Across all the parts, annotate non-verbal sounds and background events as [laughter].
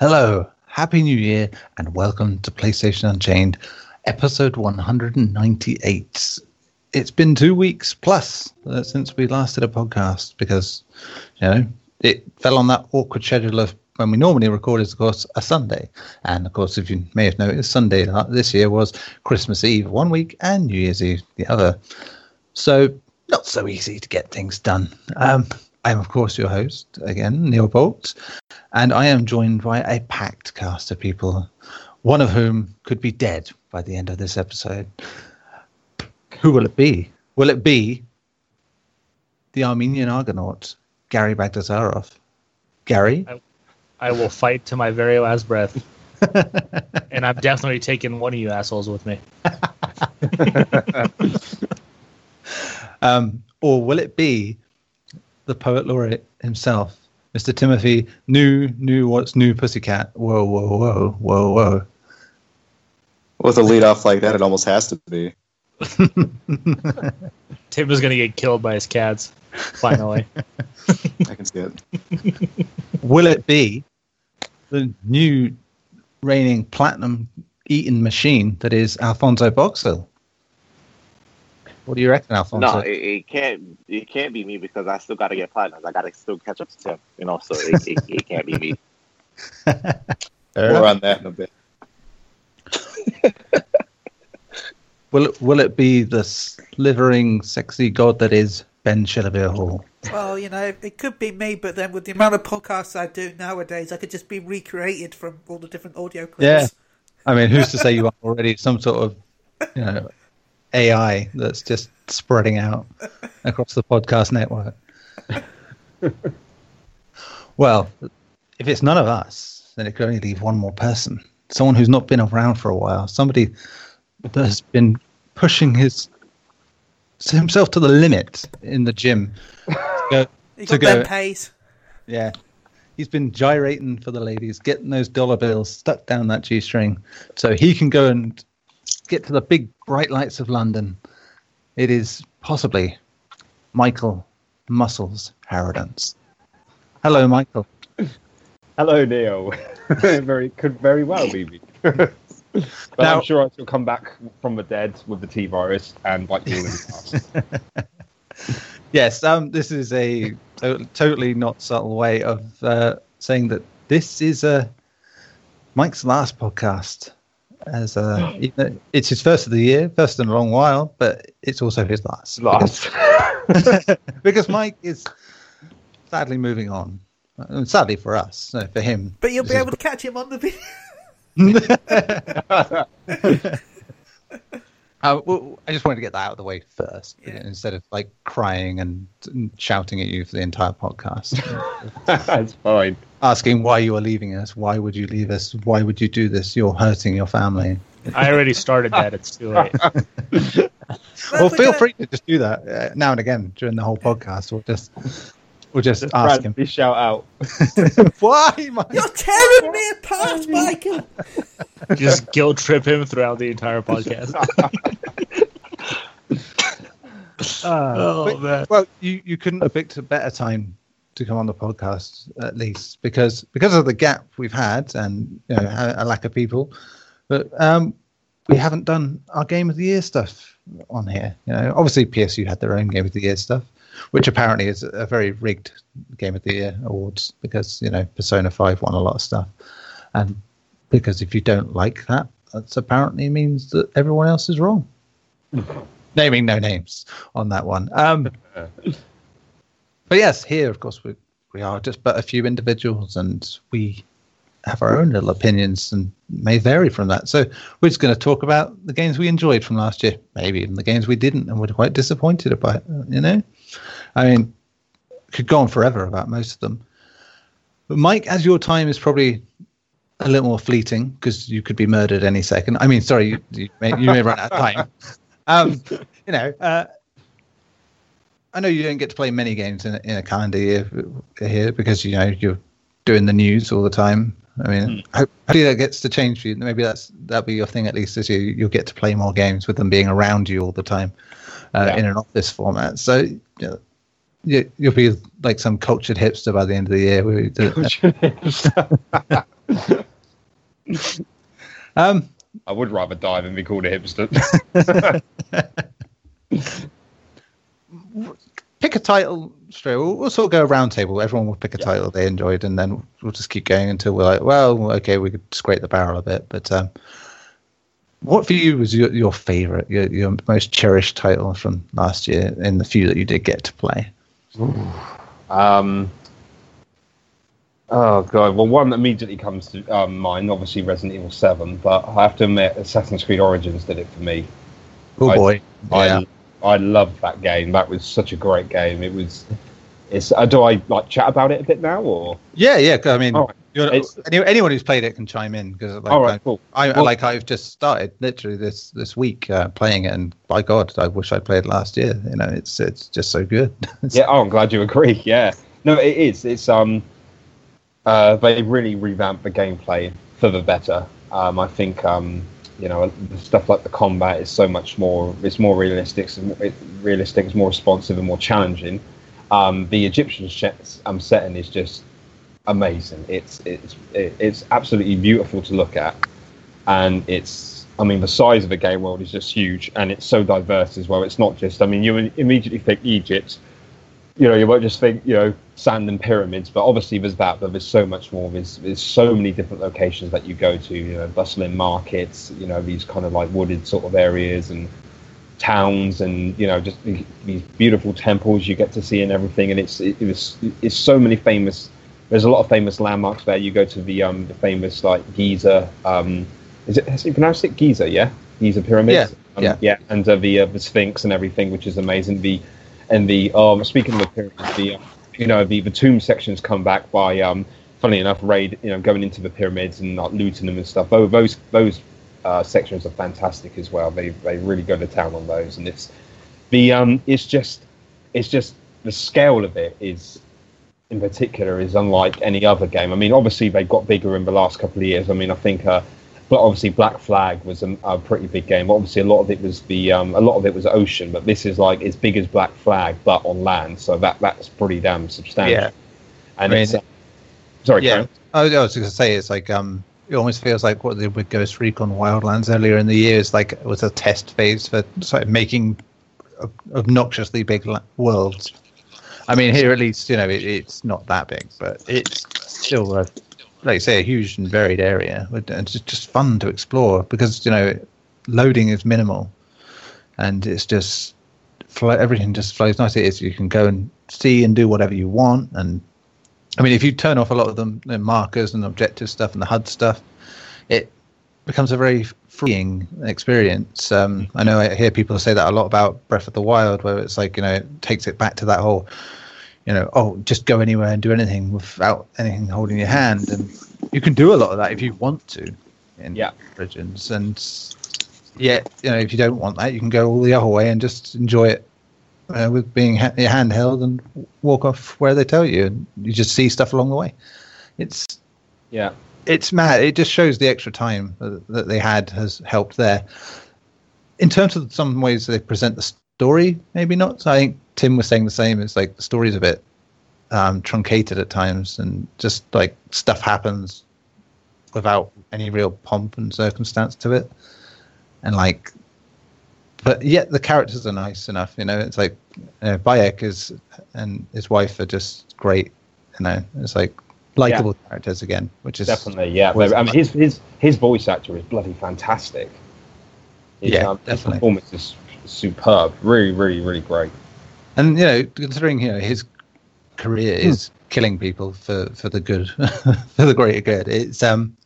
Hello, Happy New Year, and welcome to PlayStation Unchained, episode 198. It's been two weeks plus uh, since we last did a podcast because, you know, it fell on that awkward schedule of when we normally record is, of course, a Sunday. And, of course, if you may have noticed, Sunday this year was Christmas Eve one week and New Year's Eve the other. So, not so easy to get things done. Um, I'm, of course, your host, again, Neil Bolt, and I am joined by a packed cast of people, one of whom could be dead by the end of this episode. Who will it be? Will it be the Armenian Argonaut, Gary Bagdasarov? Gary? I, I will fight to my very last breath. [laughs] and I'm definitely taking one of you assholes with me. [laughs] um, or will it be the poet laureate himself, Mr. Timothy New New What's New Pussycat? Whoa, whoa, whoa, whoa, whoa. With a lead off like that, it almost has to be. [laughs] Tim is going to get killed by his cats, finally. [laughs] I can see it. Will it be the new reigning platinum eating machine that is Alfonso Boxhill? What do you reckon, Alfonso? No, it, it can't. It can't be me because I still got to get partners. I got to still catch up to Tim. You know, so it, it, it can't be me. [laughs] More on that in a bit. will it, will it be the slithering, sexy god that is Ben Shillabere Hall? Well, you know, it could be me, but then with the amount of podcasts I do nowadays, I could just be recreated from all the different audio clips. Yeah. I mean, who's to say you aren't already some sort of, you know, AI that's just spreading out [laughs] across the podcast network? well, if it's none of us, then it could only leave one more person. Someone who's not been around for a while. Somebody that has been pushing his himself to the limit in the gym. [laughs] To go, to got go Pace. yeah. He's been gyrating for the ladies, getting those dollar bills stuck down that G string so he can go and get to the big bright lights of London. It is possibly Michael Muscles Harradence. Hello, Michael. Hello, Neil. [laughs] very could very well be me. [laughs] but Now- I'm sure I shall come back from the dead with the T virus and bite you in the ass. [laughs] Yes, um, this is a to- totally not subtle way of uh, saying that this is uh, Mike's last podcast. As uh, even- it's his first of the year, first in a long while, but it's also his last. Last. [laughs] because Mike is sadly moving on. Uh, Sadly for us, no, for him. But you'll be This is able to catch him on the video. [laughs] [laughs] Uh, well, I just wanted to get that out of the way first, Yeah. instead of like crying and, and shouting at you for the entire podcast, [laughs] That's fine. asking why you are leaving us. Why would you leave us? Why would you do this? You're hurting your family. I already started that. It's too late. [laughs] well, feel free to just do that uh, now and again during the whole podcast. We'll just we'll just ask him Bradley, shout out. [laughs] why. [laughs] Mike? You're tearing me apart, Michael. [laughs] Just guilt trip him throughout the entire podcast. oh, man. Well, you, you couldn't have picked a better time to come on the podcast, at least because because of the gap we've had and you know a, a lack of people. But um, we haven't done our game of the year stuff on here. You know, obviously PSU had their own game of the year stuff, which apparently is a very rigged game of the year awards because you know Persona Five won a lot of stuff, and because if you don't like that, that apparently means that everyone else is wrong. [laughs] Naming no names on that one. Um, [laughs] but yes, here, of course, we, we are just but a few individuals and we have our own little opinions and may vary from that. So we're just going to talk about the games we enjoyed from last year, maybe even the games we didn't and were quite disappointed about, you know? I mean, could go on forever about most of them. But Mike, as your time is probably a little more fleeting because you could be murdered any second. I mean, sorry, you, you, may, you may run out of time. Um, you know, uh, I know you don't get to play many games in, a- in a calendar year here because you know you're doing the news all the time. I mean, ho- hopefully that gets to change for you. Maybe that's that'll be your thing at least this year. You'll get to play more games with them being around you all the time uh, Yeah. in an office format. So you know, you, you'll be like some cultured hipster by the end of the year. [laughs] Um, I would rather die than be called a hipster. [laughs] pick a title straight. We'll, we'll sort of go around table. Everyone will pick a Yeah. title they enjoyed, and then we'll just keep going until we're like, well, okay, we could scrape the barrel a bit. But um, what for you was your, your favorite, your, your most cherished title from last year in the few that you did get to play? Um, oh god, well, one that immediately comes to um, mind, obviously Resident Evil Seven, but I have to admit, Assassin's Creed Origins did it for me. Oh I- boy, yeah. I I loved that game. That was such a great game. It was. It's. Uh, do I like chat about it a bit now, or? yeah, yeah. I mean, All right. you're, It's- any, anyone who's played it can chime in because like, All right, cool. I, I Well- like I've just started literally this this week uh, playing it, and by God, I wish I played last year. You know, it's it's just so good. [laughs] Yeah. Oh, I'm glad you agree. Yeah. No, it is. It's um. Uh, they really revamped the gameplay for the better. Um, I think um, you know, the stuff like the combat is so much more. It's more realistic. It's realistic. It's more responsive and more challenging. Um, the Egyptian sh- um, setting is just amazing. It's it's it's absolutely beautiful to look at, and it's. I mean, the size of the game world is just huge, and it's so diverse as well. It's not just. I mean, you immediately think Egypt. You know, you won't just think you know sand and pyramids, but obviously there's that. But there's so much more. There's there's so many different locations that you go to. You know, bustling markets. You know, these kind of like wooded sort of areas and towns and you know just these beautiful temples you get to see and everything and it's it, it's it's so many famous there's a lot of famous landmarks there. You go to the um the famous like giza um is it has you pronounced it giza yeah? Giza pyramids Yeah, um, yeah. yeah and uh, the uh, the sphinx and everything which is amazing. The and the um speaking of the pyramids the uh, you know the the tomb sections come back by um funnily enough raid you know going into the pyramids and like looting them and stuff. Those those those uh, sections are fantastic as well. They they really go to town on those, and it's the um it's just it's just the scale of it is in particular is unlike any other game. I mean, obviously they got bigger in the last couple of years. I mean, I think. Uh, but obviously, Black Flag was a, a pretty big game. Obviously, a lot of it was the um, a lot of it was ocean, but this is like as big as Black Flag, but on land. So that that's pretty damn substantial. Yeah. And I mean- it's uh, sorry, yeah. I was, I was going to say it's like um, it almost feels like what they did with Ghost Recon Wildlands earlier in the year is like it was a test phase for sort of making obnoxiously big worlds. I mean, here at least you know it, it's not that big, but it's still a like you say a huge and varied area, and it's just- fun to explore because you know loading is minimal, and it's just everything just flows nicely. It's, you can go and see and do whatever you want, and I mean, if you turn off a lot of the markers and objective stuff and the HUD stuff, it becomes a very freeing experience. Um, I know I hear people say that a lot about Breath of the Wild, where it's like you know it takes it back to that whole, you know, oh, just go anywhere and do anything without anything holding your hand, and you can do a lot of that if you want to in Yeah. Origins, and yet you know if you don't want that, you can go all the other way and just enjoy it uh, with being ha- your hand held and walk off where they tell you, and you just see stuff along the way. It's Yeah. It's mad. It just shows the extra time that, they had has helped there. In terms of some ways they present the story, maybe not. So I think Tim was saying the same. It's like the story's a bit um, truncated at times, and just like stuff happens without any real pomp and circumstance to it, and like. But yet the characters are nice enough, you know. It's like uh, Bayek is and his wife are just great, you know. It's like likable characters again, which is Definitely, yeah. I mean, his his his voice actor is bloody fantastic. His, Yeah, um, his definitely. performance is superb. Really, really, really great. And you know, considering you know his career is killing people for for the good, [laughs] for the greater good. It's um,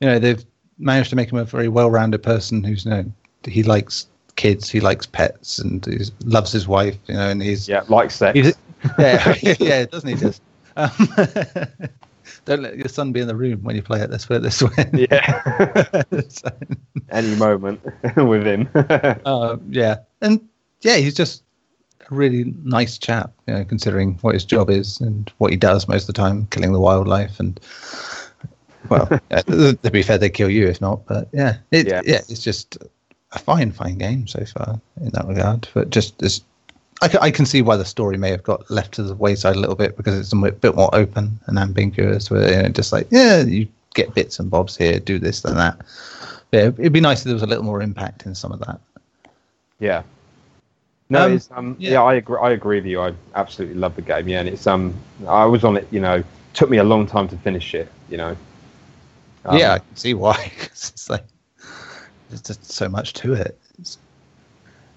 you know, they've managed to make him a very well-rounded person who's you know he likes kids, he likes pets, and he loves his wife. You know, and he's Yeah, likes sex. he's [laughs] yeah [laughs] yeah doesn't he just. Um, [laughs] don't let your son be in the room when you play it. Let's put it this way. [laughs] yeah, [laughs] So- any moment with him. Uh, yeah, and yeah, he's just a really nice chap, you know, considering what his job is and what he does most of the time, killing the wildlife. And well, yeah, to be fair, they kill you if not. But yeah, it, Yeah. yeah, it's just a fine, fine game so far in that regard. But just as I, ca- I can see why the story may have got left to the wayside a little bit because it's a bit more open and ambiguous. Where you know, just like yeah, you get bits and bobs here, do this and that. But it'd it'd be nice if there was a little more impact in some of that. Yeah. No, Um, it's um yeah. yeah. I agree I agree with you. I absolutely love the game. Yeah, and it's um I was on it, you know, took me a long time to finish it, you know. Um, yeah, I can see why. [laughs] it's like there's just so much to it. It's-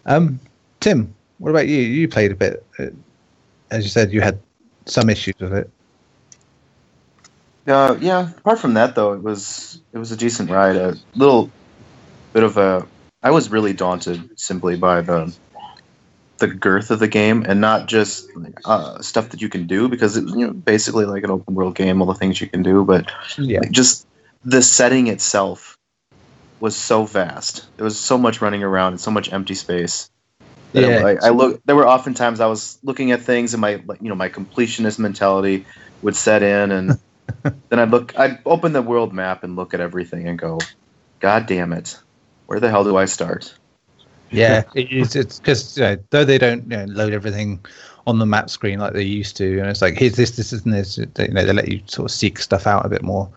Um, Tim, what about you? You played a bit. Uh, as you said, you had some issues with it. Uh, yeah. Apart from that, though, it was it was a decent ride. A little bit of a. I was really daunted simply by the the girth of the game, and not just uh, stuff that you can do, because it's you know basically like an open world game, all the things you can do, but Yeah, like, just the setting itself was so vast. There was so much running around and so much empty space. Yeah. I, I look. There were often times I was looking at things, and my you know my completionist mentality would set in, and [laughs] then I'd look. I'd open the world map and look at everything and go, "God damn it, where the hell do I start?" yeah. [laughs] It's it's because you know, though they don't you know, load everything on the map screen like they used to, and it's like here's this, this, and this. They, you know, they let you sort of seek stuff out a bit more.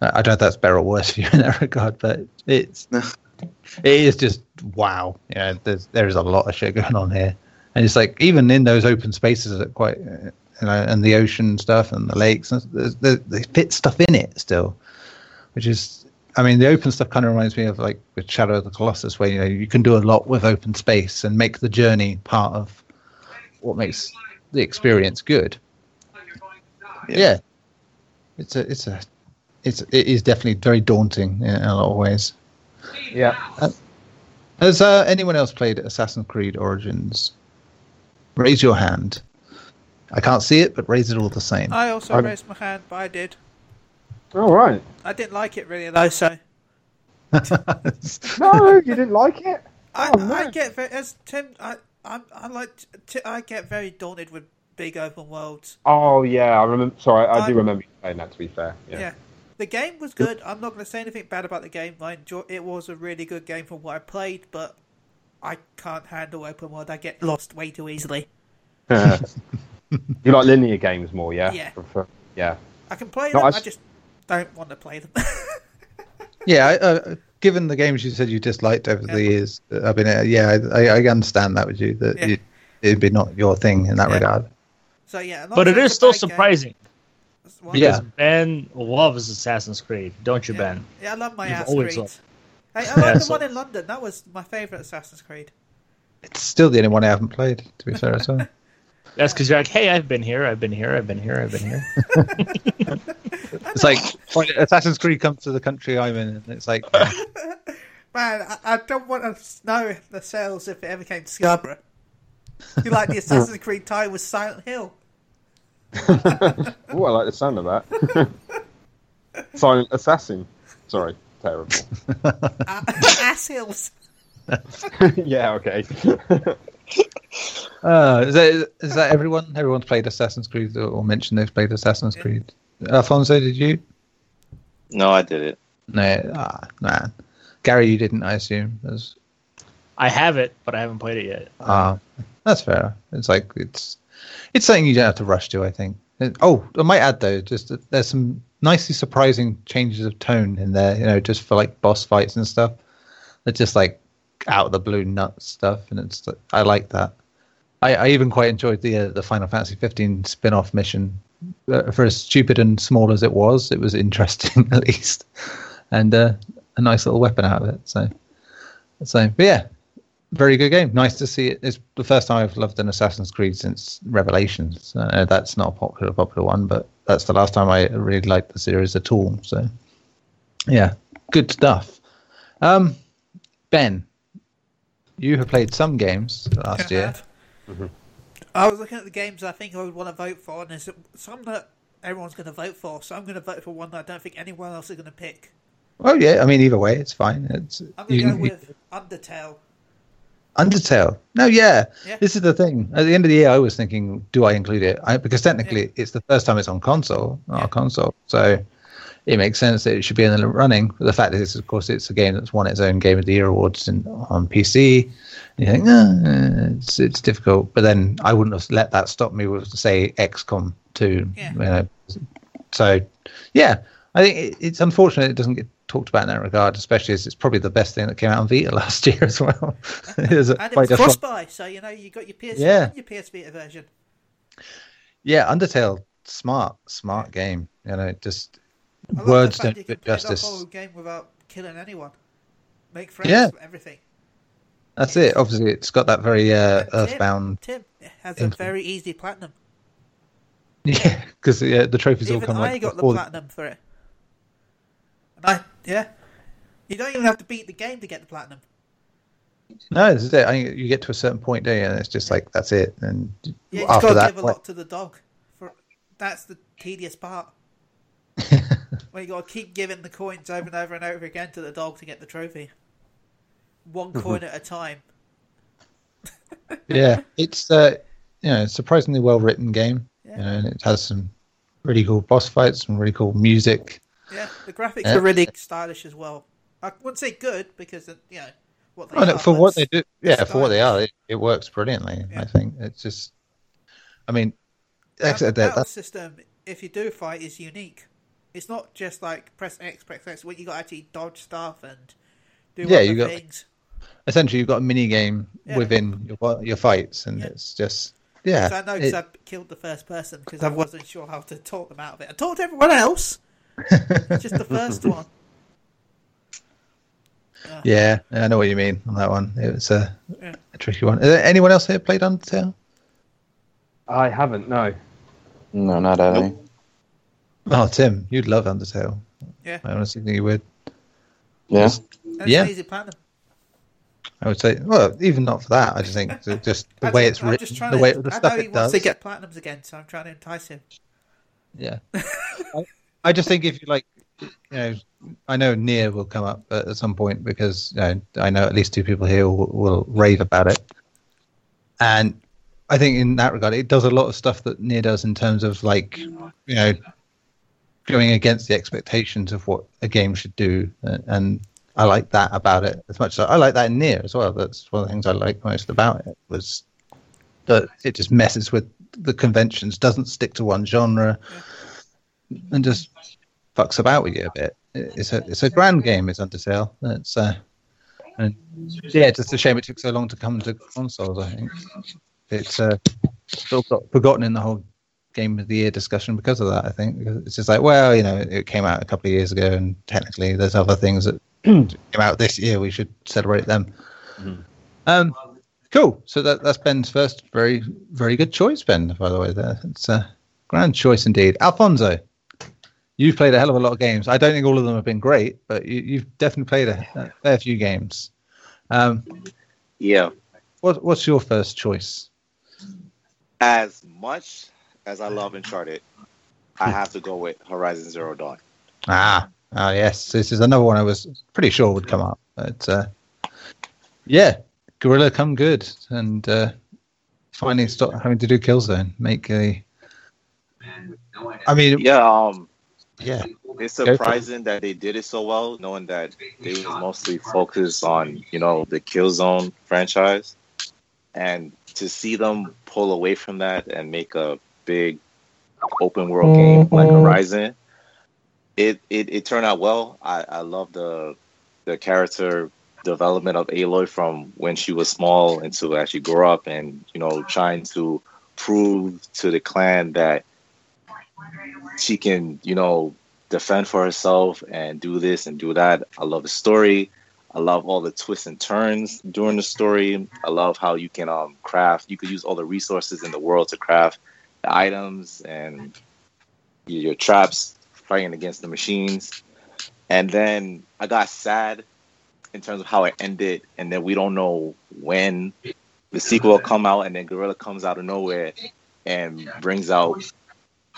Uh, I don't know if that's better or worse [laughs] for you in that regard, but it's it is just wow. Yeah, there's there is a lot of shit going on here, and it's like even in those open spaces that quite uh, you know, and the ocean stuff and the lakes, and there's- there- they fit stuff in it still, which is. I mean, the open stuff kind of reminds me of like with Shadow of the Colossus, where you know you can do a lot with open space and make the journey part of what makes the experience good. Yeah. Yeah, it's a, it's a, it's it is definitely very daunting in a lot of ways. Yeah. Has uh, anyone else played Assassin's Creed Origins? Raise your hand. I can't see it, but raise it all the same. I also I- raised my hand, but I did. All right. I didn't like it really though, so [laughs] No, you didn't like it? [laughs] I, Oh, no. I get very, as Tim. I I, I like t- I get very daunted with big open worlds. Oh yeah, I remember. Sorry, I, I- do remember you saying that. To be fair, Yeah. yeah. The game was good. I'm not going to say anything bad about the game. I enjoy. It was a really good game from what I played, but I can't handle open world. I get lost way too easily. [laughs] you like linear games more, yeah? Yeah. Yeah. I can play No, them. I I, s- just don't want to play them. [laughs] yeah, I, uh, given the games you said you disliked over Yeah. the years, uh, I mean, uh, yeah, I, I understand that with you that Yeah. you, it'd be not your thing in that Yeah. regard. so yeah, But it is still surprising. What? Yeah. Ben loves Assassin's Creed, don't you, Yeah. Ben? Yeah, I love my You've ass always Creed. loved- Hey, I like Yeah, the so- one in London. That was my favourite Assassin's Creed. It's still the only one I haven't played, to be fair as well. [laughs] That's because you're like, hey, I've been here, I've been here, I've been here, I've been here. [laughs] It's like Assassin's Creed comes to the country I'm in, and it's like, [laughs] Man, I, I don't want to know the sales if it ever came to Scarborough. You like the Assassin's Creed tie with Silent Hill. [laughs] Oh, I like the sound of that. [laughs] Silent Assassin. Sorry, terrible. [laughs] Uh, ass hills. yeah, okay. uh, is that is that everyone? Everyone's played Assassin's Creed or, or mentioned they've played Assassin's Creed. Alfonso, did you? No, I did it. No, ah, man. Gary, you didn't, I assume. As, I have it, but I haven't played it yet. ah, that's fair. It's like it's it's something you don't have to rush to. I think. Oh, I might add though, just there's some nicely surprising changes of tone in there. You know, just for like boss fights and stuff. They're just like out of the blue nuts stuff, and it's I like that. I, I even quite enjoyed the uh, the Final Fantasy 15 spin-off mission. Uh, for as stupid and small as it was, it was [laughs] interesting at least, and uh, a nice little weapon out of it. So, so but yeah, very good game. Nice to see it. It's the first time I've loved an Assassin's Creed since Revelations. Uh, that's not a popular popular one, but that's the last time I really liked the series at all. So, yeah, good stuff. Um, Ben, you have played some games last I year. have. I was looking at the games I think I would want to vote for, and there's some that everyone's going to vote for. So I'm going to vote for one that I don't think anyone else is going to pick. Oh yeah, I mean either way, it's fine. It's I'm going to go with Undertale. Undertale. No, yeah. Yeah. This is the thing. At the end of the year, I was thinking, do I include it? I, because technically, it's the first time it's on console, not Yeah. a console. So it makes sense that it should be in the running. But the fact is, of course, it's a game that's won its own Game of the Year awards in, on PC. And you think, "Ah, it's it's difficult. But then I wouldn't have let that stop me with say XCOM 2. Yeah. You know. So yeah, I think it, it's unfortunate it doesn't get talked about in that regard, especially as it's probably the best thing that came out on Vita [laughs] last year as well. [laughs] And it was cross-buy, so you know you got your PS Yeah. your PS Vita version. yeah, Undertale, smart, smart game. You know, just words don't fact you do can it play justice. whole game without killing anyone. Make friends, Yeah. everything. That's it. Obviously, it's got that very uh, Tim- earthbound. Tim it has a very easy platinum. [laughs] Yeah, because yeah, the trophies all Even come I like got the platinum for it. And I, yeah. You don't even have to beat the game to get the platinum. No, this is it. I think you get to a certain point, do you? And it's just like that's it. And Yeah, you after got to that, give a lot to the dog. For that's the tedious part. [laughs] Where you got to keep giving the coins over and over and over again to the dog to get the trophy. One Mm-hmm. coin at a time. yeah, [laughs] it's uh, you know, surprisingly well written game. Yeah. You know, and it has some really cool boss fights, some really cool music. Yeah, the graphics Yeah. are really stylish as well. I wouldn't say good because you know what they no, are, for what they do, yeah, for what they are, it, it works brilliantly. Yeah. I think it's just, I mean, And like I the said, that, battle that's system, if you do fight, is unique. It's not just like press X, press X. What you got to actually dodge stuff and do Yeah, other you got- things. essentially you've got a mini game Yeah. within your your fights, and Yeah. it's just yeah. So I know because I killed the first person because I wasn't sure how to talk them out of it. I talked to everyone else, just the first [laughs] one. yeah, I know what you mean on that one. It was a, Yeah. a tricky one. Is there anyone else here played Undertale? I haven't. No. No, not I. Oh, Tim, you'd love Undertale. Yeah. I honestly think you would. Yeah. That's Yeah. an easy platinum. I would say, well, even not for that. I just think [laughs] just the way it's I'm written, just trying the to- way the I stuff know he wants does. to get platinums again, so I'm trying to entice him. Yeah. [laughs] I, just think if you like, you know, I know Nier will come up at some point because you know, I know at least two people here will, will rave about it. And I think in that regard, it does a lot of stuff that Nier does in terms of like, you know, going against the expectations of what a game should do. And I like that about it as much as I like that in Nier as well. That's one of the things I like most about it was that it just messes with the conventions, doesn't stick to one genre, and just fucks about with you a bit. It's a it's a grand game. It's Undertale. It's uh, and yeah, it's just a shame it took so long to come to consoles. I think it's uh, of got forgotten in the whole game of the year discussion because of that. I think it's just like, well, you know, it came out a couple of years ago, and technically there's other things that [clears throat] came out this year. We should celebrate them. Um, cool. So that that's Ben's first very very good choice, Ben. By the way, there it's a grand choice indeed. Alfonso, you've played a hell of a lot of games. I don't think all of them have been great, but you, you've definitely played a, a fair few games. Um, Yeah. what, what's your first choice? As much as I love Uncharted, I have to go with Horizon Zero Dawn. Ah, ah, yes. This is another one I was pretty sure would come up. But uh, yeah, Guerrilla come good and uh, finally stop having to do Killzone. Make a. I mean, Yeah, um, yeah, it's Go for it. surprising that they did it so well, knowing that they was mostly focused on you know the Killzone franchise, and to see them pull away from that and make a big open world game like mm-hmm. Horizon, it it, it turned out well. I, I love the the character development of Aloy from when she was small until as she grew up, and you know trying to prove to the clan that she can you know defend for herself and do this and do that. I love the story. I love all the twists and turns during the story. I love how you can um craft. You could use all the resources in the world to craft the items and your, traps, fighting against the machines. And then I got sad in terms of how it ended, and then we don't know when the sequel will come out, and then Guerrilla comes out of nowhere and brings out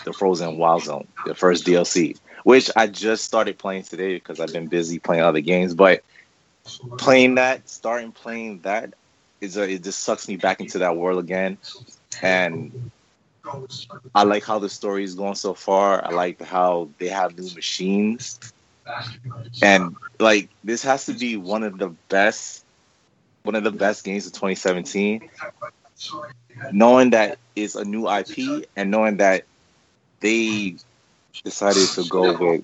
the Frozen Wild Zone, the first DLC, which I just started playing today because I've been busy playing other games. But playing that, starting playing that, is a, it just sucks me back into that world again. And I like how the story is going so far. I like how they have new machines. And like this has to be one of the best one of the best games of 2017. Knowing that it's a new IP and knowing that they decided to go with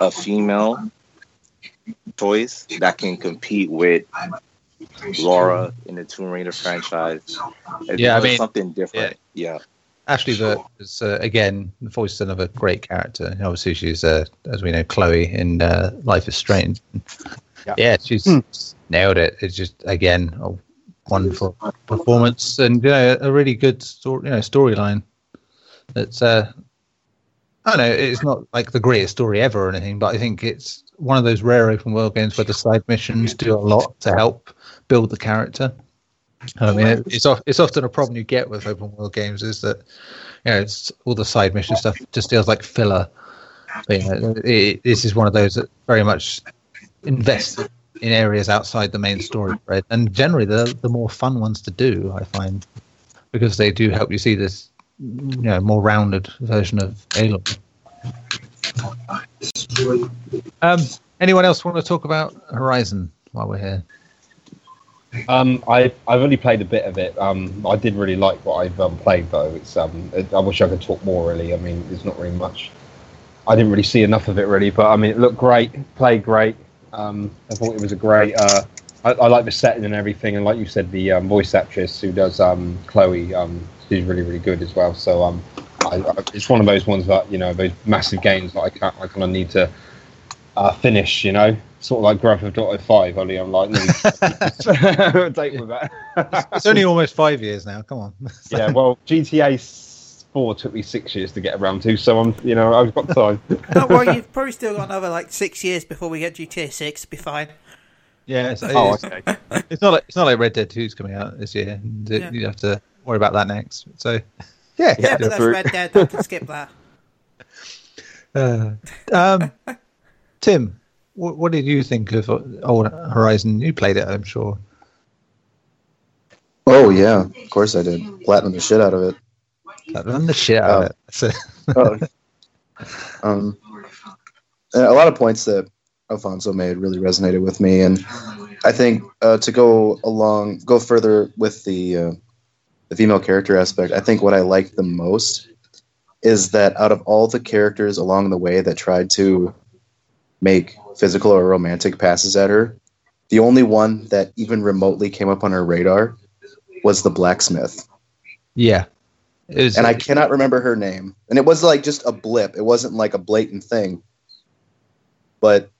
a female choice that can compete with Lara in the Tomb Raider franchise. It Yeah, I mean, something different. Yeah. Ashly Burch is uh, again the voice of a great character. Obviously, she's uh, as we know Chloe in uh, Life is Strange. Yeah. Yeah, she's nailed it. It's just again a wonderful performance and you know, a really good story, you know, storyline. That's uh, I don't know. It's not like the greatest story ever or anything, but I think it's one of those rare open world games where the side missions do a lot to help build the character. I mean, it's it's often a problem you get with open world games is that you know it's all the side mission stuff just feels like filler. But, you know, it, this is one of those that very much invests in areas outside the main story thread, and generally the the more fun ones to do, I find, because they do help you see this you know more rounded version of Aloy. Um, anyone else want to talk about Horizon while we're here? Um, I I've only played a bit of it. Um, I did really like what I've um, played though. It's um, it, I wish I could talk more. Really, I mean, there's not really much. I didn't really see enough of it really, but I mean, it looked great, played great. Um, I thought it was a great. Uh, I, I like the setting and everything, and like you said, the um, voice actress who does um, Chloe, um, she's really really good as well. So um, I, I, it's one of those ones that you know those massive games that I can't, I kind of need to uh, finish. You know, sort of like Grand Theft Auto Five. Only I'm like [laughs] nearly date with that. It's only almost five years now. Come on. [laughs] yeah. Well, GTA Four took me six years to get around to, so I'm you know I've got time. Don't worry, you've probably still got another like six years before we get GTA Six. Be fine. Yeah, it's, oh, it's, okay. it's not like it's not like Red Dead Two is coming out this year. and Yeah. You have to worry about that next. So, yeah, Yeah, but that's Red Dead. I can skip that. [laughs] Uh, um, Tim, what, what did you think of Old Horizon? You played it, I'm sure. Oh yeah, of course I did. Platinum the shit out of it. That run the shit out of Oh. it. So, Oh. um, a lot of points that Alfonso made really resonated with me, and I think uh, to go along, go further with the uh, the female character aspect. I think what I liked the most is that out of all the characters along the way that tried to make physical or romantic passes at her, the only one that even remotely came up on her radar was the blacksmith yeah, was, and I cannot remember her name. And it was like just a blip. It wasn't like a blatant thing. But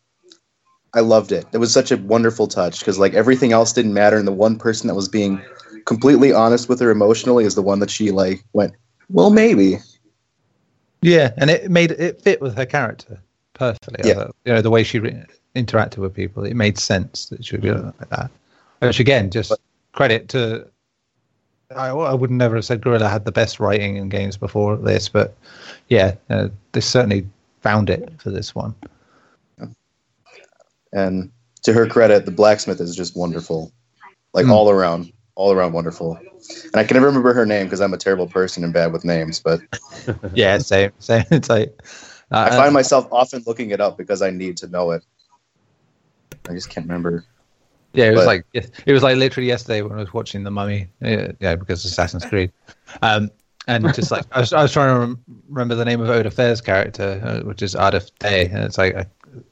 I loved it. It was such a wonderful touch because like everything else didn't matter, and the one person that was being completely honest with her emotionally is the one that she like went, well, maybe. yeah, and it made it fit with her character perfectly. Yeah. thought. you know the way she re- interacted with people, it made sense that she would be like that. Which again, just credit to. I, I would never have said Guerrilla had the best writing in games before this, but yeah, uh, they certainly found it for this one. And to her credit, the blacksmith is just wonderful, like Hmm. all around, all around wonderful. And I can never remember her name because I'm a terrible person and bad with names. But [laughs] Yeah, same, same. [laughs] It's like uh, I find myself often looking it up because I need to know it. I just can't remember. Yeah, it was But- like it was like literally yesterday when I was watching the Mummy. Yeah, yeah because Assassin's Creed, um, and just like I was, I was trying to rem- remember the name of Oded Fehr's character, uh, which is Ardeth Bay, and it's like I,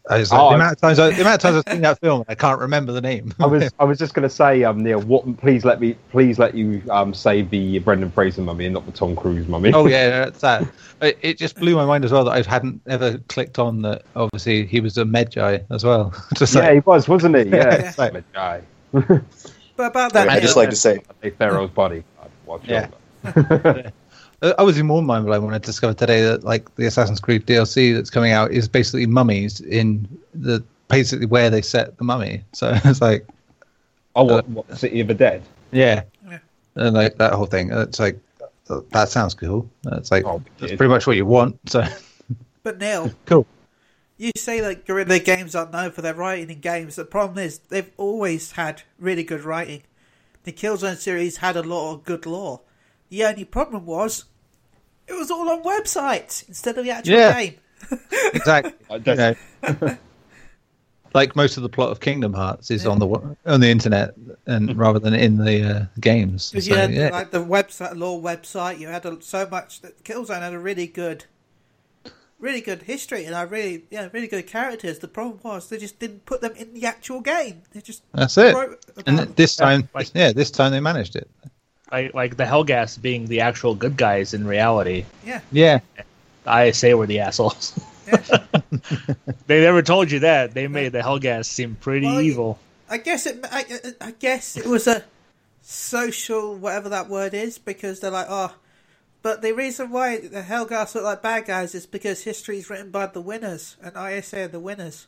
I was like Oh, the amount of times I, the amount of times I've seen that [laughs] film, I can't remember the name. I was [laughs] I was just going to say, um, Neil, what? Please let me, please let you um, say the Brendan Fraser mummy and not the Tom Cruise mummy. oh yeah, [laughs] that's that. It, it just blew my mind as well that I hadn't ever clicked on that. Obviously, he was a med guy as well. just yeah, like, he was, wasn't he? Yeah, It's like- the guy. But about that, I just like to say, Hey, Pharaoh's body. Watch Yeah. Out. Uh, I was even more mind blown when I discovered today that like the Assassin's Creed DLC that's coming out is basically mummies in the basically where they set the mummy. So [laughs] it's like Oh, what, what? City of the Dead. yeah, Yeah. and like that whole thing. It's like uh, that sounds cool. It's like Oh, that's pretty much what you want. So [laughs] but Neil, [laughs] cool. you say that Guerrilla Games aren't known for their writing in games. The problem is they've always had really good writing. The Killzone series had a lot of good lore. The only problem was it was all on websites instead of the actual Yeah. game. [laughs] Exactly. [laughs] You know, [laughs] like most of the plot of Kingdom Hearts is on the on the internet and rather than in the uh, games. Because So, you had yeah. like the website, lore website. You had a, so much that Killzone had a really good really good history and I really yeah really good characters. The problem was they just didn't put them in the actual game. They just That's it. And this time, yeah, this time they managed it. Like like the Helghast being the actual good guys in reality. yeah. Yeah, I say we're the assholes. yeah. [laughs] they never told you that. They made the Helghast seem pretty Well, evil. I guess it. I, I- I guess it was a social whatever that word is because they're like oh, but the reason why the Helghast look like bad guys is because history is written by the winners and ISA are the winners.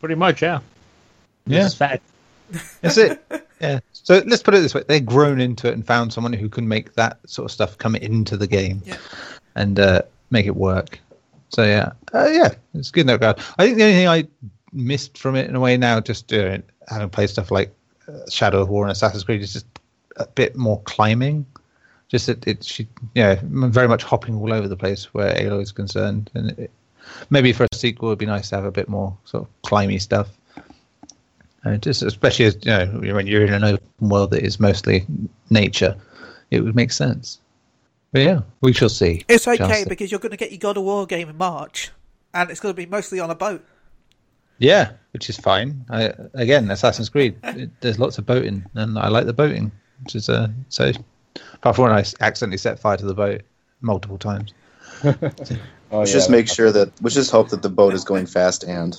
Pretty much, yeah. yeah, This is fact. that's it. [laughs] Yeah. So let's put it this way: they've grown into it and found someone who can make that sort of stuff come into the game Yeah. and uh, make it work. So yeah, uh, yeah, it's good in that regard. I think the only thing I missed from it in a way now, just uh, having played stuff like uh, Shadow of War and Assassin's Creed, is just a bit more climbing. Just that it, she, yeah, very much hopping all over the place where Aloy is concerned, and it, maybe for a sequel, it'd be nice to have a bit more sort of climby stuff. Uh, just especially as you know when you're in an open world that is mostly nature, it would make sense. But yeah, we shall see. It's okay Justin. because you're going to get your God of War game in March, and it's going to be mostly on a boat. Yeah, which is fine. I, again, Assassin's Creed. It, there's lots of boating, and I like the boating, which is uh, so. Apart from when I accidentally set fire to the boat multiple times. [laughs] Oh, Let's yeah, just make sure that let's just hope that the boat is going fast and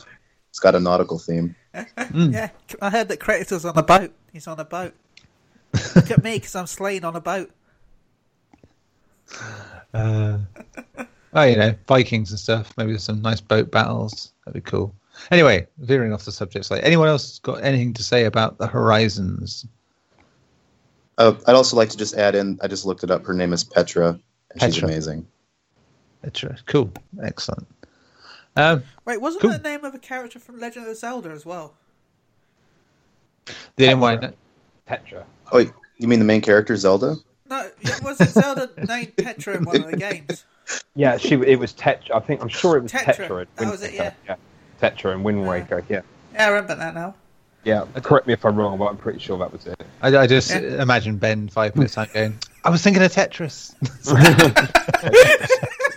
it's got a nautical theme. Yeah, I heard that Kratos on a boat. He's on a boat. [laughs] Look at me because I'm slaying on a boat. Uh, oh, you know, Vikings and stuff. Maybe there's some nice boat battles. That'd be cool. Anyway, veering off the subject. Like, anyone else got anything to say about the Horizons? Uh, I'd also like to just add in. I just looked it up. Her name is Petra, and she's Petra. amazing. Etc. Cool, excellent. Um, Wait, wasn't Cool. that the name of a character from Legend of Zelda as well? the only one. Petra. Oh, wait, you mean the main character Zelda? No, it wasn't Zelda named Petra in one of the games. [laughs] Yeah, she. It was Tetra. I think I'm sure it was Tetra, Tetra. that was it, Wind Waker. Tetra and Wind Waker. Yeah. Yeah, I remember that now. Yeah. Correct me if I'm wrong, but I'm pretty sure that was it. I, I just Yeah. imagine Ben five minutes time going. I was thinking of Tetris.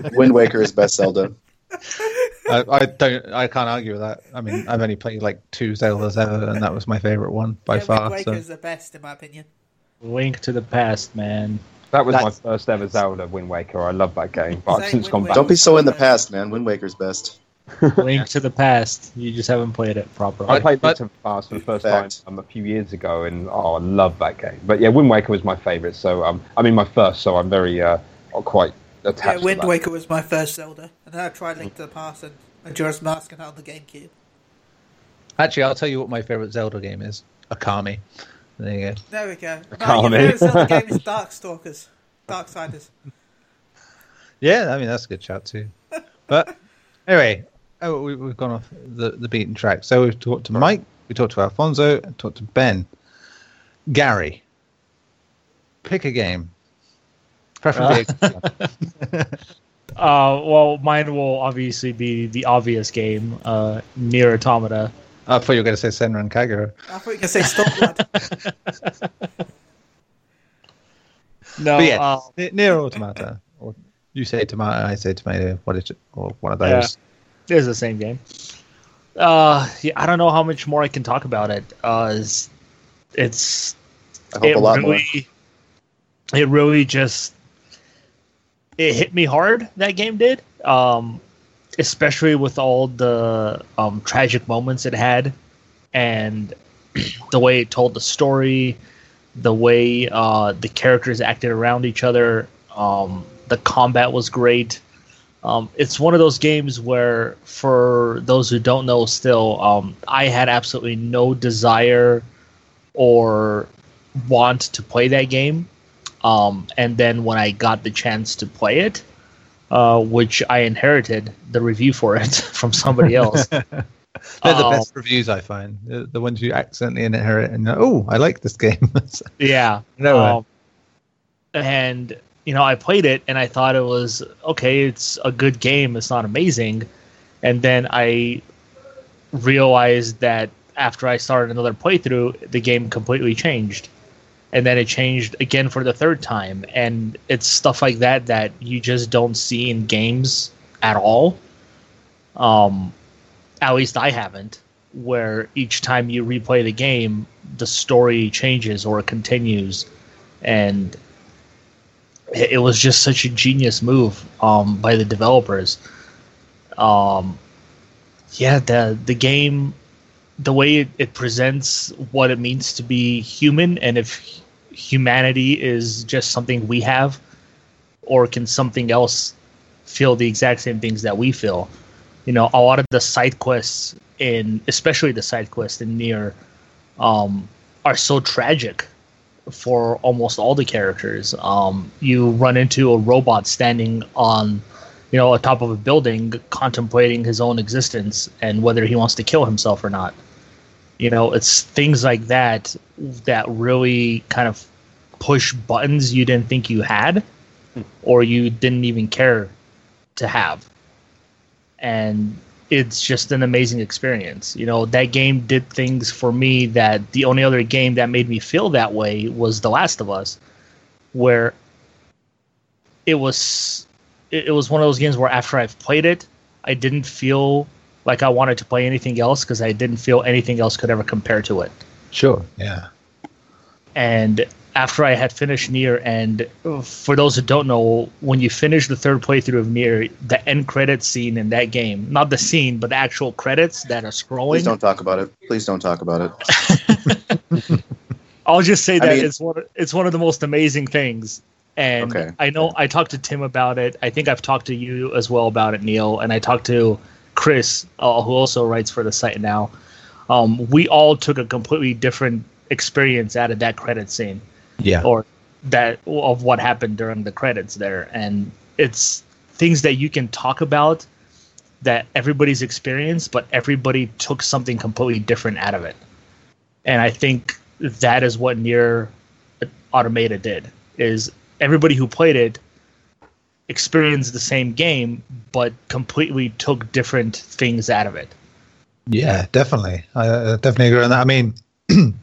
[laughs] [laughs] Wind Waker is best Zelda. I, I don't. I can't argue with that. I mean, I've only played like two Zeldas ever, and that was my favorite one by yeah, far. Wind so. Is the best in my opinion. Link to the past, man. That was That's- my first ever Zelda, Wind Waker. I love that game, but I've since Wind gone back. Don't be so in the past, man. Wind Waker's best. [laughs] Link to the past. You just haven't played it properly. I played But- Link to the Past for the first Fact. time um, a few years ago, and oh, I love that game. But yeah, Wind Waker was my favourite. So um, I mean, my first. So I'm very uh, quite attached. Yeah, Wind to that. Waker was my first Zelda, and then I tried hmm. Link to the Past and Majora's Mask and on the GameCube. Actually, I'll tell you what my favorite Zelda game is. Okami. There you go. There we go. Okami. can't your be. favourite Zelda game is Darkstalkers, [laughs] Darksiders. Yeah, I mean that's a good shout too. But anyway, oh, we, we've gone off the, the beaten track. So we've talked to Mike, we talked to Alfonso, and talked to Ben. Gary, pick a game. Preferably. [laughs] Uh, well, mine will obviously be the obvious game, uh, Nier Automata. I thought you were going to say Senran Kagura. I thought you were going to say Stormblood. [laughs] No, But yeah, uh, Nier Automata. Or you say tomato, I say tomato. What is it? Or one of those. it is the same game. Uh, yeah, I don't know how much more I can talk about it. Uh, it's, it's I hope it a lot more. it really just it hit me hard. That game did, um, especially with all the um, tragic moments it had, and [clears throat] the way it told the story, the way uh, the characters acted around each other. Um, the combat was great. Um, it's one of those games where, for those who don't know, still, um, I had absolutely no desire or want to play that game. Um, and then when I got the chance to play it, uh, which I inherited the review for it [laughs] from somebody else. [laughs] They're the Um, best reviews I find. The, the ones you accidentally inherit and oh, I like this game. [laughs] Yeah. No. Um, and you know, I played it and I thought it was okay. It's a good game. It's not amazing. And then I realized that after I started another playthrough, the game completely changed. And then it changed again for the third time. And it's stuff like that that you just don't see in games at all. Um, at least I haven't. Where each time you replay the game, the story changes or continues, and it, was just such a genius move um, by the developers. Um, yeah, the the game, the way it, it presents what it means to be human, and if humanity is just something we have, or can something else feel the exact same things that we feel? You know, a lot of the side quests in, especially the side quests in Nier, um, are so tragic for almost all the characters. Um, you run into a robot standing on, you know, atop of a building, contemplating his own existence and whether he wants to kill himself or not. You know, it's things like that that really kind of push buttons you didn't think you had, hmm. or you didn't even care to have. And it's just an amazing experience. You know, that game did things for me that the only other game that made me feel that way was The Last of Us, where it was it, it was one of those games where after I've played it, I didn't feel like I wanted to play anything else because I didn't feel anything else could ever compare to it. Sure. Yeah. And after I had finished Nier, and for those who don't know, when you finish the third playthrough of Nier, the end credits scene in that game, not the scene, but the actual credits that are scrolling. Please don't talk about it. Please don't talk about it. [laughs] I'll just say I that mean- it's one it's one of the most amazing things. And Okay. I know I talked to Tim about it. I think I've talked to you as well about it, Neil, and I talked to Chris, uh, who also writes for the site now. Um, we all took a completely different experience out of that credit scene Yeah. or that of what happened during the credits there and it's things that you can talk about that everybody's experienced but everybody took something completely different out of it and i think that is what Nier Automata did is everybody who played it experienced the same game but completely took different things out of it Yeah, definitely. I definitely agree on that. I mean, [clears throat]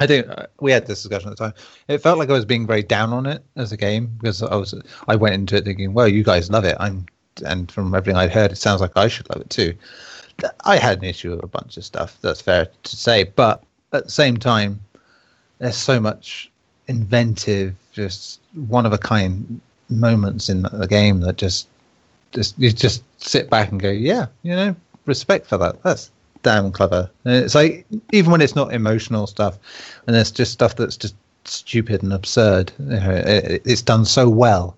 I think uh, we had this discussion at the time. It felt like I was being very down on it as a game because I was I went into it thinking, well, you guys love it. I'm and from everything I'd heard, it sounds like I should love it too. I had an issue with a bunch of stuff. That's fair to say, but at the same time, there's so much inventive, just one of a kind moments in the game that just just you just sit back and go, yeah, you know, respect for that. That's damn clever. And it's like even when it's not emotional stuff, and there's just stuff that's just stupid and absurd. You know, it, it's done so well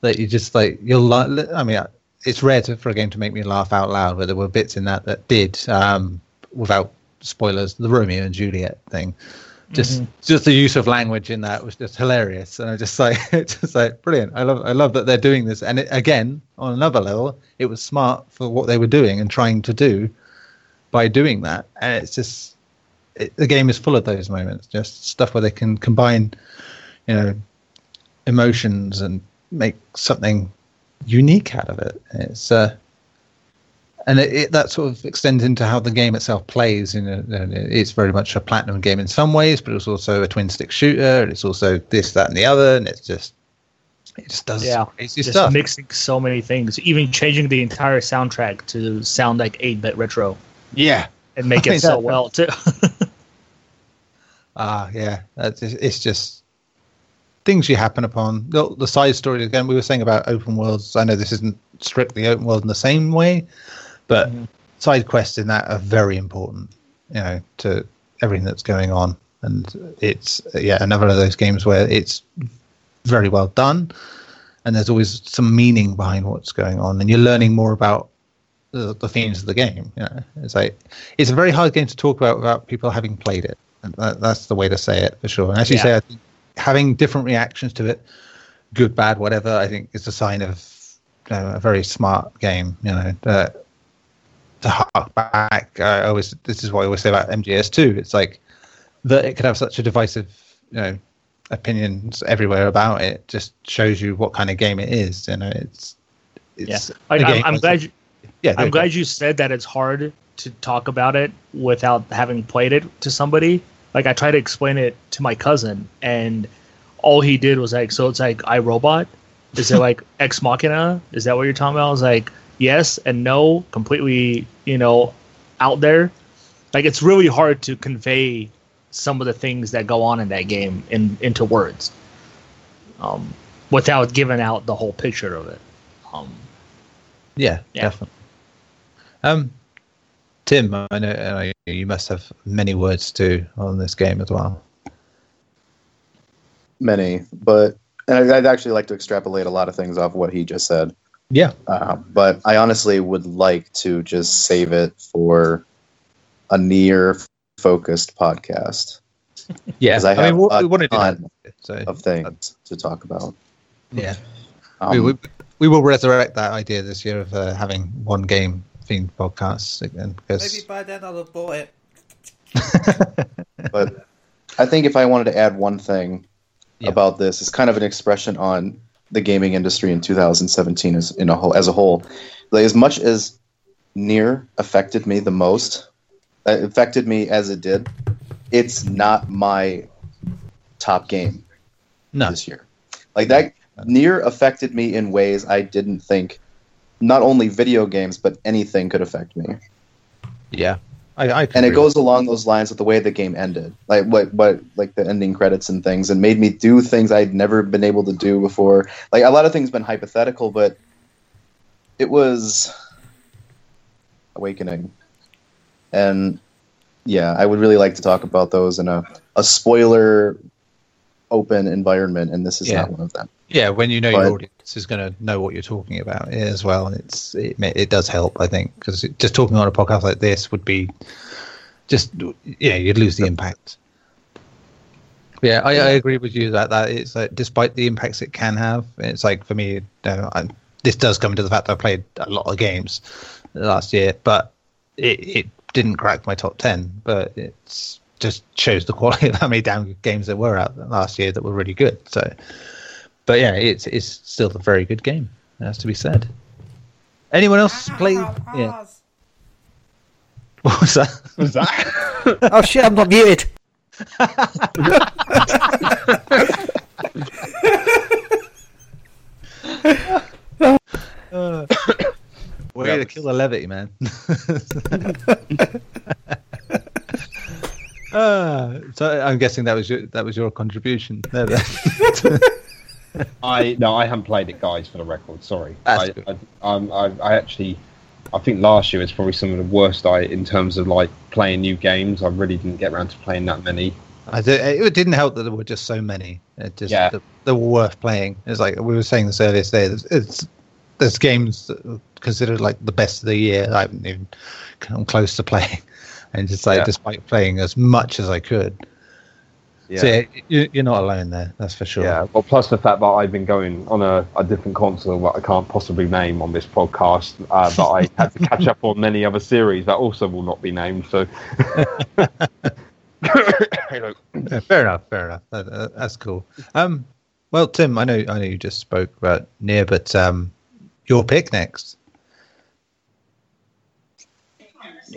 that you just like you'll. li- I mean, it's rare for a game to make me laugh out loud, but there were bits in that that did. Um, without spoilers, the Romeo and Juliet thing. Just, just the use of language in that was just hilarious, and I just like, [laughs] it's just like brilliant. I love, I love that they're doing this, and it, again, on another level, it was smart for what they were doing and trying to do by doing that. And it's just it, the game is full of those moments, just stuff where they can combine, you know, emotions and make something unique out of it. It's uh, and it, it, that sort of extends into how the game itself plays. You know, it's very much a platinum game in some ways, but it's also a twin stick shooter. And it's also this, that, and the other, and it's just it just does Yeah, crazy just stuff. mixing so many things even changing the entire soundtrack to sound like 8-bit retro yeah, and make [laughs] I mean, it so well too [laughs] Ah, yeah. That's just, it's just things you happen upon. The, the side story again. We were saying about open worlds. I know this isn't strictly open world in the same way, but mm-hmm. side quests in that are very important. You know, to everything that's going on, and it's yeah another of those games where it's very well done, and there's always some meaning behind what's going on, and you're learning more about the, the themes of the game. You know, it's like it's a very hard game to talk about without people having played it. And that, that's the way to say it for sure. And as you Yeah. say, I think having different reactions to it, good, bad, whatever, I think is a sign of you know, a very smart game. You know, that to hark back, I always this is what I always say about MGS2. It's like that it could have such a divisive, you know, opinions everywhere about it. Just shows you what kind of game it is. You know, it's yeah it's I, game I'm, I'm glad you, Yeah, i'm glad you said that it's hard to talk about it without having played it to somebody like i tried to explain it to my cousin and all he did was like so it's like iRobot is it [laughs] like ex machina is that what you're talking about i was like yes and no, completely, you know, out there. Like it's really hard to convey some of the things that go on in that game in into words, um, without giving out the whole picture of it. Um, Yeah, Yeah. definitely. Um, Tim, I know, I know you must have many words too on this game as well. Many, but and I'd I'd actually like to extrapolate a lot of things off what he just said. Yeah, Uh, but I honestly would like to just save it for a Nier focused podcast yeah. 'Cause I I, mean, have we, a we want to do ton that. So of things to talk about. yeah, Um, we, we, we will resurrect that idea this year of uh, having one game themed podcasts again because Maybe by then I'll have bought it. [laughs] but I think if I wanted to add one thing Yeah. about this, it's kind of an expression on the gaming industry in 2017 as in a whole, as a whole. Like, as much as Nier affected me the most, uh, affected me as it did, it's not my top game no, this year. Like that, Nier affected me in ways I didn't think. Not only video games, but anything could affect me yeah, I, I and it goes along those lines with the way the game ended. Like what what like the ending credits and things and made me do things i'd never been able to do before. Like a lot of things been hypothetical but it was awakening. And yeah i would really like to talk about those in a, a spoiler open environment and this is Yeah. not one of them. Yeah, when you know But- your audience is going to know what you're talking about as well, it's it, it does help, I think, because just talking on a podcast like this would be just yeah, you'd lose the impact. Yeah, I, I agree with you that that it's like despite the impacts it can have, it's like for me, you know, I, this does come to the fact that I played a lot of games last year, but it, it didn't crack my top ten, but it's just shows the [laughs] quality of how many damn games there were out last year that were really good. So but yeah, it's it's still a very good game. It has to be said. Anyone else play? Yeah. [laughs] What was that? Was that? [laughs] Oh shit, I'm not muted. [laughs] Way to kill the levity, man. uh, so I'm guessing that was your that was your contribution. There, there. I no, I haven't played it, guys. For the record, sorry. That's I, good. I, um, I, I actually, I think last year was probably some of the worst I in terms of like playing new games. I really didn't get around to playing that many. I did, it didn't help that there were just so many. It just Yeah. that, that were worth playing. It's like we were saying this earlier today. There's, it's there's games considered like the best of the year. I haven't even come close to playing, [laughs] and just like Yeah. despite playing as much as I could. So yeah, you, you're not alone there. That's for sure. Yeah, well, plus the fact that I've been going on a, a different console that I can't possibly name on this podcast, uh, but I [laughs] had to catch up on many other series that also will not be named. So, [laughs] Yeah, fair enough. Fair enough. That, that- that's cool. Um, well, Tim, I know I know you just spoke about Nier, but um, your pick next.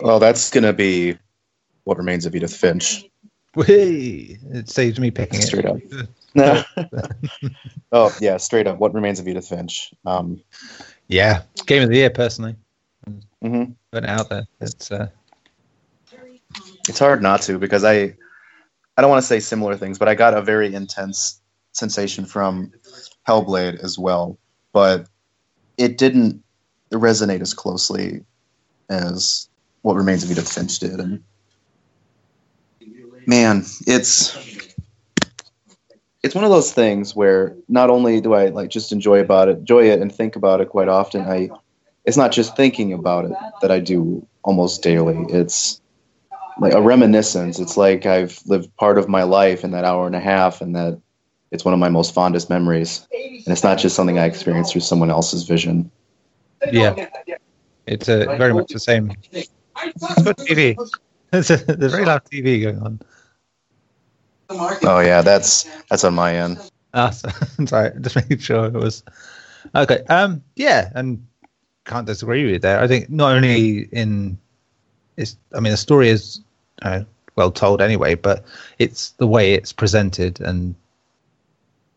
well that's gonna be what remains of edith finch Whee! It saves me picking straight it. up [laughs] [laughs] oh yeah straight up what remains of edith finch um, Yeah, game of the year personally. mhm. Put out there. It's uh, It's hard not to because I I don't want to say similar things, but I got a very intense sensation from Hellblade as well, but it didn't resonate as closely as what remains of Edith Finch did. And man, it's it's one of those things where not only do I like just enjoy about it, enjoy it, and think about it quite often. I it's not just thinking about it that I do almost daily. It's like a reminiscence. It's like I've lived part of my life in that hour and a half, and that it's one of my most fondest memories. And it's not just something I experienced through someone else's vision. yeah, it's uh, very much the same. It's got TV. [laughs] There's a, there's very loud TV going on. Oh yeah, that's that's on my end. Ah, [laughs] so, sorry, just making sure it was okay. Um, yeah, and can't disagree with you there. I think not only in it's, I mean, the story is uh, well told anyway, but it's the way it's presented and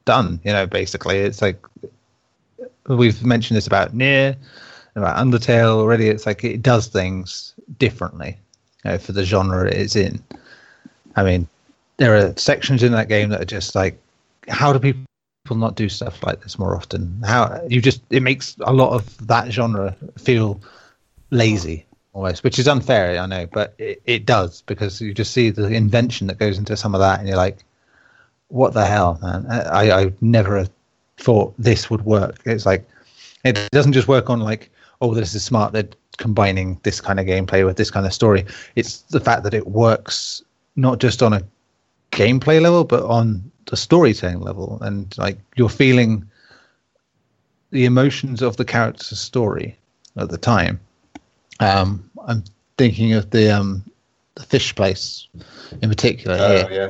done. You know, basically, it's like we've mentioned this about Nier about Undertale already. It's like it does things differently you know, for the genre it's in. I mean, there are sections in that game that are just like, how do people not do stuff like this more often? How you just it makes a lot of that genre feel lazy almost, which is unfair, I know, but it, it does because you just see the invention that goes into some of that, and you're like, what the hell, man? I, I never thought this would work. It's like it doesn't just work on like, oh, this is smart. They're combining this kind of gameplay with this kind of story. It's the fact that it works not just on a gameplay level, but on the storytelling level, and like you're feeling the emotions of the character's story at the time. Um, I'm thinking of the um, the fish place in particular Oh here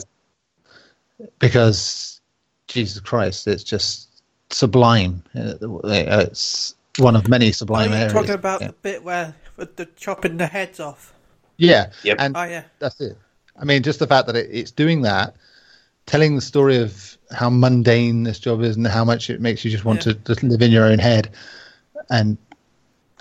yeah. because Jesus Christ, it's just sublime. Uh, It's one of many Are sublime you areas. talking about yeah. the bit where with the chopping the heads off? yeah, Yep. and Oh yeah. that's it. I mean, just the fact that it, it's doing that, telling the story of how mundane this job is and how much it makes you just want Yeah. to just live in your own head, and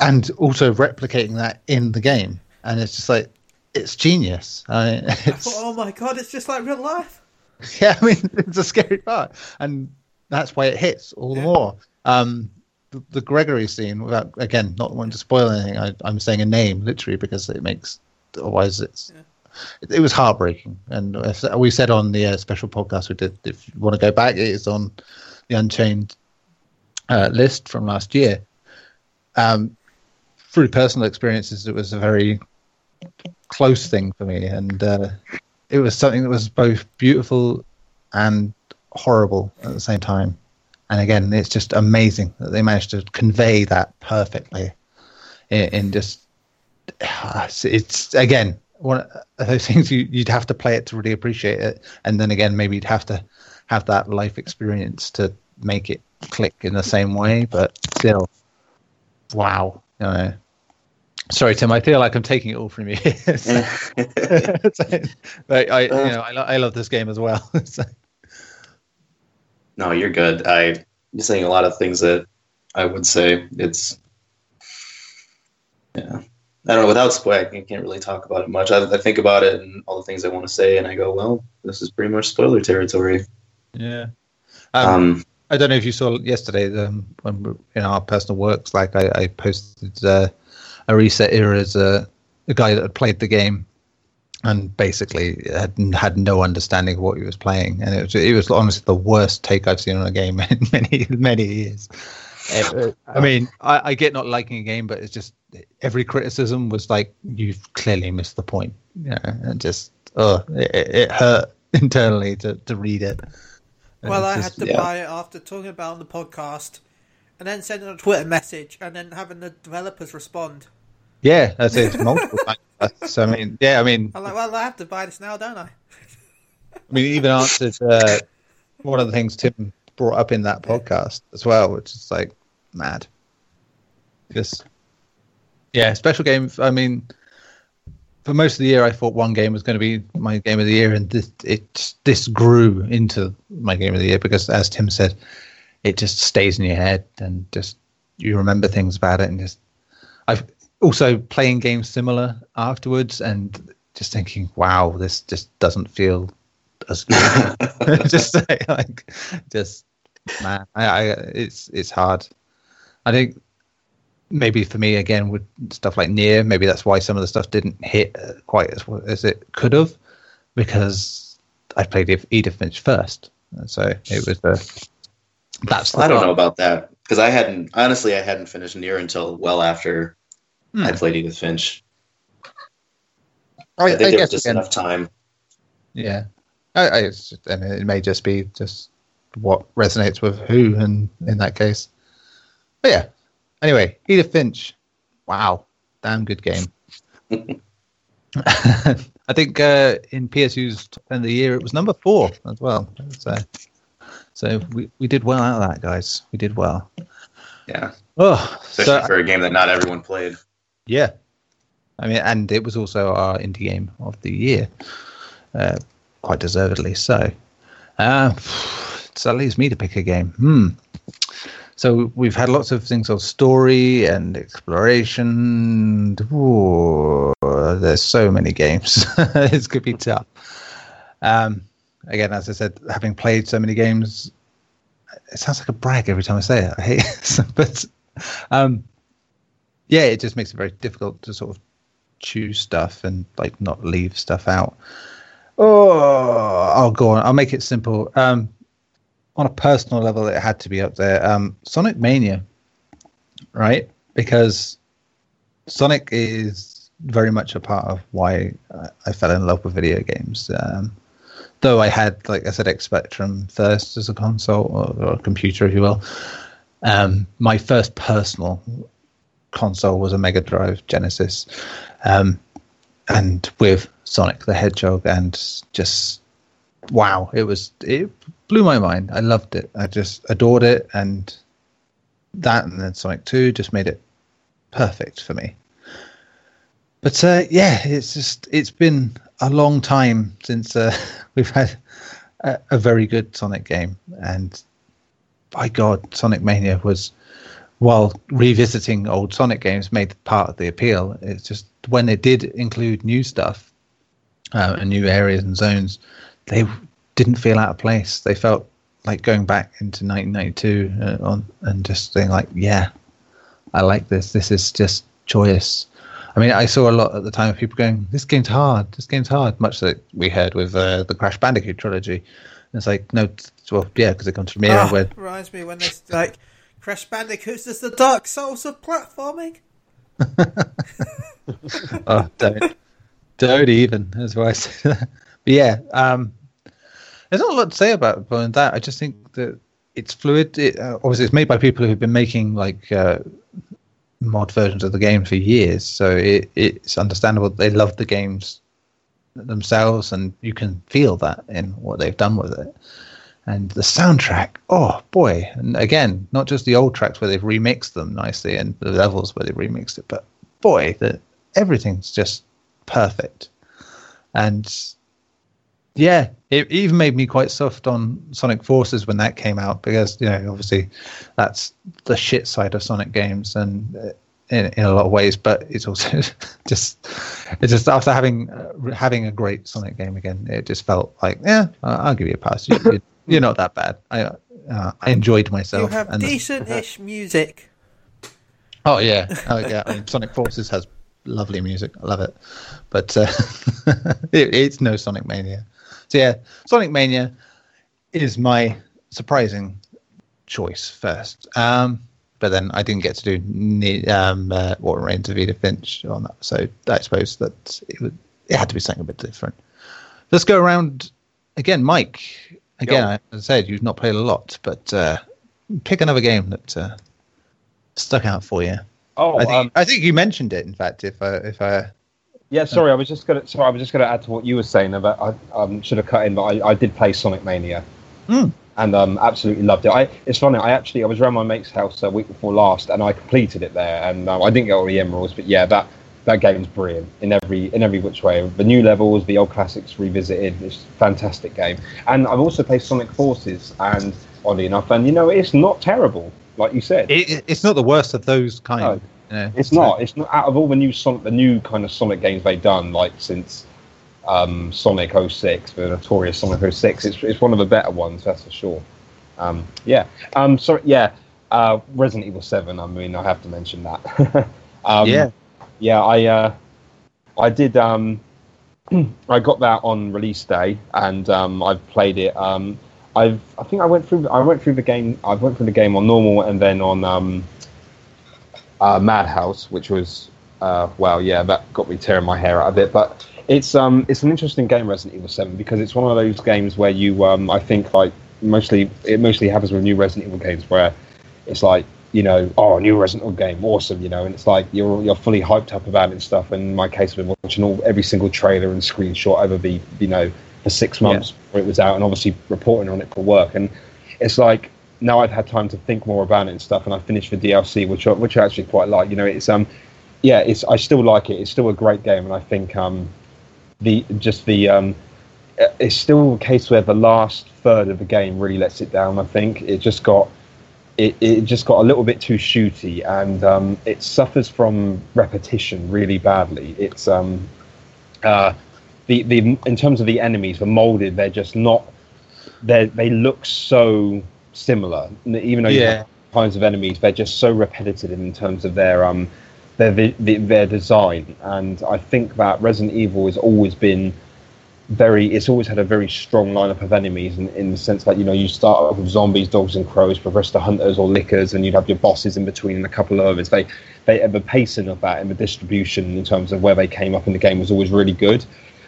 and also replicating that in the game, and it's just like it's genius. I mean, [laughs] it's, [laughs] oh my god, it's just like real life. [laughs] yeah, I mean, it's a scary part, and that's why it hits all the Yeah. more. Um, the, the Gregory scene, without again not wanting to spoil anything, I, I'm saying a name literally because it makes otherwise it's it, it was heartbreaking. And we said on the uh, special podcast we did, if you want to go back, it is on the Unchained uh, list from last year. Um, through personal experiences, it was a very close thing for me, and uh, it was something that was both beautiful and horrible at the same time. And again, it's just amazing that they managed to convey that perfectly in, in just. It's again one of those [laughs] things you, you'd have to play it to really appreciate it, and then again, maybe you'd have to have that life experience to make it click in the same way. But still, wow, you know. Sorry, Tim. I feel like I'm taking it all from you. [laughs] [laughs] So- but I, you uh. know, I, lo- I love this game as well. So- No, you're good. I you're saying a lot of things that I would say. It's yeah. I don't know. Without spoiling, I can't really talk about it much. I, I think about it and all the things I want to say, and I go, "Well, this is pretty much spoiler territory." yeah. Um, Um, I don't know if you saw yesterday um, when in our personal works, like I, I posted uh, a ResetEra as a, a guy that had played the game and basically had had no understanding of what he was playing, and it was it was honestly the worst take I've seen on a game [laughs] in many many years. Uh, I mean, I, I get not liking a game, but it's just every criticism was like you've clearly missed the point. You know, and just oh, it, it hurt [laughs] internally to, to read it. And Well, it's I had to yeah. buy it after talking about it on the podcast, and then sending a Twitter message, and then having the developers respond. Yeah, that's it. Multiple times. So I mean, yeah, I mean, I'm like, well, I have to buy this now, don't I? I mean, even answered uh, one of the things Tim brought up in that podcast as well, which is like mad. Just yeah, special game. I mean, for most of the year, I thought one game was going to be my game of the year, and this it this grew into my game of the year because, as Tim said, it just stays in your head and just you remember things about it, and just I've also playing games similar afterwards and just thinking, wow, this just doesn't feel as good. [laughs] [laughs] just like, like just man, I, I it's it's hard. I think maybe for me again with stuff like Nier, maybe that's why some of the stuff didn't hit quite as well as it could have because I played Edith- Finch first, and so it was a. That's the I don't part. know about that because I hadn't honestly I hadn't finished Nier until well after Hmm. I played Edith Finch. I, I think I was guess just again, enough time. Yeah, I, I, I mean, it may just be just what resonates with who, and in that case, but yeah. Anyway, Edith Finch, wow, damn good game. [laughs] [laughs] I think uh, in PSU's top end of the year, it was number four as well. So, so we, we did well out of that, guys. We did well. Yeah, Oh, especially so for a game that not everyone played. yeah, I mean, and it was also our indie game of the year, uh, quite deservedly so. Uh, [sighs] so that leaves me to pick a game. Hmm. So we've had lots of things on story and exploration. Ooh, there's so many games. [laughs] it's gonna be tough. Um, again, as I said, having played so many games, it sounds like a brag every time I say it. I hate it, [laughs] but um, yeah, it just makes it very difficult to sort of choose stuff and like not leave stuff out. Oh, I'll go on. I'll make it simple. Um, on a personal level, it had to be up there. Um, Sonic Mania, right? Because Sonic is very much a part of why I, I fell in love with video games. Um, though I had, like I said, X Spectrum first as a console or, or a computer, if you will. Um, my first personal console was a Mega Drive Genesis, um, and with Sonic the Hedgehog, and just wow, it was it blew my mind. I loved it. I just adored it, and that, and then Sonic Two just made it perfect for me. But uh, yeah, it's just it's been a long time since uh, [laughs] we've had a, a very good Sonic game, and by God, Sonic Mania was while revisiting old Sonic games made part of the appeal. It's just when they did include new stuff uh, and new areas and zones, they didn't feel out of place. They felt like going back into 1992 uh, on and just saying like, yeah, I like this. This is just joyous. I mean, I saw a lot at the time of people going, "This game's hard. This game's hard." Much like we heard with uh, the Crash Bandicoot trilogy. And it's like, no, well, yeah, because it comes from era Ah, where reminds me when they like Crash Bandicoots is the Dark Souls of platforming. [laughs] [laughs] oh, don't, don't even. That's why I say that. But yeah, um, there's not a lot to say about that. I just think that it's fluid. It, uh, obviously, it's made by people who've been making like uh, mod versions of the game for years, so it, it's understandable. They love the games themselves, and you can feel that in what they've done with it. And the soundtrack, oh boy! And again, not just the old tracks where they've remixed them nicely, and the levels where they've remixed it, but boy, the everything's just perfect. And yeah, it even made me quite soft on Sonic Forces when that came out because you know obviously that's the shit side of Sonic games and uh, in, in a lot of ways, but it's also [laughs] just it's just after having uh, having a great Sonic game again, it just felt like yeah, I'll, give you a pass. You, you, [laughs] you're not that bad. I uh, I enjoyed myself. You have decent-ish music. Oh yeah, [laughs] oh yeah. I mean, Sonic Forces has lovely music. I love it, but uh, it, it's no Sonic Mania. So yeah, Sonic Mania is my surprising choice first. Um, but then I didn't get to do um, uh, what remains of Edith Finch on that, so I suppose that it would it had to be something a bit different. Let's go around again, Mike. Again, as I said, you've not played a lot, but uh, pick another game that uh, stuck out for you. Oh, I think um, I think you mentioned it. In fact, if I if I yeah. Sorry, I was just gonna. Sorry, I was just gonna add to what you were saying about. I um, should have cut in, but I, I did play Sonic Mania, Hmm. and um, absolutely loved it. I, it's funny. I actually I was around my mate's house a week before last, and I completed it there, and um, I didn't get all the emeralds, but yeah, that that game's brilliant in every in every which way. The new levels, the old classics revisited. It's a fantastic game. And I've also played Sonic Forces, and oddly enough, and you know, it's not terrible, like you said. it, it's not the worst of those kind. No. Know. It's So- not. It's not out of all the new Sonic, the new kind of Sonic games they've done, like since um, Sonic 06, the notorious Sonic 06. It's it's one of the better ones, that's for sure. Um, yeah. Um. Sorry. Yeah. Uh, Resident Evil 7. I mean, I have to mention that. [laughs] um, Yeah. Yeah. I uh, I did. Um, [clears throat] I got that on release day, and um, I've played it. Um, I've I think I went through I went through the game. I went through the game on normal, and then on um, uh, Madhouse, which was uh, well, yeah, that got me tearing my hair out a bit. But it's um, it's an interesting game, Resident Evil Seven, because it's one of those games where you um, I think like mostly it mostly happens with new Resident Evil games where it's like you know, oh, a new Resident Evil game, awesome, you know, and it's like you're you're fully hyped up about it and stuff. And in my case, I've been watching all every single trailer and screenshot over the you know for six months before it was out, and obviously reporting on it for work. And it's like now I've had time to think more about it and stuff, and I finished the DLC, which I, which I actually quite like. You know, it's um, yeah, it's I still like it. It's still a great game, and I think um, the just the um, it's still a case where the last third of the game really lets it down. I think it just got it, it just got a little bit too shooty, and um, it suffers from repetition really badly. It's um, uh, the the in terms of the enemies, the molded, they're just not. They they look so similar, even though you Yeah. have kinds of enemies, they're just so repetitive in terms of their um their the, their design. And I think that Resident Evil has always been very it's always had a very strong lineup of enemies in, in the sense that you know you start off with zombies dogs and crows progress to hunters or lickers and you'd have your bosses in between and a couple of others they they the pacing of that and the distribution in terms of where they came up in the game was always really good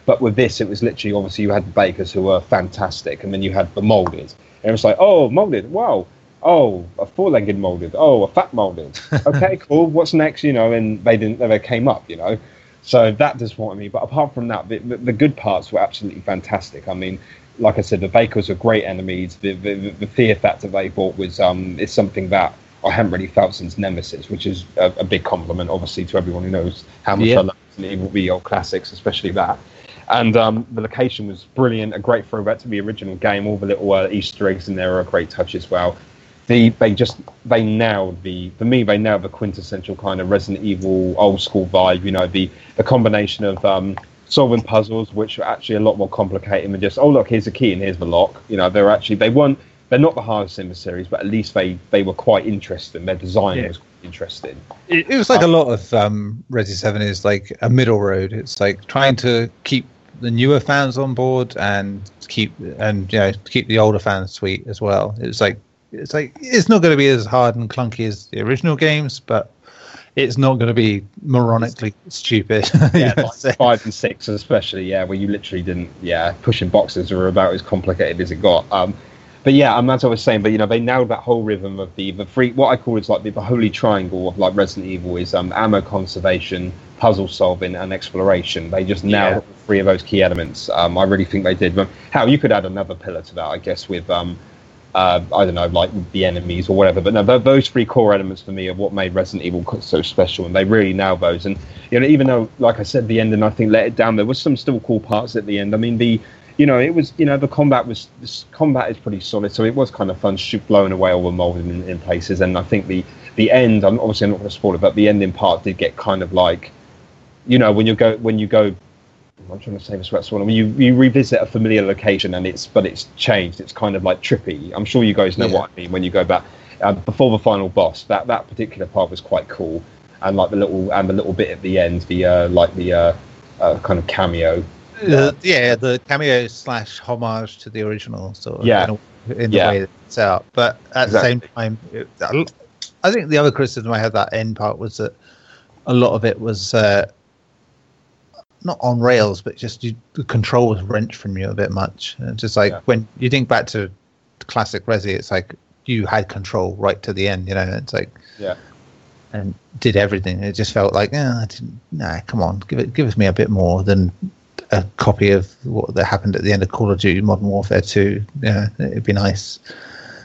but with this it was literally obviously you had the bakers who were fantastic and then you had the molded and it was like oh molded wow oh a four-legged molded oh a fat molded [laughs] okay cool what's next you know and they didn't never came up you know so that disappointed me. But apart from that, the, the, good parts were absolutely fantastic. I mean, like I said, the Bakers were great enemies. The, the, the fear factor they brought was um, is something that I haven't really felt since Nemesis, which is a, a big compliment, obviously, to everyone who knows how much Yeah. I love Resident Evil, the old classics, especially that. And um, the location was brilliant, a great throwback to the original game. All the little uh, Easter eggs in there are a great touch as well. The, they just they nailed the for me they nailed the quintessential kind of Resident Evil old school vibe. You know the the combination of um, solving puzzles, which are actually a lot more complicated than just oh look here's a key and here's the lock. You know they're actually they weren't they're not the hardest in the series, but at least they they were quite interesting. Their design Yeah. was quite interesting. It, it was like a lot of um, Resi Seven is like a middle road. It's like trying to keep the newer fans on board and keep and you know keep the older fans sweet as well. It's like it's like it's not going to be as hard and clunky as the original games, but it's not going to be moronically stupid. [laughs] yeah, like five and six especially. Yeah, where you literally didn't. Yeah, pushing boxes were about as complicated as it got. Um, but yeah, um, as I was saying, but you know, they nailed that whole rhythm of the the free What I call is like the, the holy triangle of like Resident Evil is um, ammo conservation, puzzle solving, and exploration. They just nailed Yeah. three of those key elements. Um, I really think they did. Um, How you could add another pillar to that, I guess, with um, uh, I don't know, like the enemies or whatever. But no, th- those three core elements for me are what made Resident Evil so special, and they really nailed those. And you know, even though, like I said, the ending I think let it down, there was some still cool parts at the end. I mean, the you know, it was you know the combat was this combat is pretty solid, so it was kind of fun, shoot blowing away all the mold in, in places. And I think the the end, I'm obviously I'm not going to spoil it, but the ending part did get kind of like, you know, when you go when you go I'm trying to say this right sort When You you revisit a familiar location and it's but it's changed. It's kind of like trippy. I'm sure you guys know Yeah. what I mean when you go back uh, before the final boss. That that particular part was quite cool, and like the little and the little bit at the end, the uh, like the uh, uh, kind of cameo. Uh, yeah, the cameo slash homage to the original, sort of. Yeah. in, a- in the Yeah. way that it's out. But at the same time, it, I think the other criticism I had that end part was that a lot of it was uh, not on rails, but just you, the control was wrenched from you a bit much. And just like Yeah. when you think back to classic Resi, it's like you had control right to the end. You know, it's like Yeah. and did everything. It just felt like, yeah, I didn't. Nah, come on, give it, give us me a bit more than a copy of what that happened at the end of Call of Duty Modern Warfare Two. Yeah, it'd be nice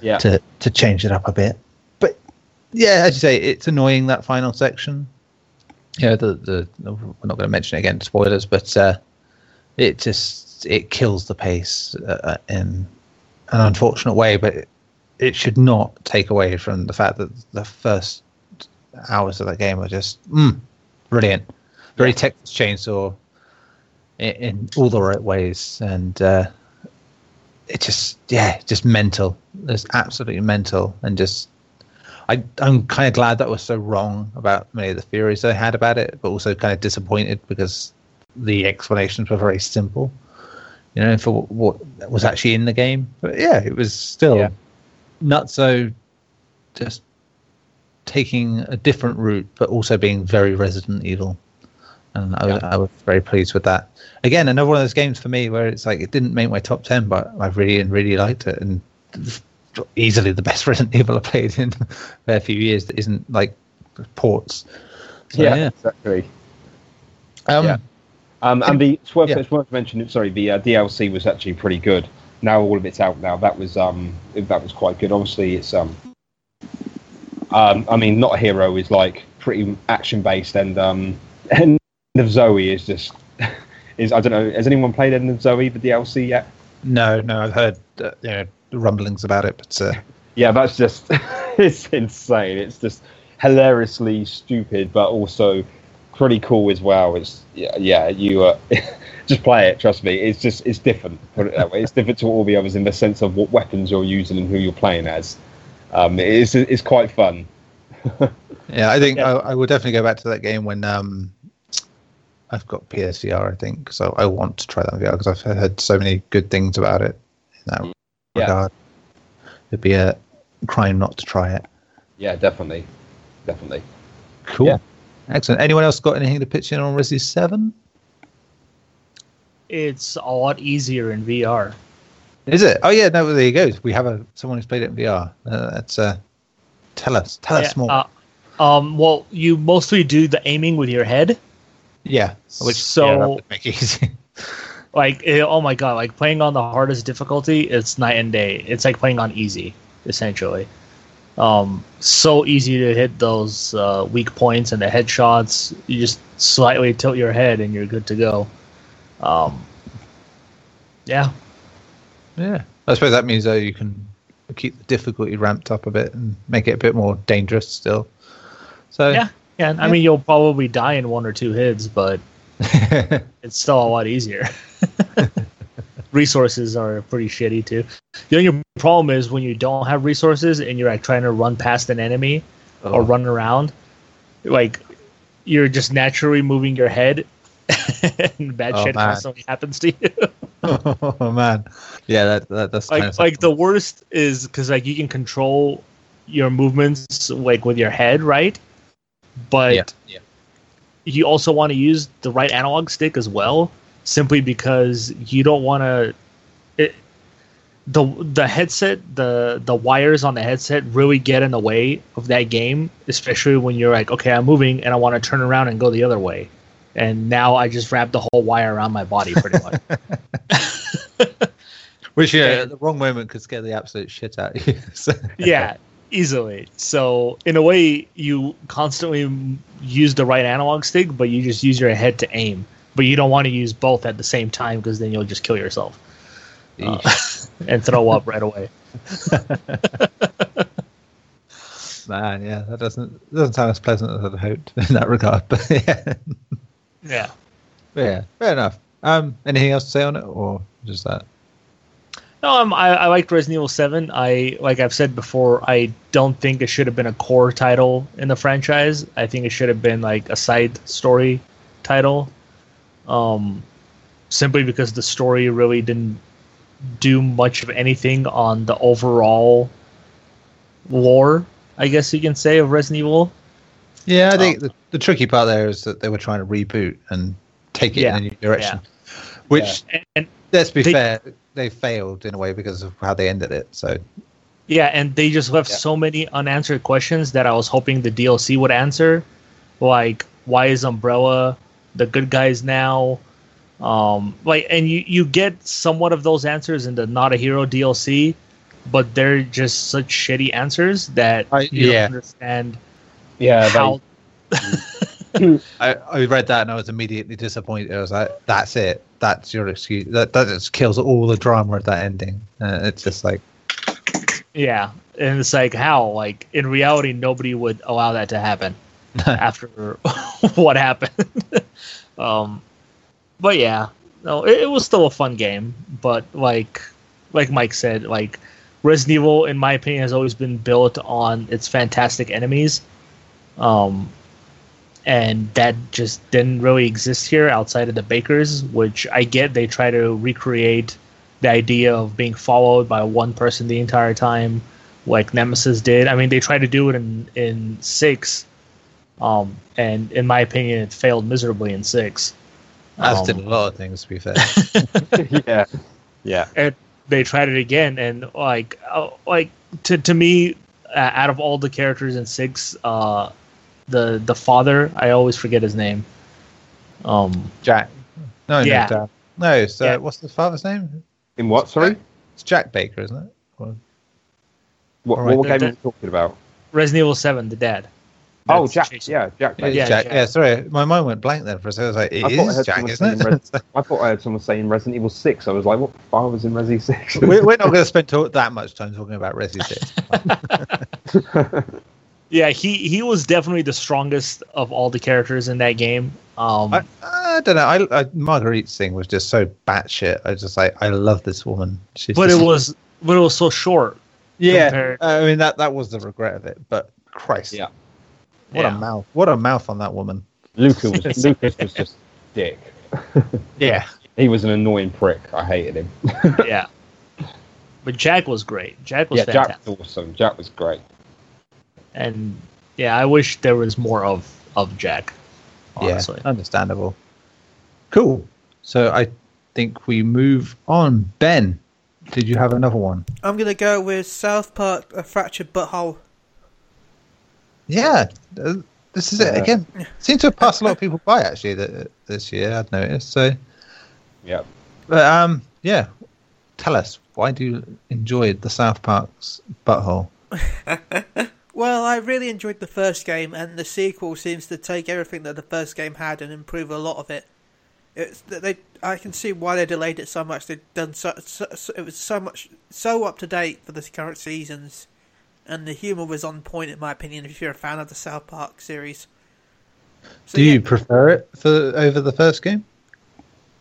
Yeah. to to change it up a bit. But yeah, as you say, it's annoying that final section. Know, the the we're not going to mention it again, spoilers, but uh, it just it kills the pace uh, in an unfortunate way. But it, it should not take away from the fact that the first hours of that game are just mm, brilliant, very Texas Chainsaw in, in all the right ways, and uh, it just yeah, just mental. It's absolutely mental, and just I I'm kind of glad that I was so wrong about many of the theories I had about it, but also kind of disappointed because the explanations were very simple. You know, for what was actually in the game. But yeah, it was still Yeah. not so just taking a different route, but also being very Resident Evil. And I was, I was very pleased with that. Again, another one of those games for me where it's like it didn't make my top ten, but I really and really liked it, and easily the best [laughs] Resident Evil I played in a few years. That isn't like ports. So, yeah, yeah. exactly. Um, Yeah. Um, and the it's worth Yeah. it's worth mentioning. Sorry, the uh, DLC was actually pretty good. Now all of it's out now. That was um that was quite good. Obviously, it's um um I mean, not a hero is like pretty action based, and um [laughs] End of Zoe is just [laughs] is I don't know. Has anyone played End of Zoe the DLC yet? No, no, I've heard uh, you know the rumblings about it, but uh, Yeah, that's just [laughs] it's insane. It's just hilariously stupid, but also pretty cool as well. It's yeah, yeah. You uh, [laughs] just play it. Trust me. It's just it's different. Put it that way. It's different to all the others in the sense of what weapons you're using and who you're playing as. Um, it's it's quite fun. Yeah, I think Yeah. I, I will definitely go back to that game when um, I've got PSVR. I think so. I want to try that in VR because I've heard so many good things about it. In that Yeah. regard, it'd be a crime not to try it. Yeah, definitely, definitely. Cool. Yeah. Excellent. Anyone else got anything to pitch in on Resi Seven? It's a lot easier in VR. Is it? Oh yeah, no. There you go. We have a someone who's played it in VR. Uh, that's uh, tell us. Tell us more. uh, um, well, you mostly do the aiming with your head. Yeah. Which so- yeah, make it easy. [laughs] Like, eh, oh my god, like playing on the hardest difficulty, it's night and day. It's like playing on easy, essentially. Um, so easy to hit those uh, weak points and the headshots. You just slightly tilt your head and you're good to go. Um, yeah, Yeah, I suppose that means though you can keep the difficulty ramped up a bit and make it a bit more dangerous still. So yeah, yeah. I mean, you'll probably die in one or two hits, but [laughs] it's still a lot easier. [laughs] resources are pretty shitty too. The only problem is when you don't have resources and you're like trying to run past an enemy or Oh. run around, like you're just naturally moving your head, [laughs] and bad Oh, shit man. constantly happens to you. oh man, yeah, that, that that's like like the worst is because like you can control your movements like with your head, right? But yeah, yeah. you also want to use the right analog stick as well, simply because you don't want to. It, the the headset, the the wires on the headset really get in the way of that game, especially when you're like, okay, I'm moving and I want to turn around and go the other way, and now I just wrap the whole wire around my body pretty much. [laughs] [laughs] Which yeah, at the wrong moment could scare the absolute shit out of you. [laughs] So, yeah, easily. So in a way, you constantly use the right analog stick, but you just use your head to aim. But you don't want to use both at the same time because then you'll just kill yourself uh, [laughs] and throw up right away. [laughs] man, yeah, that doesn't doesn't sound as pleasant as I'd hoped in that regard. But [laughs] yeah, Yeah. But yeah, fair enough. Um, anything else to say on it, or just that? No, um, I, I liked Resident Evil Seven. I like I've said before. I don't think it should have been a core title in the franchise. I think it should have been like a side story title. Um, simply because the story really didn't do much of anything on the overall lore. I guess you can say of Resident Evil. Yeah, I think the, the tricky part there is that they were trying to reboot and take it Yeah, in a new direction. Which, And, and let's be They- fair, they failed in a way because of how they ended it. So Yeah, and they just left Yeah. so many unanswered questions that I was hoping the DLC would answer. Like, why is Umbrella the good guys now? Um, like, and you you get somewhat of those answers in the Not a Hero DLC, but they're just such shitty answers that I- you yeah. don't understand Yeah, how. [laughs] I, I read that and I was immediately disappointed. I was like, "That's it. That's your excuse. That that just kills all the drama of that ending." Uh, it's just like, Yeah, and it's like how like in reality nobody would allow that to happen [laughs] after [laughs] what happened. [laughs] um, but yeah, no, it, it was still a fun game. But like like Mike said, like Resident Evil, in my opinion, has always been built on its fantastic enemies. Um, and that just didn't really exist here outside of the Bakers, which I get they try to recreate the idea of being followed by one person the entire time, like Nemesis did. I mean, they tried to do it in in six, um, and in my opinion, it failed miserably in six. as Um, did a lot of things. To be fair, [laughs] [laughs] yeah, yeah. and they tried it again, and like uh, like to to me, uh, out of all the characters in six, uh, the the father I always forget his name. Um, Jack. No, Yeah. no, Dad. No. It's, uh, Yeah. what's the father's name? In what? Sorry, It's Jack Baker, isn't it? Or- what, Alright, what game the- are you talking about? Resident Evil Seven, the dad. Oh, Jack. chasing- Yeah, Jack. Yeah, Yeah, Jack. Jack. Yeah, sorry, my mind went blank then for a second. I was like, it I thought I is heard Jack, someone isn't saying it? [laughs] I thought I heard someone saying Resident Evil Six. I was like, what? I was in Resi Six. we're, we're not going to spend talk, that much time talking about Resi 6. [laughs] [laughs] Yeah, he he was definitely the strongest of all the characters in that game. Um, I, I don't know. I, I Marguerite Singh was just so batshit. I was just like, I love this woman. She's but just- it was but it was so short. yeah. compared- I mean that that was the regret of it. But Christ, Yeah. what Yeah. a mouth! What a mouth on that woman. Lucas was [laughs] Lucas was just dick. [laughs] Yeah, He was an annoying prick. I hated him. [laughs] yeah. But Jack was great. Jack was yeah, fantastic. Jack was awesome. Jack was great. And yeah, I wish there was more of of Jack. Honestly, yeah, understandable. Cool. So I think we move on. Ben, did you have another one? I'm gonna go with South Park: A Fractured Butthole. Yeah, uh, this is it Uh, again. Seems to have passed a lot of people by actually th- this year. I've noticed. So, Yeah. but um, yeah, tell us why do you enjoy the South Park's butthole? [laughs] Well, I really enjoyed the first game, and the sequel seems to take everything that the first game had and improve a lot of it. It's they. I can see why they delayed it so much. They've done so, so, so. It was so much so up to date for the current seasons, and the humor was on point in my opinion. If you're a fan of the South Park series, so, do yeah, you prefer it for over the first game?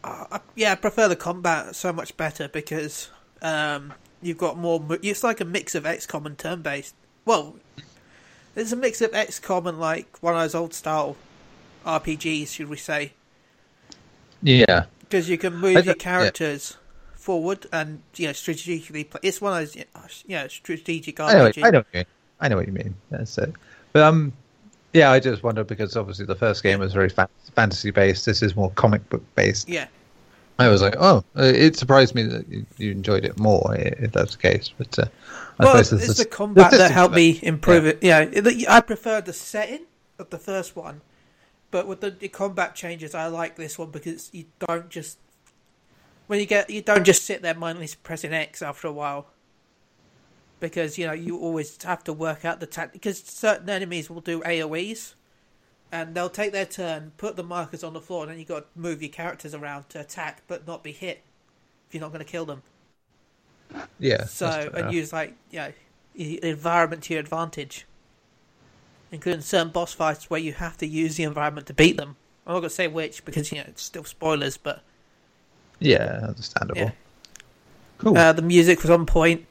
I, yeah, I prefer the combat so much better because um, you've got more. It's like a mix of XCOM and turn-based. Well, it's a mix of XCOM and like one of those old style RPGs, should we say? Yeah, Because you can move don't- your yeah. characters forward and you know strategically. Play. It's one of those you know strategic I know, I know what you mean. I know what you mean. That's it. But um, yeah, I just wonder because obviously the first game was very fa- fantasy based. This is more comic book based. Yeah, I was like, oh, uh, it surprised me that you, you enjoyed it more if that's the case. But uh, I well, it's there's the combat there's that helped me improve it. Yeah, it- I prefer the setting of the first one, but with the, the combat changes, I like this one because you don't just when you get you don't just sit there mindlessly pressing X after a while. Because you know you always have to work out the tactic. Because certain enemies will do AOE's, and they'll take their turn, put the markers on the floor, and then you got to move your characters around to attack, but not be hit. If you're not going to kill them. Yeah. So and use like you know the environment to your advantage, including certain boss fights where you have to use the environment to beat them. I'm not gonna say which because you know it's still spoilers, but yeah, understandable. Yeah. Cool. uh, the music was on point.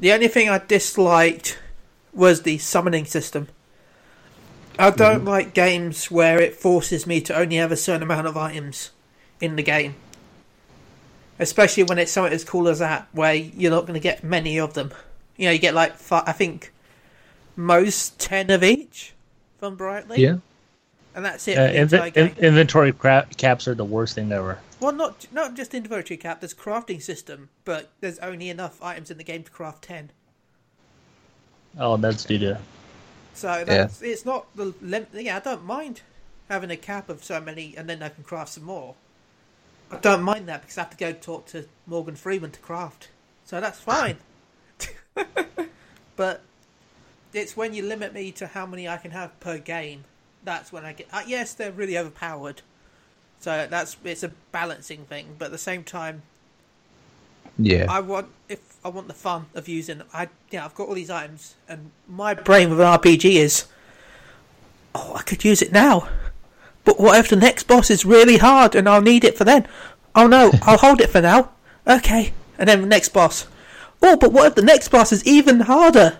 The only thing I disliked was the summoning system. I don't Mm-hmm. like games where it forces me to only have a certain amount of items in the game. Especially when it's something as cool as that, where you're not going to get many of them. You know, you get like, fi I think, most 10 of each from Brightly. yeah. And that's it. Uh, for the entire inven- game. in- inventory cra- caps are the worst thing ever. Well, not not just inventory cap. There's crafting system, but there's only enough items in the game to craft ten. Oh, that's due to So that's it's not the lim- yeah. I don't mind having a cap of so many, and then I can craft some more. I don't mind that because I have to go talk to Morgan Freeman to craft, so that's fine. [laughs] but it's when you limit me to how many I can have per game. That's when I get. Uh, yes, they're really overpowered. So that's it's a balancing thing, but at the same time, Yeah. I want if I want the fun of using. I yeah, I've got all these items, and my brain with an RPG is, oh, I could use it now. But what if the next boss is really hard and I'll need it for then? Oh no, [laughs] I'll hold it for now. Okay, and then the next boss. Oh, but what if the next boss is even harder?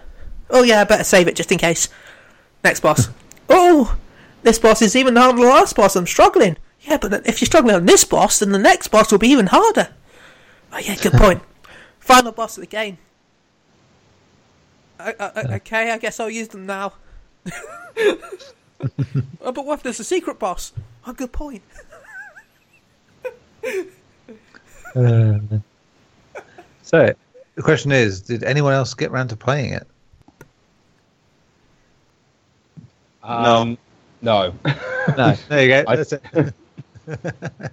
Oh yeah, I better save it just in case. Next boss. [laughs] oh, this boss is even harder than the last boss. I'm struggling. Yeah, but if you're struggling on this boss, then the next boss will be even harder. Oh yeah, good point. [laughs] Final boss of the game. Uh, uh, okay, I guess I'll use them now. Oh, but what if there's a secret boss? Oh, good point. Uh, [laughs] so the question is, did anyone else get round to playing it? Um, no. No. There you go. [laughs] I- That's it. [laughs]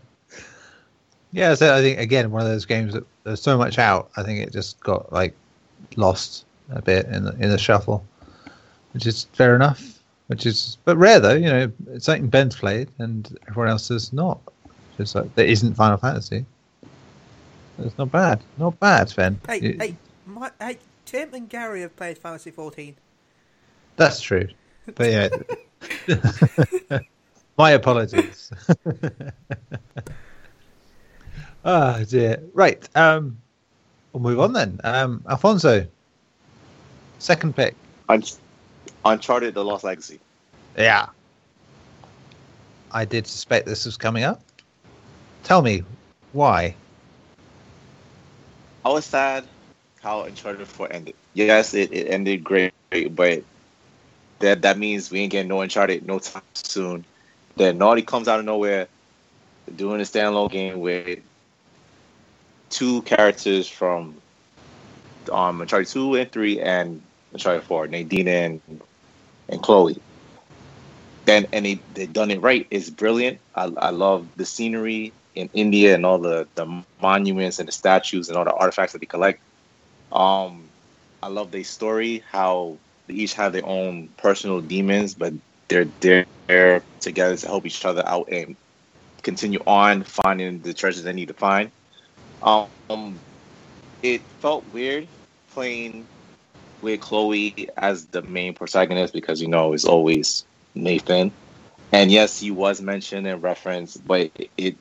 yeah, so I think again one of those games that there's so much out. I think it just got like lost a bit in the in the shuffle, which is fair enough. Which is but rare though. You know, it's something Ben's played and everyone else has not. Just like there isn't Final Fantasy. It's not bad, not bad, Ben. Hey, You- hey, my, hey, Tim and Gary have played Fantasy 14. That's true. But yeah. [laughs] [laughs] My apologies. [laughs] Ah dear. Right. Um we'll move on then. Um Alfonso. Second pick. Un- Uncharted: The Lost Legacy. Yeah. I did suspect this was coming up. Tell me why. I was sad how Uncharted 4 ended. Yes, it, it ended great, but that that means we ain't getting no Uncharted no time soon. Then Naughty comes out of nowhere, doing a standalone game with two characters from um Uncharted 2 and 3 and Uncharted 4, Nadine and and Chloe. Then and they they done it right. It's brilliant. I I love the scenery in India and all the the monuments and the statues and all the artifacts that they collect. Um, I love their story. How they each have their own personal demons, but they're there together to help each other out and continue on finding the treasures they need to find. Um, it felt weird playing with Chloe as the main protagonist because you know it's always Nathan, and yes, he was mentioned and referenced, but it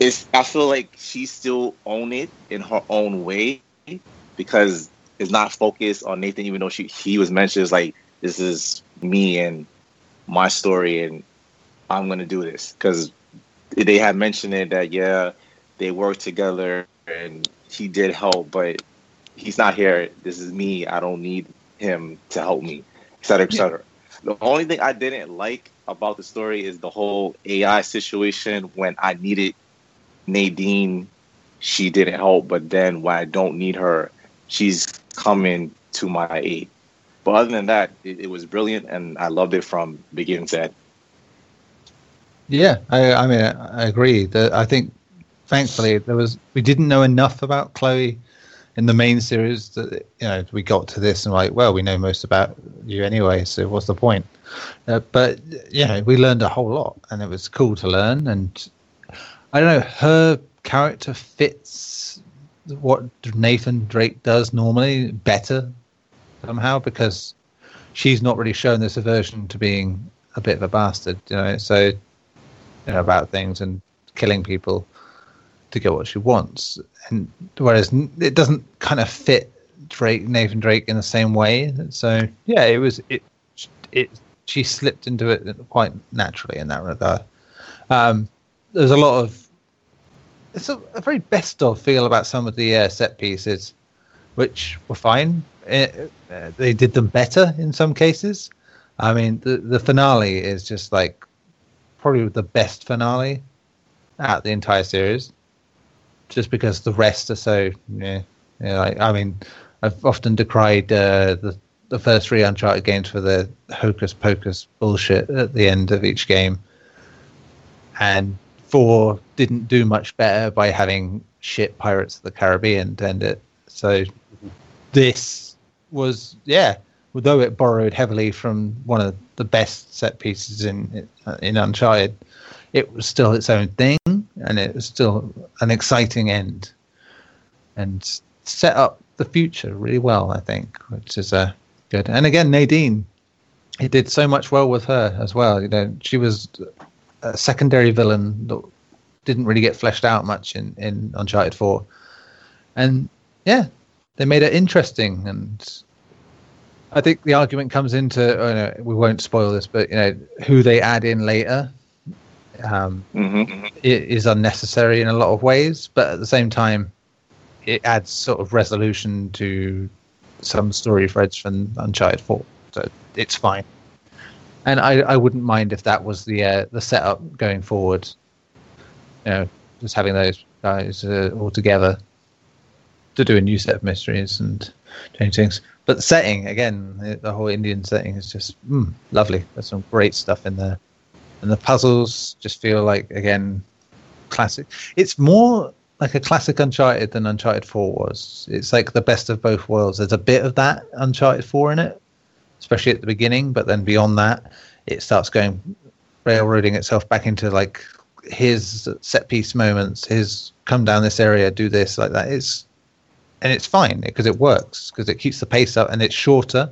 it's I feel like she still own it in her own way because it's not focused on Nathan, even though she he was mentioned as like this is me and my story and I'm gonna do this. Because they had mentioned it that yeah they worked together and he did help, but he's not here. This is me. I don't need him to help me, et cetera, et cetera. The only thing I didn't like about the story is the whole AI situation when I needed Nadine, she didn't help, but then when I don't need her, she's coming to my aid. But other than that, it, it was brilliant, and I loved it from beginning to end. Yeah, I, I mean, I, I agree. That I think, thankfully, there was we didn't know enough about Chloe in the main series that you know we got to this and like, well, we know most about you anyway, so what's the point? Uh, but you know, we learned a whole lot, and it was cool to learn. And I don't know, her character fits what Nathan Drake does normally better somehow because she's not really shown this aversion to being a bit of a bastard, you know. So you know, about things and killing people to get what she wants. And whereas it doesn't kind of fit Drake, Nathan Drake, in the same way. So yeah, it was it it she slipped into it quite naturally in that regard. Um, there's a lot of it's a, a very best of feel about some of the uh, set pieces, which were fine. Uh, uh, they did them better in some cases. I mean, the the finale is just like probably the best finale out the entire series, just because the rest are so yeah. yeah like, I mean, I've often decried uh, the the first three Uncharted games for the hocus pocus bullshit at the end of each game, and four didn't do much better by having shit Pirates of the Caribbean to end it. So this was yeah, although it borrowed heavily from one of the best set pieces in in Uncharted, it was still its own thing, and it was still an exciting end, and set up the future really well. I think, which is uh, good. And again, Nadine, he did so much well with her as well. You know, she was a secondary villain that didn't really get fleshed out much in in Uncharted Four, and yeah, they made it interesting and I think the argument comes into oh no, we won't spoil this, but you know who they add in later um, Mm-hmm. it is unnecessary in a lot of ways, but at the same time, it adds sort of resolution to some story threads from Uncharted Four, so it's fine. And I, I wouldn't mind if that was the uh, the setup going forward. You know, just having those guys uh, all together to do a new set of mysteries and change things. But the setting again, the, the whole Indian setting is just mm, lovely. There's some great stuff in there, and the puzzles just feel like again classic. It's more like a classic Uncharted than Uncharted Four was. It's like the best of both worlds. There's a bit of that Uncharted Four in it, especially at the beginning. But then beyond that, it starts going railroading itself back into like his set piece moments, his come down this area, do this like that. It's and it's fine because it works because it keeps the pace up and it's shorter.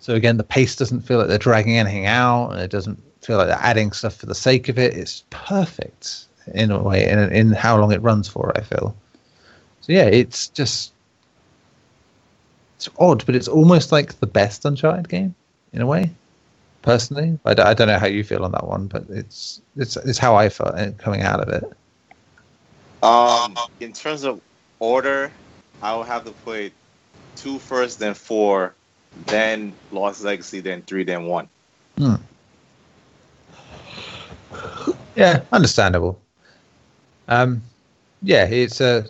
So again, the pace doesn't feel like they're dragging anything out, and it doesn't feel like they're adding stuff for the sake of it. It's perfect in a way, in, in how long it runs for. I feel. So yeah, it's just it's odd, but it's almost like the best Uncharted game in a way. Personally, I, d- I don't know how you feel on that one, but it's it's it's how I felt uh, coming out of it. Um, in terms of order, I would have to put two first, then four, then Lost Legacy, then three, then one. Yeah, understandable. Um, yeah, it's a.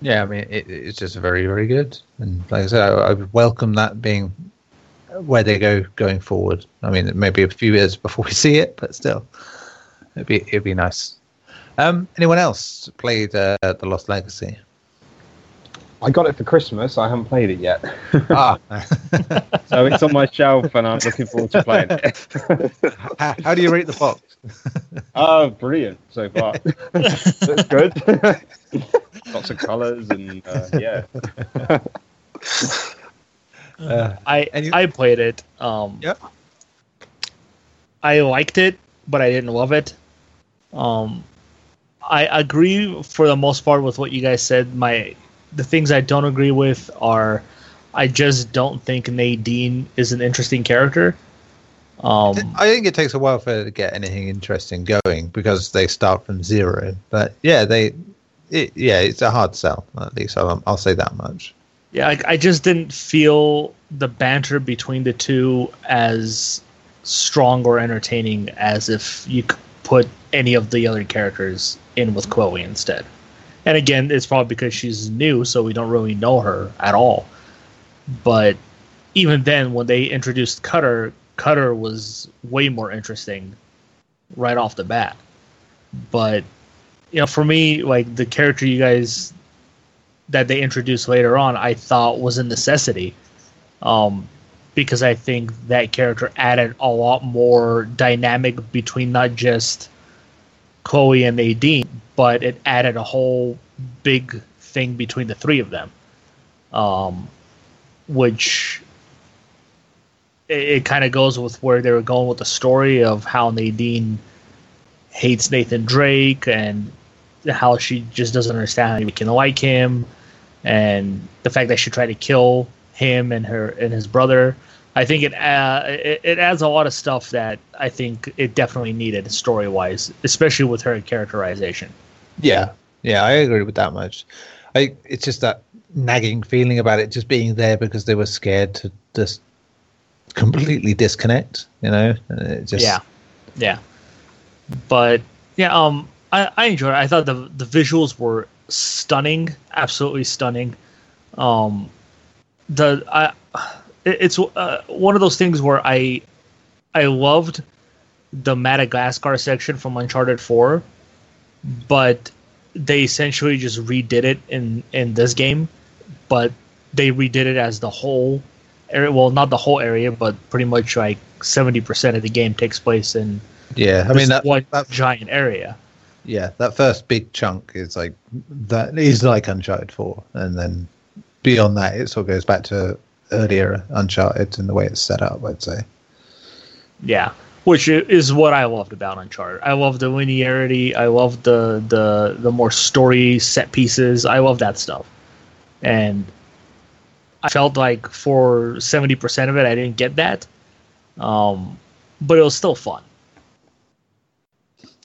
Yeah, I mean, it, it's just very, very good, and like I said, I, I welcome that being where they go going forward. I mean, it may be a few years before we [laughs] see it, but still, it'd be it'd be nice. Um, anyone else played uh, the Lost Legacy? I got it for Christmas. I haven't played it yet, [laughs] ah, [laughs] so it's on my shelf, and I'm looking forward to playing it. how, how do you rate the box? [laughs] oh, brilliant so far. That's good. Lots of colours and uh, yeah. Uh, I And you- I played it. Um, Yep. I liked it, but I didn't love it. Um, I agree for the most part with what you guys said. My the things I don't agree with are I just don't think Nadine is an interesting character. Um, I think it takes a while for her to get anything interesting going because they start from zero. But yeah, they, it, yeah, it's a hard sell. At least I'll, I'll say that much. Yeah, I, I just didn't feel the banter between the two as strong or entertaining as if you could put any of the other characters in with Chloe instead. And again, it's probably because she's new, so we don't really know her at all. But even then, when they introduced Cutter, Cutter was way more interesting right off the bat. But you know, for me, like the character you guys that they introduced later on, I thought was a necessity, um, because I think that character added a lot more dynamic between not just Chloe and Nadine, but it added a whole big thing between the three of them, um, which it, it kind of goes with where they were going with the story of how Nadine hates Nathan Drake and how she just doesn't understand how you can like him and the fact that she tried to kill him and her and his brother. I think it uh, it, it adds a lot of stuff that I think it definitely needed story wise, especially with her characterization. Yeah, yeah, I agree with that much. I it's just that nagging feeling about it just being there because they were scared to just completely disconnect. You know, just Yeah, yeah. But yeah, um, I, I enjoyed it. I thought the the visuals were stunning, absolutely stunning. Um, the I, it, it's uh, one of those things where I I loved the Madagascar section from Uncharted Four, but they essentially just redid it in in this game, but they redid it as the whole area. Well, not the whole area, but pretty much like seventy percent of the game takes place in yeah. I mean that, one that giant area. yeah, that first big chunk is like that is like Uncharted Four, and then beyond that, it sort of goes back to earlier Uncharted and the way it's set up. I'd say. Yeah, which is what I loved about Uncharted. I love the linearity. I love the the the more story set pieces. I love that stuff, and I felt like for seventy percent of it, I didn't get that. Um, but it was still fun.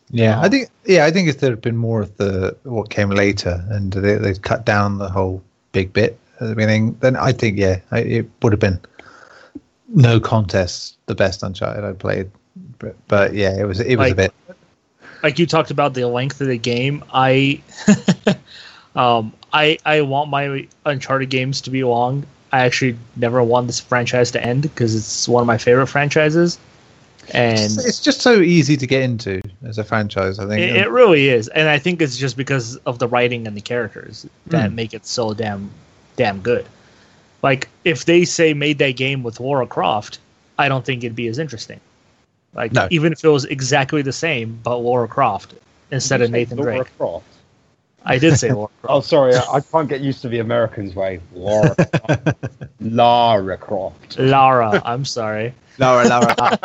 Yeah, I Um, think yeah, I think if there had been more of the what came later, and they they cut down the whole big bit at the beginning, then I think yeah, I, it would have been no contest the best Uncharted I played. But, but yeah, it was it was a bit like you talked about the length of the game i [laughs] um i i want my uncharted games to be long i actually never want this franchise to end because it's one of my favorite franchises and it's, it's just so easy to get into as a franchise. I think. it, it really is and i think it's just because of the writing and the characters that Hmm. make it so damn damn good Like if they say made that game with Lara Croft, I don't think it'd be as interesting. Like No. even if it was exactly the same but Lara Croft instead of Nathan Laura Drake. Croft. I did say Lara [laughs] Oh, sorry, I, I can't get used to the Americans' way. Laura, [laughs] Lara Croft. Lara, I'm sorry. Laura, Laura. [laughs]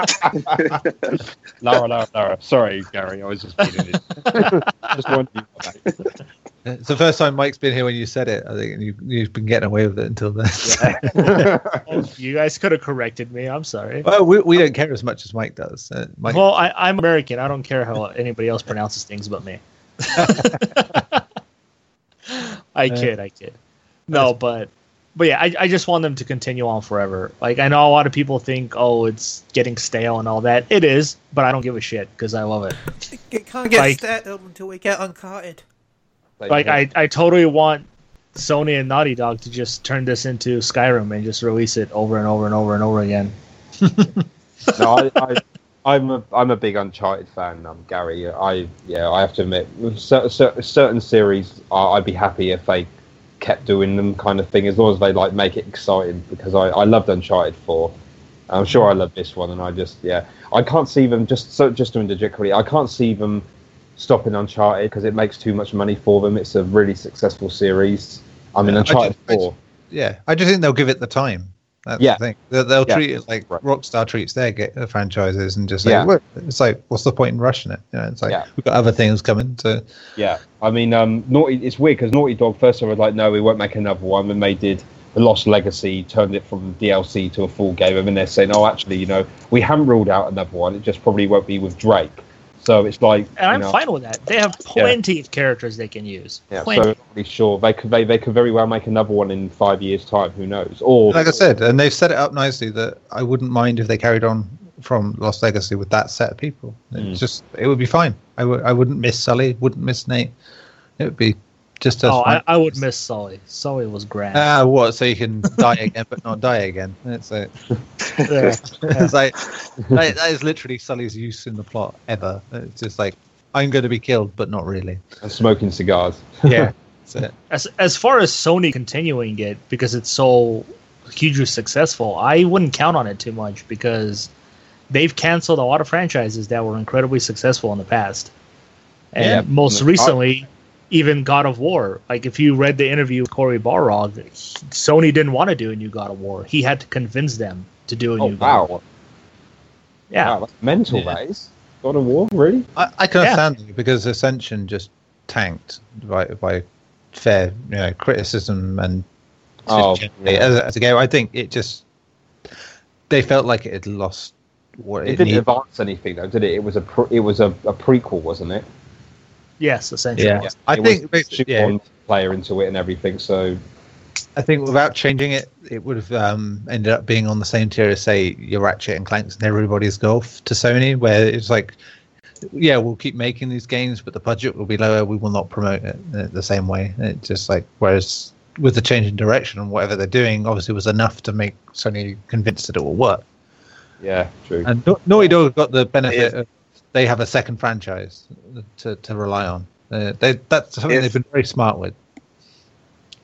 Lara, Lara, Lara. Sorry, Gary, I was just being it. just wanted you to know. It's the first time Mike's been here when you said it. I think you, you've been getting away with it until then. Oh, [laughs] you guys could have corrected me. I'm sorry. well, we, we don't care as much as Mike does. Uh, Mike, Well, I, I'm American. I don't care how anybody else pronounces things but me. [laughs] I kid, I kid. No, but but yeah, I, I just want them to continue on forever. Like I know a lot of people think, oh, it's getting stale and all that. It is, but I don't give a shit because I love it. It can't get Like- started until we get Uncharted. Like I, I totally want Sony and Naughty Dog to just turn this into Skyrim and just release it over and over and over and over again. [laughs] no, I, I, I'm a I'm a big Uncharted fan. Um, Gary, I yeah, I have to admit, cer- cer- certain series, I, I'd be happy if they kept doing them, kind of thing, as long as they like make it exciting. Because I, I loved Uncharted Four. I'm sure I love this one, and I just yeah, I can't see them just so just to interject quickly. I can't see them stopping Uncharted because it makes too much money for them. It's a really successful series. I mean, Yeah, I Uncharted just- I Four. yeah, I just think they'll give it the time. That's Yeah. the thing. They'll, they'll Yeah. treat it like Right. Rockstar treats their ga- uh, franchises and just say, Yeah. look, it's like, what's the point in rushing it? You know, it's like, Yeah. we've got other things coming. So, Yeah, I mean, um, Naughty. It's weird because Naughty Dog first were like, no, we won't make another one. And they did the Lost Legacy, turned it from DLC to a full game, and then they're saying, oh, actually, you know, we haven't ruled out another one. It just probably won't be with Drake. So it's like, And I'm know, fine with that. They have plenty of characters they can use. Yeah, so I'm not really sure they could they, they could very well make another one in five years' time. Who knows? Or like I said, and they've set it up nicely that I wouldn't mind if they carried on from Lost Legacy with that set of people. Mm. Just, it would be fine. I w- I wouldn't miss Sully, wouldn't miss Nate. It would be just as oh, I. I would miss Sully. Sully was grand. Ah, what? So you can die again, but not die again. That's it. [laughs] Yeah. it's like that, that is literally Sully's use in the plot ever. It's just like I'm going to be killed, but not really. and smoking cigars. Yeah, [laughs] that's it. As as far as Sony continuing it because it's so hugely successful, I wouldn't count on it too much because they've canceled a lot of franchises that were incredibly successful in the past. And Yeah. most I- recently, even God of War. Like if you read the interview with Cory Barlog, Sony didn't want to do a new God of War. He had to convince them to do a Oh new God of War. wow, Yeah. wow, that's mental. Yeah. That is God of War, really? I, I can Yeah. understand it because Ascension just tanked by by fair you know criticism and Oh, yeah. as, a, as a game. I think it just they felt like it had lost what It it, didn't needed. advance anything though, did it? It was a pre- it was a, a prequel, wasn't it? Yes, essentially. Yeah, I It think was basically, yeah, shoehorned player into it and everything. So I think without changing it, it would have um, ended up being on the same tier as say your Ratchet and Clanks and everybody's Golf to Sony, where it's like, yeah, we'll keep making these games, but the budget will be lower. We will not promote it uh, the same way. It's just like whereas with the change in direction and whatever they're doing, obviously was enough to make Sony convinced that it will work. yeah, true. And Nau- Naughty Dog got the benefit of they have a second franchise to, to rely on. Uh, they, that's something If- they've been very smart with.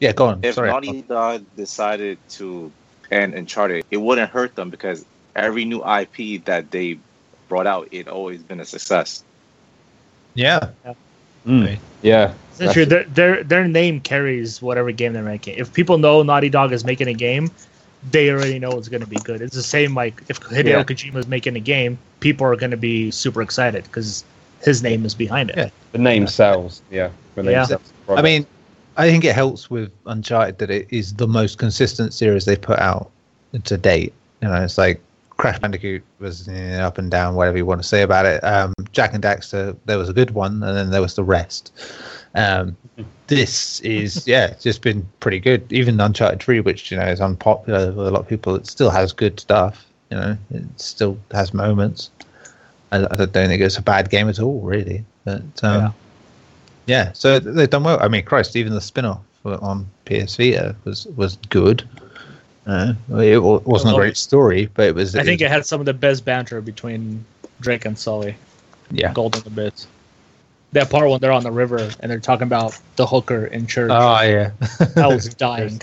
Yeah, go on. If Sorry. Naughty Dog decided to end Uncharted, it wouldn't hurt them because every new IP that they brought out, it always been a success. Yeah. Mm, yeah, Essentially, That's- their, their their name carries whatever game they're making. If people know Naughty Dog is making a game, they already know it's going to be good. It's the same like if Hideo Yeah. Kojima is making a game, people are going to be super excited because his name is behind it. Yeah. the name sells. Yeah, the name Yeah. sells the I mean, I think it helps with Uncharted that it is the most consistent series they put out to date. You know, it's like Crash Bandicoot was up and down, whatever you want to say about it. Um, Jak and Daxter, there was a good one, and then there was the rest. Um, [laughs] this is, yeah, it's just been pretty good. Even Uncharted 3, which, you know, is unpopular with a lot of people, it still has good stuff. You know, it still has moments. I, I don't think it's a bad game at all, really. But um, Yeah. yeah, so they've done well. I mean, Christ, even the spin-off on PS Vita was was good. Uh, it wa- wasn't a great story, but it was. I think it, it had some of the best banter between Drake and Sully. yeah. Golden Abyss. That part when they're on the river and they're talking about the hooker in church. Oh yeah. [laughs] I was dying.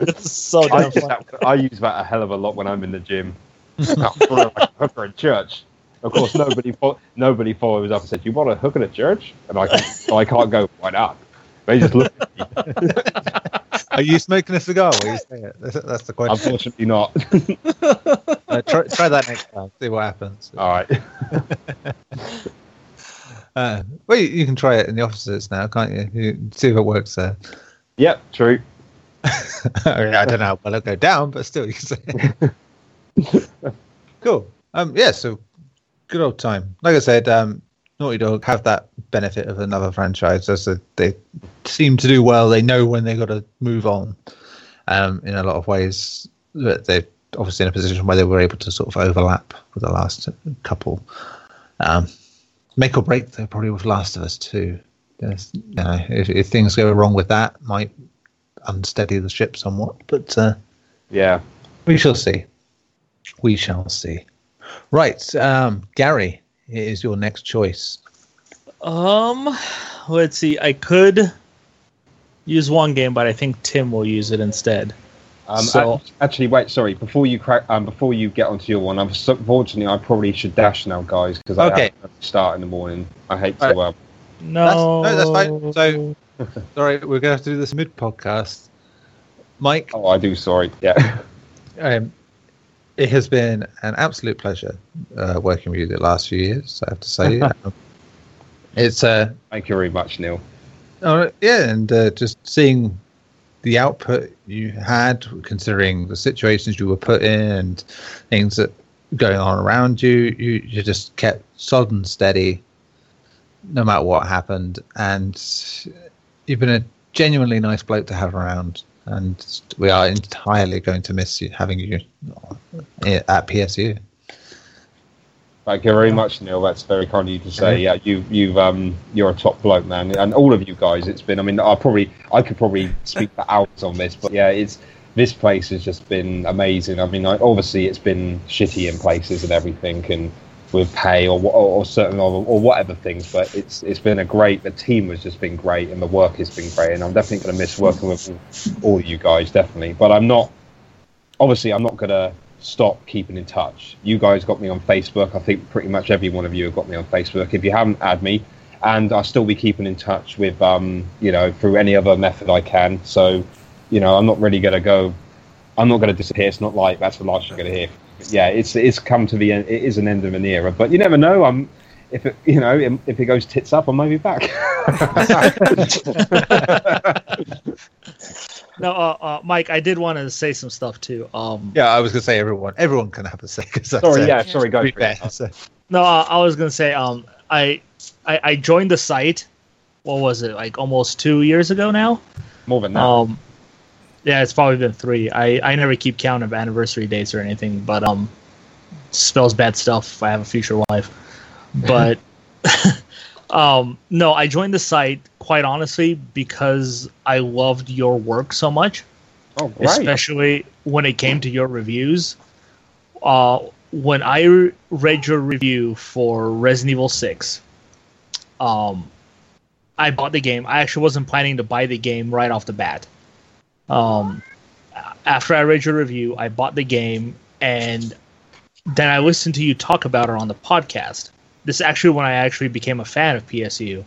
It's [laughs] [laughs] so I damn use, funny. that, I use that a hell of a lot when I'm in the gym. I feel like a hooker in church. Of course, nobody fo- nobody follows up and said, "You want a hooker at church?" And I can, so I can't go. Why not? They just look at me. Are you smoking a cigar while you say it? That's, that's the question. Unfortunately, not. [laughs] Uh, try, try that next time. See what happens. All right. [laughs] Uh, well, you, you can try it in the offices now, can't you? you see if it works there. Yep. True. [laughs] I, mean, I don't know how well it'll go down, but still, you can say. it. cool. Um, yeah. So good old time. Like I said, um, Naughty Dog have that benefit of another franchise, as they seem to do well. They know when they've got to move on. Um, in a lot of ways, that they're obviously in a position where they were able to sort of overlap with the last couple. Um, make or break, though, probably with Last of Us too. You know, if, if things go wrong with that, might unsteady the ship somewhat. But uh, Yeah. we shall see. We shall see. Right, um, Gary, is your next choice. Um, let's see. I could use one game, but I think Tim will use it instead. Um, So- actually, wait. Sorry. Before you crack, um, before you get onto your one, unfortunately, I probably should dash now, guys, because I Okay. have to start in the morning. I hate to. Alright. Uh, No, no, that's fine. So- [laughs] Sorry, we're going to have to do this mid podcast. Mike, oh, I do. Sorry. Yeah. [laughs] um, it has been an absolute pleasure uh, working with you the last few years, I have to say. [laughs] Um, it's uh, Thank you very much, Neil. Oh, yeah, and uh, just seeing the output you had, considering the situations you were put in and things that going on around you, you, you just kept solid and steady no matter what happened. And you've been a genuinely nice bloke to have around. And we are entirely going to miss you having you at PSU. Thank you very much, Neil. That's very kind of you to say. Yeah, you you've um you're a top bloke, man, and all of you guys. It's been. I mean, I probably I could probably speak for hours on this, but yeah, it's this place has just been amazing. I mean, I, obviously it's been shitty in places and everything, and with pay or or, or certain or, or whatever things, but it's it's been a great. The team has just been great, and the work has been great, and I'm definitely going to miss working with all, you guys, definitely. But I'm not. Obviously, I'm not going to stop keeping in touch. You guys got me on Facebook. I think pretty much every one of you have got me on Facebook. If you haven't, add me, and I'll still be keeping in touch with um, you know, through any other method I can. So, you know, I'm not really going to go. I'm not going to disappear. It's not like that's the last you're going to hear. Yeah, it's it's come to the end. It is an end of an era, but you never know. I'm if it, you know if it goes tits up, I might be back. [laughs] no, uh, uh, Mike. I did want to say some stuff too. Um, Yeah, I was going to say everyone. Everyone can have a say. 'cause that's, sorry, yeah, sorry, go to be for it. so- No, uh, I was gonna say, um, I, I, I joined the site. What was it? Like almost two years ago now. More than that. Um, yeah, it's probably been three. I, I never keep count of anniversary dates or anything, but um, spells bad stuff. If I have a future wife, [laughs] but [laughs] um, no, I joined the site quite honestly because I loved your work so much oh, great. especially when it came to your reviews. Uh, when I re- read your review for Resident Evil Six, um, I bought the game. I actually wasn't planning to buy the game right off the bat. Um, after I read your review, I bought the game, and then I listened to you talk about it on the podcast. This is actually when I actually became a fan of PSU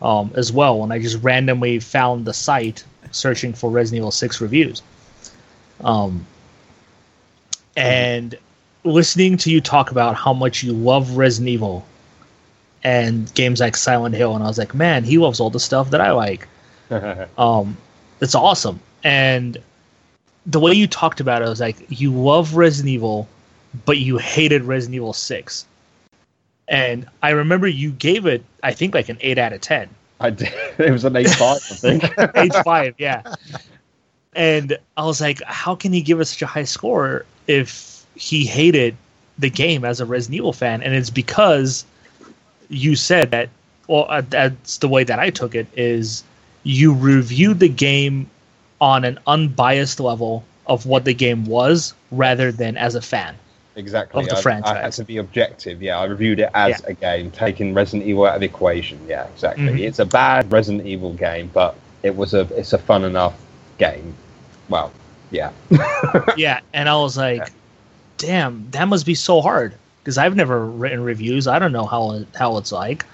um, as well. When I just randomly found the site searching for Resident Evil 6 reviews. Um, and listening to you talk about how much you love Resident Evil and games like Silent Hill, and I was like, man, he loves all the stuff that I like. [laughs] Um, it's awesome. And the way you talked about it was like you love Resident Evil, but you hated Resident Evil 6. And I remember you gave it, I think, like an 8 out of 10. I did. [laughs] It was an eight five, I think. [laughs] Age [laughs] five, yeah. And I was like, how can he give us such a high score if he hated the game as a Resident Evil fan? And it's because you said that, well, uh, that's the way that I took it, is you reviewed the game on an unbiased level of what the game was rather than as a fan. Exactly. Of the I- I, had to be objective. Yeah, I reviewed it as Yeah. a game, taking Resident Evil out of the equation. Yeah, exactly. Mhm. It's a bad Resident Evil game, but it was a it's a fun enough game. Well, yeah. [laughs] yeah, and I was like, damn, that must be so hard because I've never written reviews. I don't know how how it's like.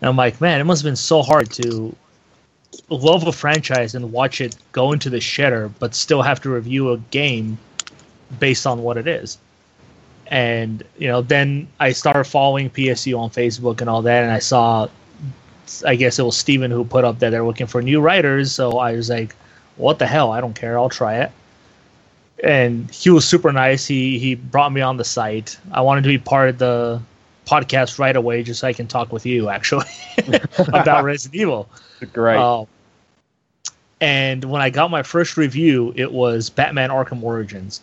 And I'm like, man, it must have been so hard to love a franchise and watch it go into the shitter, but still have to review a game based on what it is. And you know, then I started following PSU on Facebook and all that, and I saw, I guess it was Steven who put up that they're looking for new writers. So I was like, what the hell? I don't care. I'll try it. And he was super nice. He he brought me on the site. I wanted to be part of the podcast right away, just so I can talk with you actually [laughs] about Resident Evil. [laughs] Great. Um, and when I got my first review, it was Batman Arkham Origins.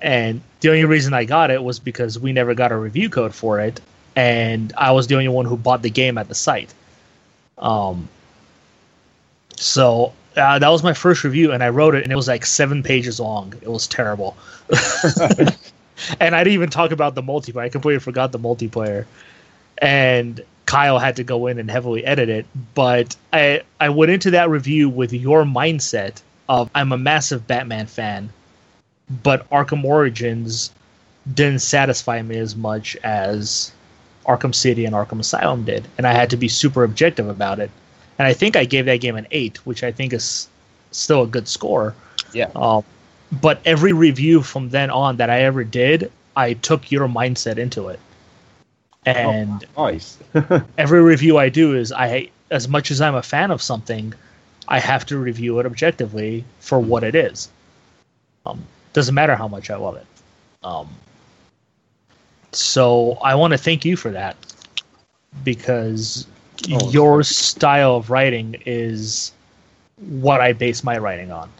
And the only reason I got it was because we never got a review code for it, and I was the only one who bought the game at the site. Um, so uh, that was my first review, and I wrote it, and it was like seven pages long. It was terrible. [laughs] and I didn't even talk about the multiplayer. I completely forgot the multiplayer. And Kyle had to go in and heavily edit it. But I I went into that review with your mindset of I'm a massive Batman fan, but Arkham Origins didn't satisfy me as much as Arkham City and Arkham Asylum did, and I had to be super objective about it. And I think I gave that game an eight, which I think is still a good score. Yeah. Um, but every review from then on that I ever did, I took your mindset into it. And nice. [laughs] every review I do is I as much as I'm a fan of something, I have to review it objectively for what it is. Um, doesn't matter how much I love it. Um, so I want to thank you for that because Oh, your style of writing is what I base my writing on.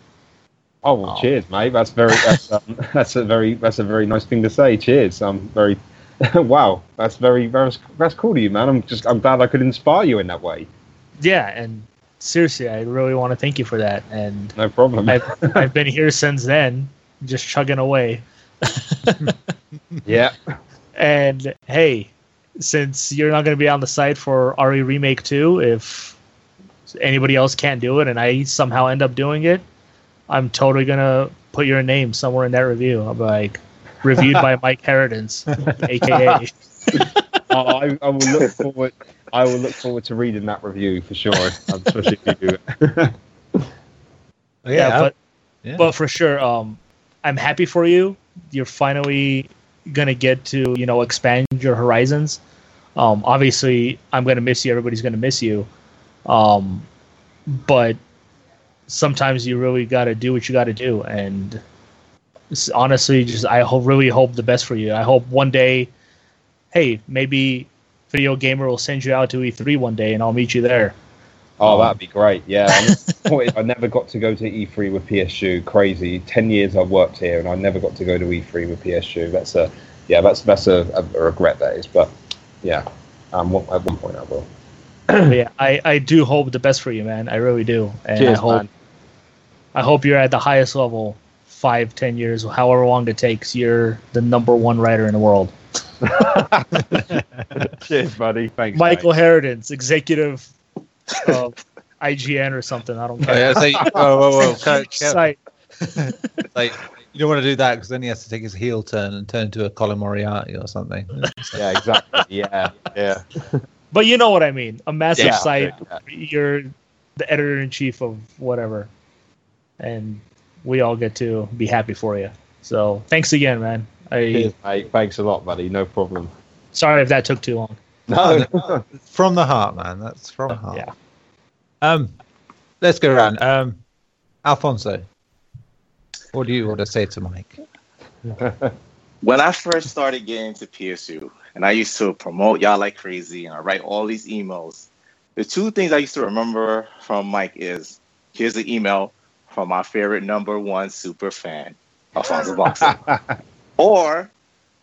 Oh, well, Oh. cheers, mate. That's very that's, [laughs] um, [laughs] that's a very that's a very nice thing to say. Cheers. I'm very [laughs] wow. That's very very that's cool to you, man. I'm just I'm glad I could inspire you in that way. Yeah, and seriously, I really want to thank you for that. And No problem. I've I've been here since then, just chugging away. yeah. And hey, since you're not going to be on the site for RE Remake 2, if anybody else can't do it and I somehow end up doing it, I'm totally going to put your name somewhere in that review. I'm like, reviewed by [laughs] Mike Harradence, aka. [laughs] I, I- I will look forward. I will look forward to reading that review for sure, especially if you do it. yeah, but yeah. but for sure, um, I'm happy for you. You're finally gonna get to you know expand your horizons. Um, obviously, I'm gonna miss you. Everybody's gonna miss you. Um, but sometimes you really gotta do what you gotta do, and honestly, just I ho- really hope the best for you. I hope one day, hey, maybe Video Gamer will send you out to E3 one day, and I'll meet you there. Oh, that'd be great. Yeah, I'm disappointed [laughs] I never got to go to E3 with PSU. Crazy. Ten years I've worked here, and I never got to go to E3 with PSU. That's a yeah, that's that's a, a regret that is. But yeah, um, at one point I will. [clears throat] Yeah, I, I do hope the best for you, man. I really do, and I hope man. I hope you're at the highest level, five, ten years, however long it takes. You're the number one writer in the world. [laughs] Cheers, buddy. Thanks, Michael Harradence, executive of IGN or something. I don't Oh, care. yeah, so, whoa, whoa, whoa. [laughs] Care- care- Site. like, you don't want to do that because then he has to take his heel turn and turn into a Colin Moriarty or something. [laughs] Yeah, exactly. Yeah, yeah. But you know what I mean. A massive Yeah, site. yeah. You're the editor in chief of whatever, and we all get to be happy for you. So thanks again, man. I Cheers, mate. Thanks a lot, buddy. No problem. sorry if that took too long. No, from the heart, man. That's from the heart. Yeah. Um, let's go around. Um, Alfonso, what do you want to say to Mike? [laughs] when I first started getting into PSU, and I used to promote y'all like crazy, and I write all these emails. The two things I used to remember from Mike is here's the email from my favorite number one super fan, Alfonso [laughs] Boxer. [laughs] or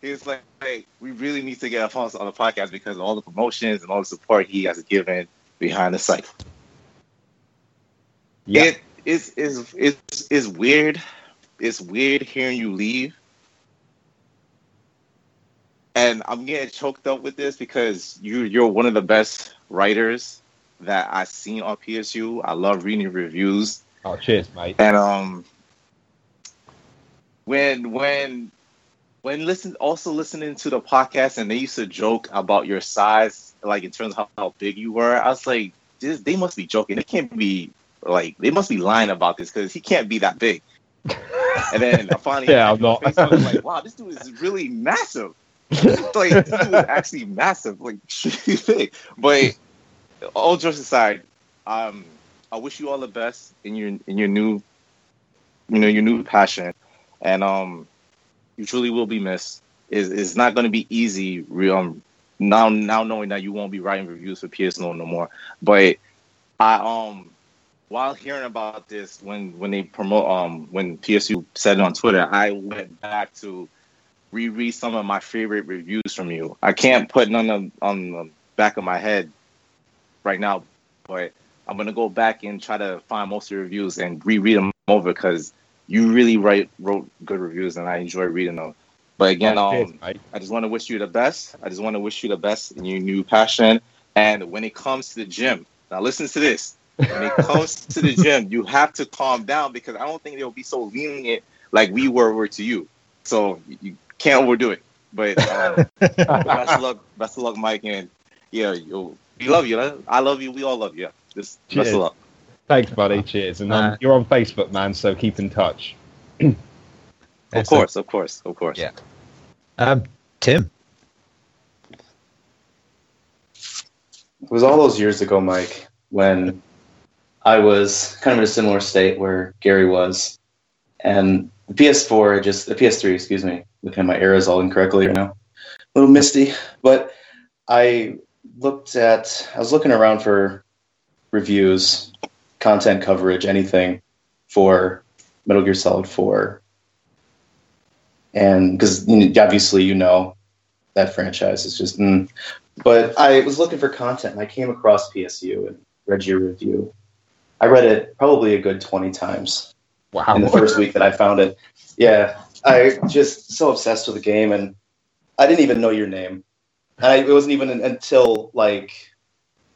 he's like, hey, we really need to get Alfonso on the podcast because of all the promotions and all the support he has given behind the site. yeah, It is is is is weird. It's weird hearing you leave. And I'm getting choked up with this because you you're one of the best writers that I've seen on PSU. I love reading reviews. Oh, cheers, mate. And um when when when listen also listening to the podcast and they used to joke about your size, like in terms of how, how big you were, I was like, this, they must be joking. They can't be like they must be lying about this because he can't be that big. And then I finally [laughs] Yeah, I'm I not. was like, wow, this dude is really massive. [laughs] like this dude is actually massive, like [laughs] big. But all jokes aside, um, I wish you all the best in your in your new, you know, your new passion, and um, you truly will be missed. Is it's not going to be easy. Um, now now knowing that you won't be writing reviews for PS No no more, but I um while hearing about this when when they promote um when PSU said it on Twitter, I went back to reread some of my favorite reviews from you. I can't put none of on the back of my head right now, but I'm gonna go back and try to find most of your reviews and reread them over because you really write wrote good reviews and I enjoy reading them. But again, um. I just want to wish you the best. I just want to wish you the best in your new passion. And when it comes to the gym, now listen to this. When it comes to the gym, you have to calm down because I don't think they'll be so lenient like we were, were to you. So you- can't overdo it. But um, [laughs] best of luck, best of luck, Mike. And yeah, you, we love you. I love you. We all love you. Just best Cheers. of luck. Thanks, buddy. Cheers. And um, Uh, you're on Facebook, man, so keep in touch. Of Excellent. course, of course, of course. Yeah. Um, Tim. It was all those years ago, Mike, when I was kind of in a similar state where Gary was, and the PS4 just the PS3, excuse me, looking at my eras all incorrectly right now, a little misty. But I looked at, I was looking around for reviews, content coverage, anything for Metal Gear Solid 4, and because obviously you know that franchise is just. Mm, but I was looking for content and I came across PSU and read your review. I read it probably a good 20 times Wow. in the first week that I found it. Yeah, I just so obsessed with the game and I didn't even know your name. And I, it wasn't even until like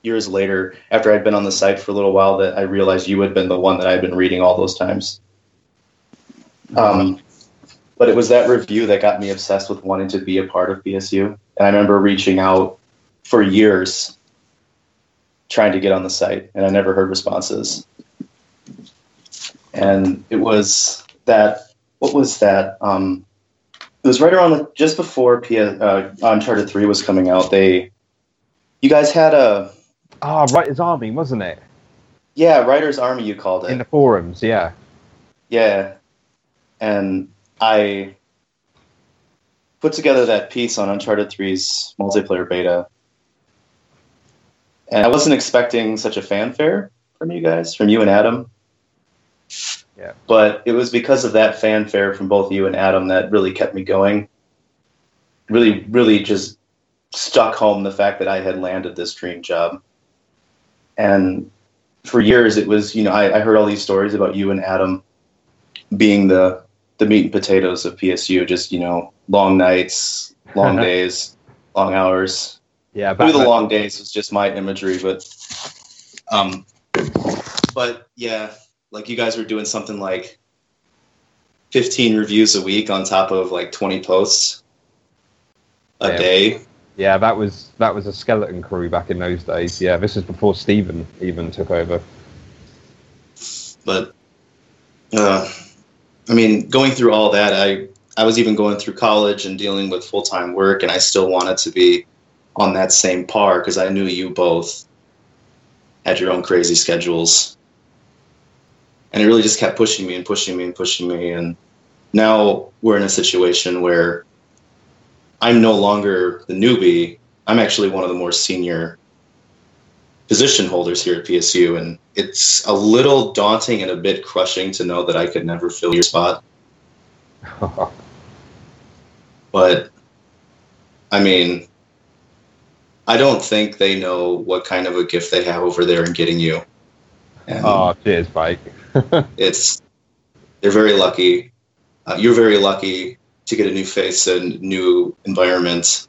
years later, after I'd been on the site for a little while, that I realized you had been the one that I'd been reading all those times. Um, but it was that review that got me obsessed with wanting to be a part of PSU. And I remember reaching out for years trying to get on the site, and I never heard responses. And it was that, what was that? Um, it was right around the, just before P- uh, Uncharted 3 was coming out. They, you guys had a, Ah, Writer's Army, wasn't it? yeah, Writer's Army, you called it. In the forums, yeah. Yeah. And I put together that piece on Uncharted 3's multiplayer beta. And I wasn't expecting such a fanfare from you guys, from you and Adam. Yeah. But it was because of that fanfare from both you and Adam that really kept me going. Really, really just stuck home the fact that I had landed this dream job. And for years, it was, you know, I, I heard all these stories about you and Adam being the the meat and potatoes of PSU. Just you know, long nights, long [laughs] days, long hours. Yeah, Maybe the long days was just my imagery, but um, but yeah, like you guys were doing something like fifteen reviews a week on top of like twenty posts a Yeah. day. Yeah, that was that was a skeleton crew back in those days. Yeah, this was before Steven even took over. but uh, I mean, going through all that, I I was even going through college and dealing with full time work, and I still wanted to be on that same par because I knew you both had your own crazy schedules, and it really just kept pushing me and pushing me and pushing me, and now we're in a situation where I'm no longer the newbie. I'm actually one of the more senior position holders here at PSU, and it's a little daunting and a bit crushing to know that I could never fill your spot. [laughs] But I mean, I don't think they know what kind of a gift they have over there in getting you. And oh, cheers, Mike. [laughs] it's they're very lucky. Uh, you're very lucky to get a new face and new environment.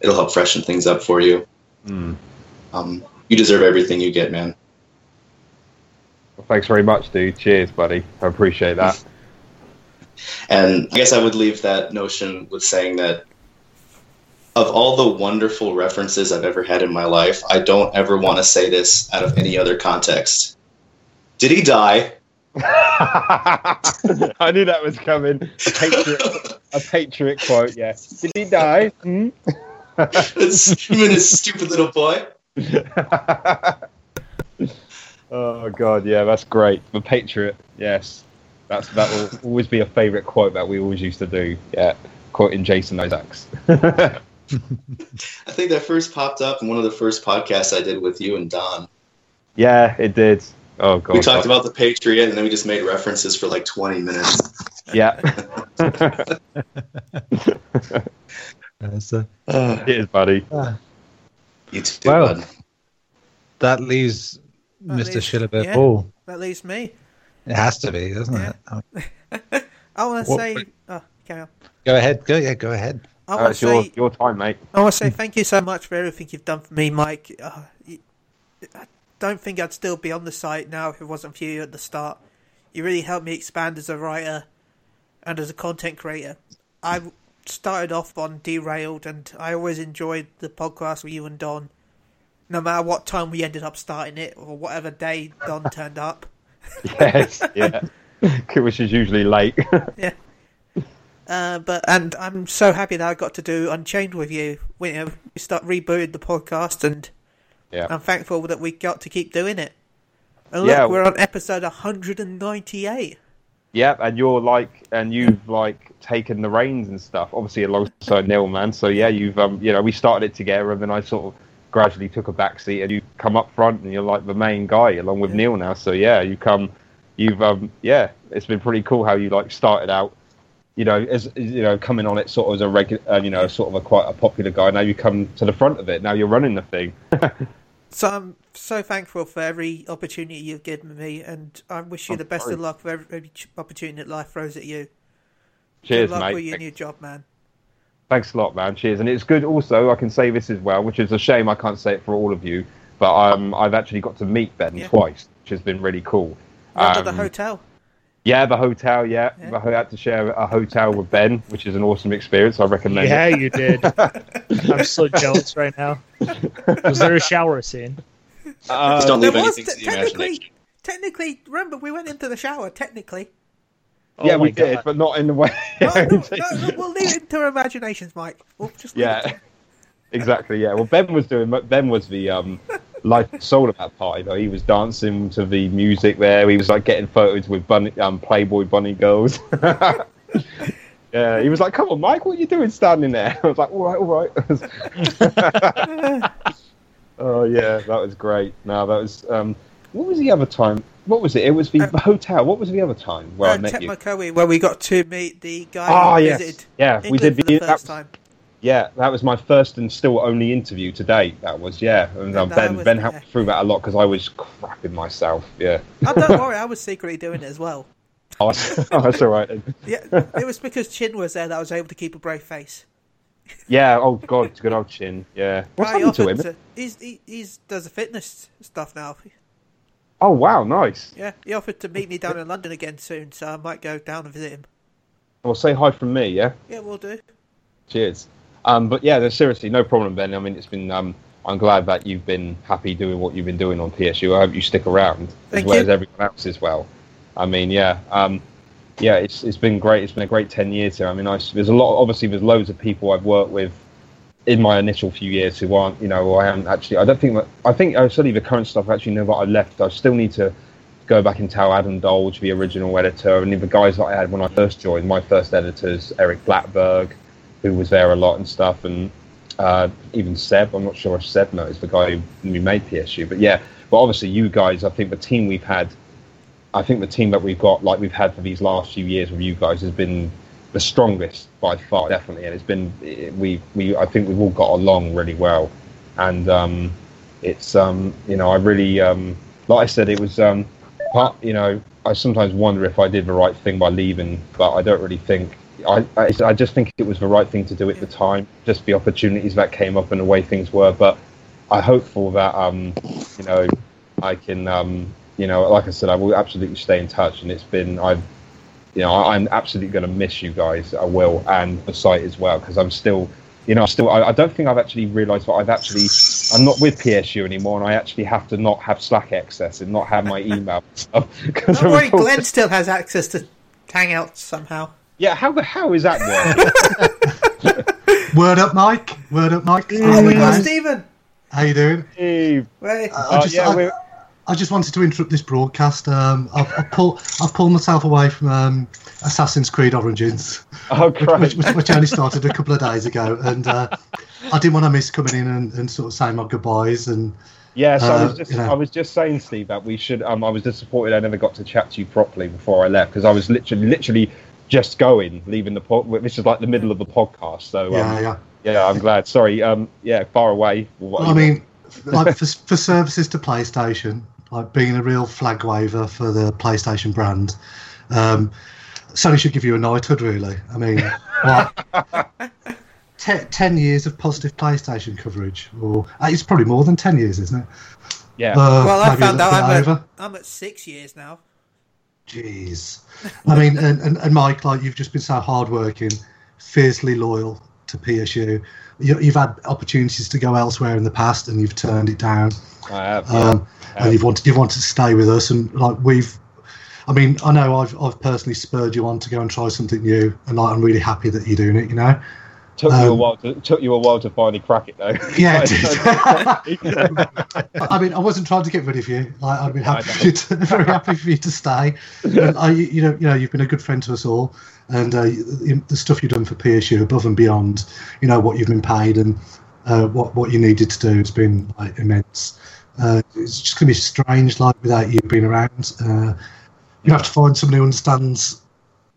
It'll help freshen things up for you. Mm. Um, you deserve everything you get, man. Well, thanks very much, dude. Cheers, buddy. I appreciate that. [laughs] And I guess I would leave that notion with saying that of all the wonderful references I've ever had in my life, I don't ever want to say this out of any other context. Did he die? [laughs] I knew that was coming. A patriot, a patriot quote. Yeah. Did he die? Hmm? And his stupid little boy. [laughs] oh god, yeah, that's great. The patriot. Yes, that's that will always be a favourite quote that we always used to do. Yeah, quoting Jason Isaacs. [laughs] I think that first popped up in one of the first podcasts I did with you and Don. yeah, it did. Oh god. We talked about the Patriot, and then we just made references for like 20 minutes. Yeah. [laughs] Uh, so Cheers, buddy. You too, Well, bud. that leaves That Mr. leaves- Shillabit yeah. Ball. That leaves me. It has to be, doesn't Yeah. it? Oh, [laughs] I want to say. Oh, carry on. Go ahead. Go yeah. Go ahead. I Uh, want it's to your say. your time, mate. I want to say thank you so much for everything you've done for me, Mike. Uh, you, I don't think I'd still be on the site now if it wasn't for you at the start. You really helped me expand as a writer and as a content creator. I started off on Derailed, and I always enjoyed the podcast with you and Don. No matter what time we ended up starting it, or whatever day Don [laughs] turned up. Yes, yeah. [laughs] Which is usually late. [laughs] Yeah. Uh, but and I'm so happy that I got to do Unchained with you. We, you know, we start rebooted the podcast, and yeah. I'm thankful that we got to keep doing it. And Yeah. look, we're on episode 198. Yeah, and you're like, and you've like taken the reins and stuff. Obviously, alongside Neil, man. So yeah, you've um, you know, we started it together, and then I sort of gradually took a back seat, and you come up front, and you're like the main guy along with Yeah. Neil now. So yeah, you come, you've um, yeah, it's been pretty cool how you like started out. You know, as you know, coming on it sort of as a regular, uh, you know, sort of a quite a popular guy. Now you come to the front of it. Now you're running the thing. [laughs] So I'm so thankful for every opportunity you've given me, and I wish you I'm the best sorry. of luck for every, every opportunity that life throws at you. Cheers, Good luck mate. with your new job, man. Thanks a lot, man. Cheers. And it's good also, I can say this as well, which is a shame I can't say it for all of you, but um, I've actually got to meet Ben Yeah. twice, which has been really cool. At the Um, hotel. Yeah, the hotel, yeah. Yeah. I had to share a hotel with Ben, which is an awesome experience. I recommend it. Yeah, you did. [laughs] I'm so jealous right now. Was there a shower scene? Uh, Just don't There leave was anything te- to the technically, imagination. technically, remember we went into the shower. Technically, yeah, Oh we my did, but not in the way. no, no, no, no, [laughs] we'll leave it to our imaginations, Mike. We'll just leave it yeah, exactly. Yeah. Well, Ben was doing. Ben was the um, [laughs] life and soul of that party. Though he was dancing to the music there. He was like getting photos with bunny, um, Playboy bunny girls. [laughs] yeah, he was like, "Come on, Mike, what are you doing standing there?" [laughs] I was like, "All right, all right." [laughs] oh yeah, that was great. No, that was. Um, what was the other time? What was it? It was the Uh, hotel. What was the other time where I uh, met Ted you? Where we got to meet the guy who yes. Yeah, we England did for the, the first was- time. Yeah, that was my first and still only interview to date. That was yeah, and um, Ben was Ben helped through that a lot because I was crapping myself. Yeah, Oh, don't [laughs] worry, I was secretly doing it as well. oh, that's oh, all right. [laughs] Yeah, it was because Chin was there that I was able to keep a brave face. Yeah. Oh God, good old chin. Yeah. What's happened to him? he's he, he's does the fitness stuff now. Oh wow, nice. Yeah, he offered to meet me down in London again soon, so I might go down and visit him. Well, say hi from me. Yeah. Yeah, we'll do. Cheers. Um, but yeah, there's seriously no problem, Ben. I mean, it's been. Um, I'm glad that you've been happy doing what you've been doing on PSU. I hope you stick around Thank as well you. as everyone else as well. I mean, yeah, um, yeah, it's it's been great. It's been a great ten years here. I mean, I, there's a lot. Obviously, there's loads of people I've worked with in my initial few years who aren't, you know, I haven't actually. I don't think that. I think I certainly the current stuff. I actually know that I left. I still need to go back and tell Adam Dolge, the original editor, and the guys that I had when I first joined. My first editors, Eric Blackberg, who was there a lot and stuff, and uh, even Seb. I'm not sure if Seb knows the guy who made PSU, but yeah. But obviously, you guys, I think the team we've had, I think the team that we've got, like we've had for these last few years with you guys, has been the strongest by far, definitely. And it's been we we I think we've all got along really well, and um, it's um, you know I really um, like I said it was um, part you know I sometimes wonder if I did the right thing by leaving, but I don't really think. I, I, I just think it was the right thing to do at the time, just the opportunities that came up and the way things were. But I'm hopeful that um, you know I can um, you know like I said I will absolutely stay in touch, and it's been I've you know, I, I'm absolutely going to miss you guys. I will, and the site as well, because I'm still, you know, still. I, I don't think I've actually realised that I've actually, I'm not with PSU anymore, and I actually have to not have Slack access and not have my email. [laughs] Don't I'm worry, Glenn [laughs] still has access to Hangouts somehow. Yeah, how the hell is that working? [laughs] Word up, Mike. Word up, Mike. Oh, How's we it got going? Stephen. How you doing? Hey, Wait. I, I uh, just, yeah, I, I just wanted to interrupt this broadcast. Um, I've, I've pulled, I've pulled myself away from um, Assassin's Creed Origins, oh which, which, which only started a couple of days ago, and uh, I didn't want to miss coming in and, and sort of saying my goodbyes. And Yes, I Uh, was just you know. I was just saying, Steve, that we should. Um, I was disappointed I never got to chat to you properly before I left because I was literally literally just going, leaving the pod. This is like the middle of the podcast, so um, yeah, yeah. yeah, I'm glad. Sorry, um, yeah, far away. What I mean, like for, [laughs] for services to PlayStation, like being a real flag waver for the PlayStation brand, um, Sony should give you a knighthood, really. I mean, what? [laughs] Te- 10 years of positive PlayStation coverage, or uh, it's probably more than 10 years, isn't it? yeah, Uh, well, I found out I'm at, I'm at six years now. Jeez. I mean, and, and, and Mike, like you've just been so hardworking, fiercely loyal to PSU. You, you've had opportunities to go elsewhere in the past, and you've turned it down. I have. Yeah. um, and you've wanted you've wanted to stay with us, and like we've, I mean, I know I've I've personally spurred you on to go and try something new, and like I'm really happy that you're doing it. You know, took you a um, while. To, took you a while to finally crack it, though. [laughs] Yeah, [laughs] Like, [laughs] I mean, I wasn't trying to get rid of you. Like, I've been happy for you to, very happy for you to stay. And I, you know, you know, you've been a good friend to us all, and uh, the stuff you've done for PSU above and beyond, you know, what you've been paid and uh, what what you needed to do has been like immense. Uh, it's just gonna be strange, like without you being around. Uh, you have to find somebody who understands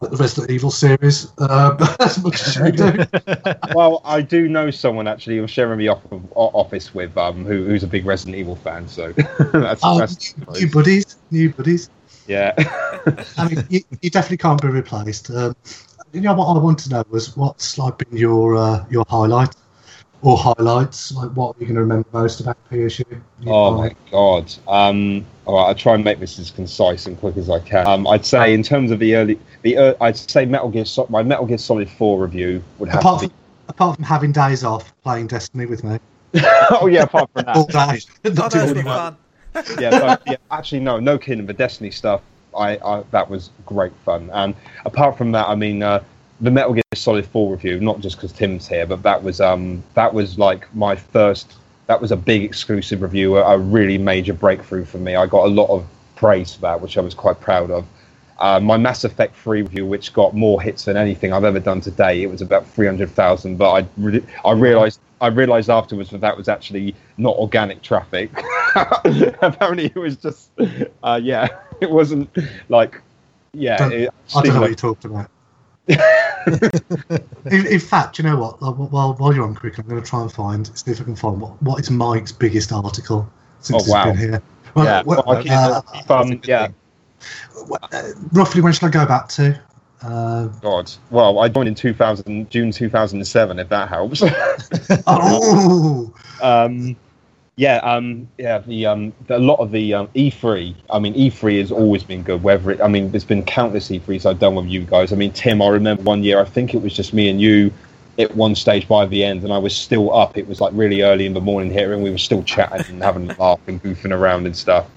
the Resident Evil series uh, [laughs] as much as you do. [laughs] well, I do know someone actually. I'm sharing the office with um, who, who's a big Resident Evil fan. So [laughs] that's, Oh, that's new buddies, new buddies. yeah. I mean, you, you definitely can't be replaced. Um, you know what I want to know was what's like been your uh, your highlight or highlights? Like, what are you going to remember most about PSU? Oh my god. Um, all right, I'll try and make this as concise and quick as I can. Um, I'd say in terms of the early, the uh, I'd say Metal Gear, Sol- my Metal Gear Solid Four review would have Apart to from, apart from having days off playing Destiny with me [laughs] oh yeah, apart from all that. day, [laughs] Oh, not doing those any were work. fun. yeah, no, [laughs] yeah, actually, no, no kidding. The Destiny stuff, I, I that was great fun. And apart from that, I mean, uh, the Metal Gear Solid Four review, not just because Tim's here, but that was um that was like my first. That was a big exclusive review, a, a really major breakthrough for me. I got a lot of praise for that, which I was quite proud of. Uh, my Mass Effect 3 review, which got more hits than anything I've ever done today, it was about 300,000. But I, re- I realized, I realized afterwards that that was actually not organic traffic. [laughs] Apparently, it was just, uh, yeah, [laughs] it wasn't like, yeah. It, I don't know Steve, what you're talking about. In, in fact, you know what? While while you're on quick, I'm going to try and find see if I can find what, what is Mike's biggest article since Oh, wow. he's been here. Well, yeah, well, well, uh, um, yeah. uh, roughly when should I go back to? Uh, God. Well, I joined in 2000, June 2007, if that helps. [laughs] oh, [laughs] um, yeah, um, yeah. The um, the, a lot of the um, E3. I mean, E3 has always been good. Whether it, I mean, there's been countless E3s I've done with you guys. I mean, Tim, I remember one year. I think it was just me and you at one stage by the end, and I was still up. It was like really early in the morning here, and we were still chatting and having a laugh and goofing around and stuff.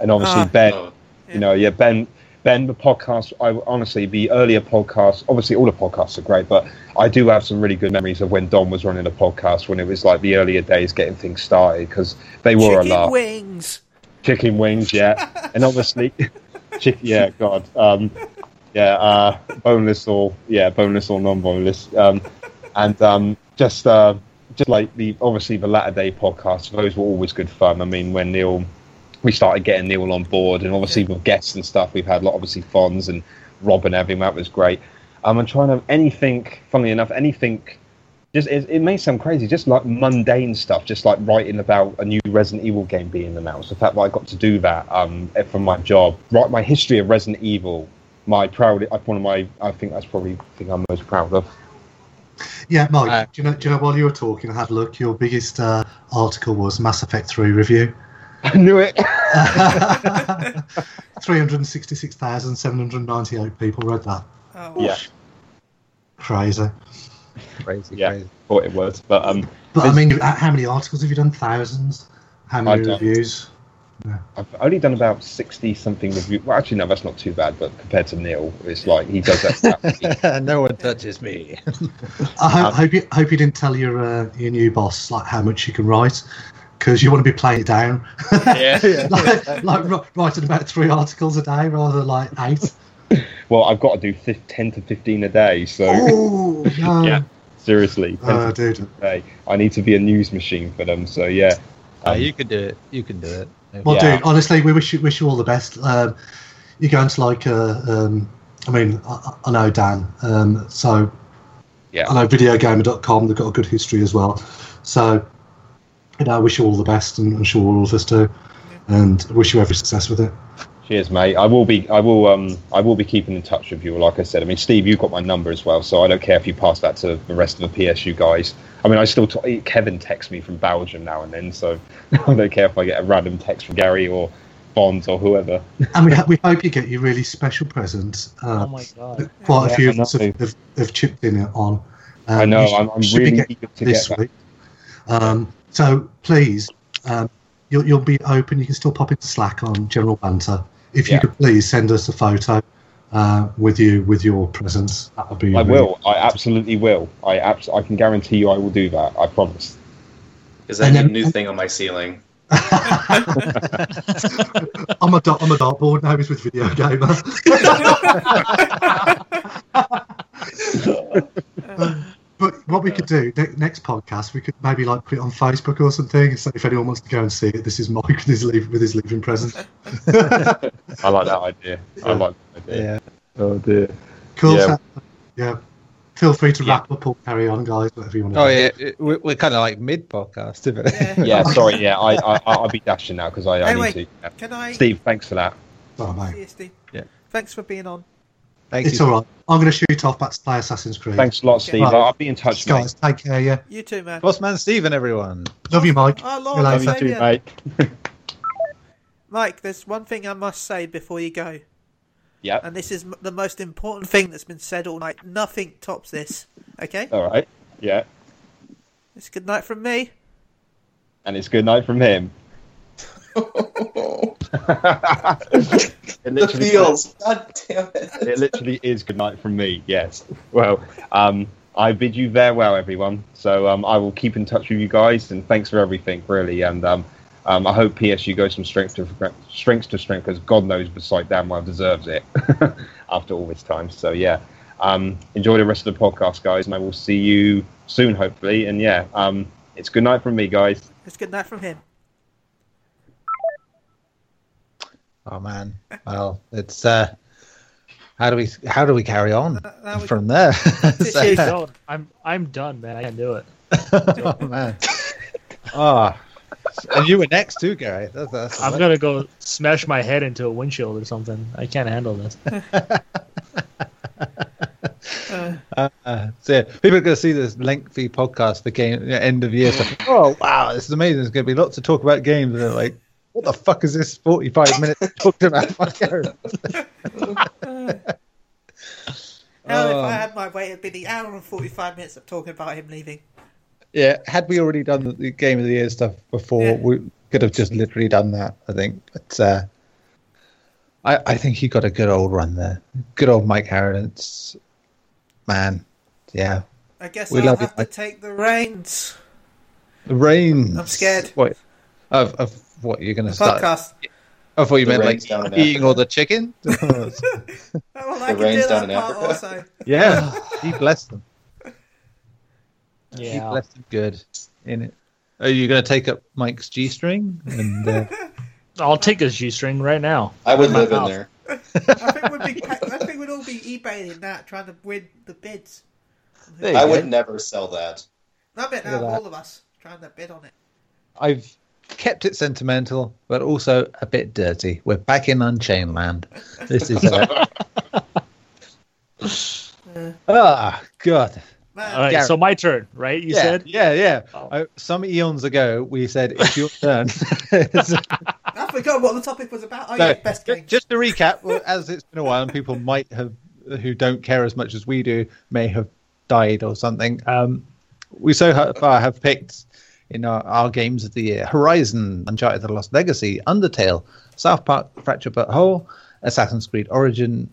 And obviously, Ah. Ben, Oh, you know, yeah, Ben. Ben, the podcast. I honestly, the earlier podcasts. Obviously, all the podcasts are great, but I do have some really good memories of when Don was running a podcast when it was like the earlier days getting things started because they were a lot. Chicken laugh. wings. Chicken wings, yeah, [laughs] and obviously, yeah, God, um, yeah, uh, boneless or yeah, boneless or non-boneless, um, and um, just uh, just like the obviously the latter day podcasts. Those were always good fun. I mean, when Neil, we started getting Neil on board, and obviously with guests and stuff, we've had a lot, obviously Fonz and Rob and everything. That was great. Um, I'm trying to have anything. Funnily enough, anything. Just it, it may sound crazy, just like mundane stuff, just like writing about a new Resident Evil game being announced. The fact that I got to do that um, from my job, write my history of Resident Evil, my proud, one of my, I think that's probably the thing I'm most proud of. yeah, Mike. Uh, do you know? Do you know? While you were talking, I had a look. Your biggest uh, article was Mass Effect Three review. I knew it. [laughs] 366,798 people read that. Oh, Yeah. Crazy. Crazy, Yeah. crazy. Thought it was, but um, But I mean, how many articles have you done? Thousands. How many I don't. reviews? I've only done about sixty something review. Well, actually, no, that's not too bad. But compared to Neil, it's like he does that. Yeah, [laughs] no one touches me. I hope, Um, hope you hope you didn't tell your uh, your new boss like how much you can write, because you want to be playing it down. [laughs] yeah. [laughs] like, like writing about three articles a day rather than like eight. Well, I've got to do fif- ten to fifteen a day. So Oh [laughs] no! Yeah. seriously, 10 Oh, dude. 15 day. I need to be a news machine for them. So yeah. Uh, Um, you can do it. You can do it. Well, Yeah. dude, honestly, we wish you wish you all the best. Um, you're going to like, uh, um, I mean, I, I know Dan, um, so Yeah. I know videogamer.com. They've got a good history as well. So, you know, I wish you all the best, and I'm sure all of us do, and wish you every success with it. Cheers, mate. I will be. I will. Um. I will be keeping in touch with you. Like I said. I mean, Steve, you've got my number as well, so I don't care if you pass that to the rest of the PSU guys. I mean, I still. T- Kevin texts me from Belgium now and then, so [laughs] I don't care if I get a random text from Gary or Bonds or whoever. And we, ha- we hope you get your really special present. Uh, Oh my god. quite a few of us have, have, have chipped in on. Um, I know. Should, I'm, I'm really eager to this get that. week. Um, so please, um, you'll, you'll be open. You can still pop into Slack on General Banter. If you Yeah. could please send us a photo uh, with you with your presence, that would be. I really- will. I absolutely will. I abs- I can guarantee you, I will do that. I promise. Is that And a then- new thing on my ceiling? [laughs] I'm a dart, I'm a dartboard now. He's with Video Gamer. [laughs] [laughs] but what we could do ne- next podcast, we could maybe like put it on Facebook or something. So if anyone wants to go and see it, this is Mike with his leave with his leaving present. [laughs] I like that idea. I like that idea. Yeah. Oh dear. Cool. Yeah. yeah. Feel free to Yeah. wrap up or carry on, guys. Whatever you want to Oh do. yeah, we're, we're kind of like mid podcast, isn't it? Yeah. [laughs] Yeah. Sorry. Yeah. I, I I'll be dashing now because I, I need to. Yeah. Can I? Steve, thanks for that. Oh, mate. See you, Steve. Yeah. Thanks for being on. Thank It's you. all right. I'm going to shoot off back to play Assassin's Creed. Thanks a lot, Steve. Right. I'll, I'll be in touch, mate. guys. Take care. Yeah. You too, man. Boss man Stephen, everyone. Love you, Mike. Oh, Lord, love you too, Saviour. mate. [laughs] Mike, there's one thing I must say before you go, Yep. and this is the most important thing that's been said all night. Nothing tops this. Okay? All right. Yeah. It's good night from me. And it's good night from him. [laughs] it The literally feels. God damn it. it literally is good night from me. Yes. Well, um, I bid you farewell, everyone. So um, I will keep in touch with you guys, and thanks for everything, really. And um, um, I hope PSU goes from strength to strength to strength, because God knows the site damn well deserves it [laughs] after all this time. So yeah, um, enjoy the rest of the podcast, guys, and I will see you soon, hopefully. And yeah, um, it's good night from me, guys. It's good night from him. Oh man. Well, it's uh, how do we how do we carry on now we from there? This is- [laughs] I'm I'm done, man. I can't do it. [laughs] oh man. Oh, and you were next too, Gary. That's, that's I'm gonna go smash my head into a windshield or something. I can't handle this. [laughs] Uh, Uh, so yeah, people are going to see this lengthy podcast for game yeah, end of year stuff. Oh wow, this is amazing! There's going to be lots to talk about games. And they're like, what the fuck is this? Forty-five minutes [laughs] talking about my character. hell, if Um, I had my way, it'd be the hour and 45 minutes of talking about him leaving. Yeah, had we already done the, the game of the year stuff before, Yeah. we could have just literally done that. I think, but uh, I I think he got a good old run there. Good old Mike Harradence man. Yeah, I guess We I'll love you, have to take the reins. the reins. I'm scared. What of of what you're going to The start? podcast. I thought you The meant like down in eating all the chicken. [laughs] Oh, well, I The rains do down that in part Africa. also. [laughs] yeah, he blessed them. He Yeah. blessed them good in it. Are you going to take up Mike's G string? And uh, [laughs] I'll take his G string right now. I would My live in there. I think we'd be, I think we'd all be eBaying that, trying to win the bids. I would never sell that. I bet now all of us trying to bid on it. I've kept it sentimental, but also a bit dirty. We're back in Unchained Land. This is uh, [laughs] Uh, ah god. All right, Garrett. so my turn, right? You yeah, said. yeah, yeah. Oh. I, some eons ago, we said it's your [laughs] turn. [laughs] I forgot what the topic was about. Oh, So, yeah, best game. just to recap, well, as it's been a while, and people might have who don't care as much as we do may have died or something. Um, we so far have picked in our, our games of the year: Horizon, Uncharted: The Lost Legacy, Undertale, South Park: Fracture But Whole, Assassin's Creed Origin,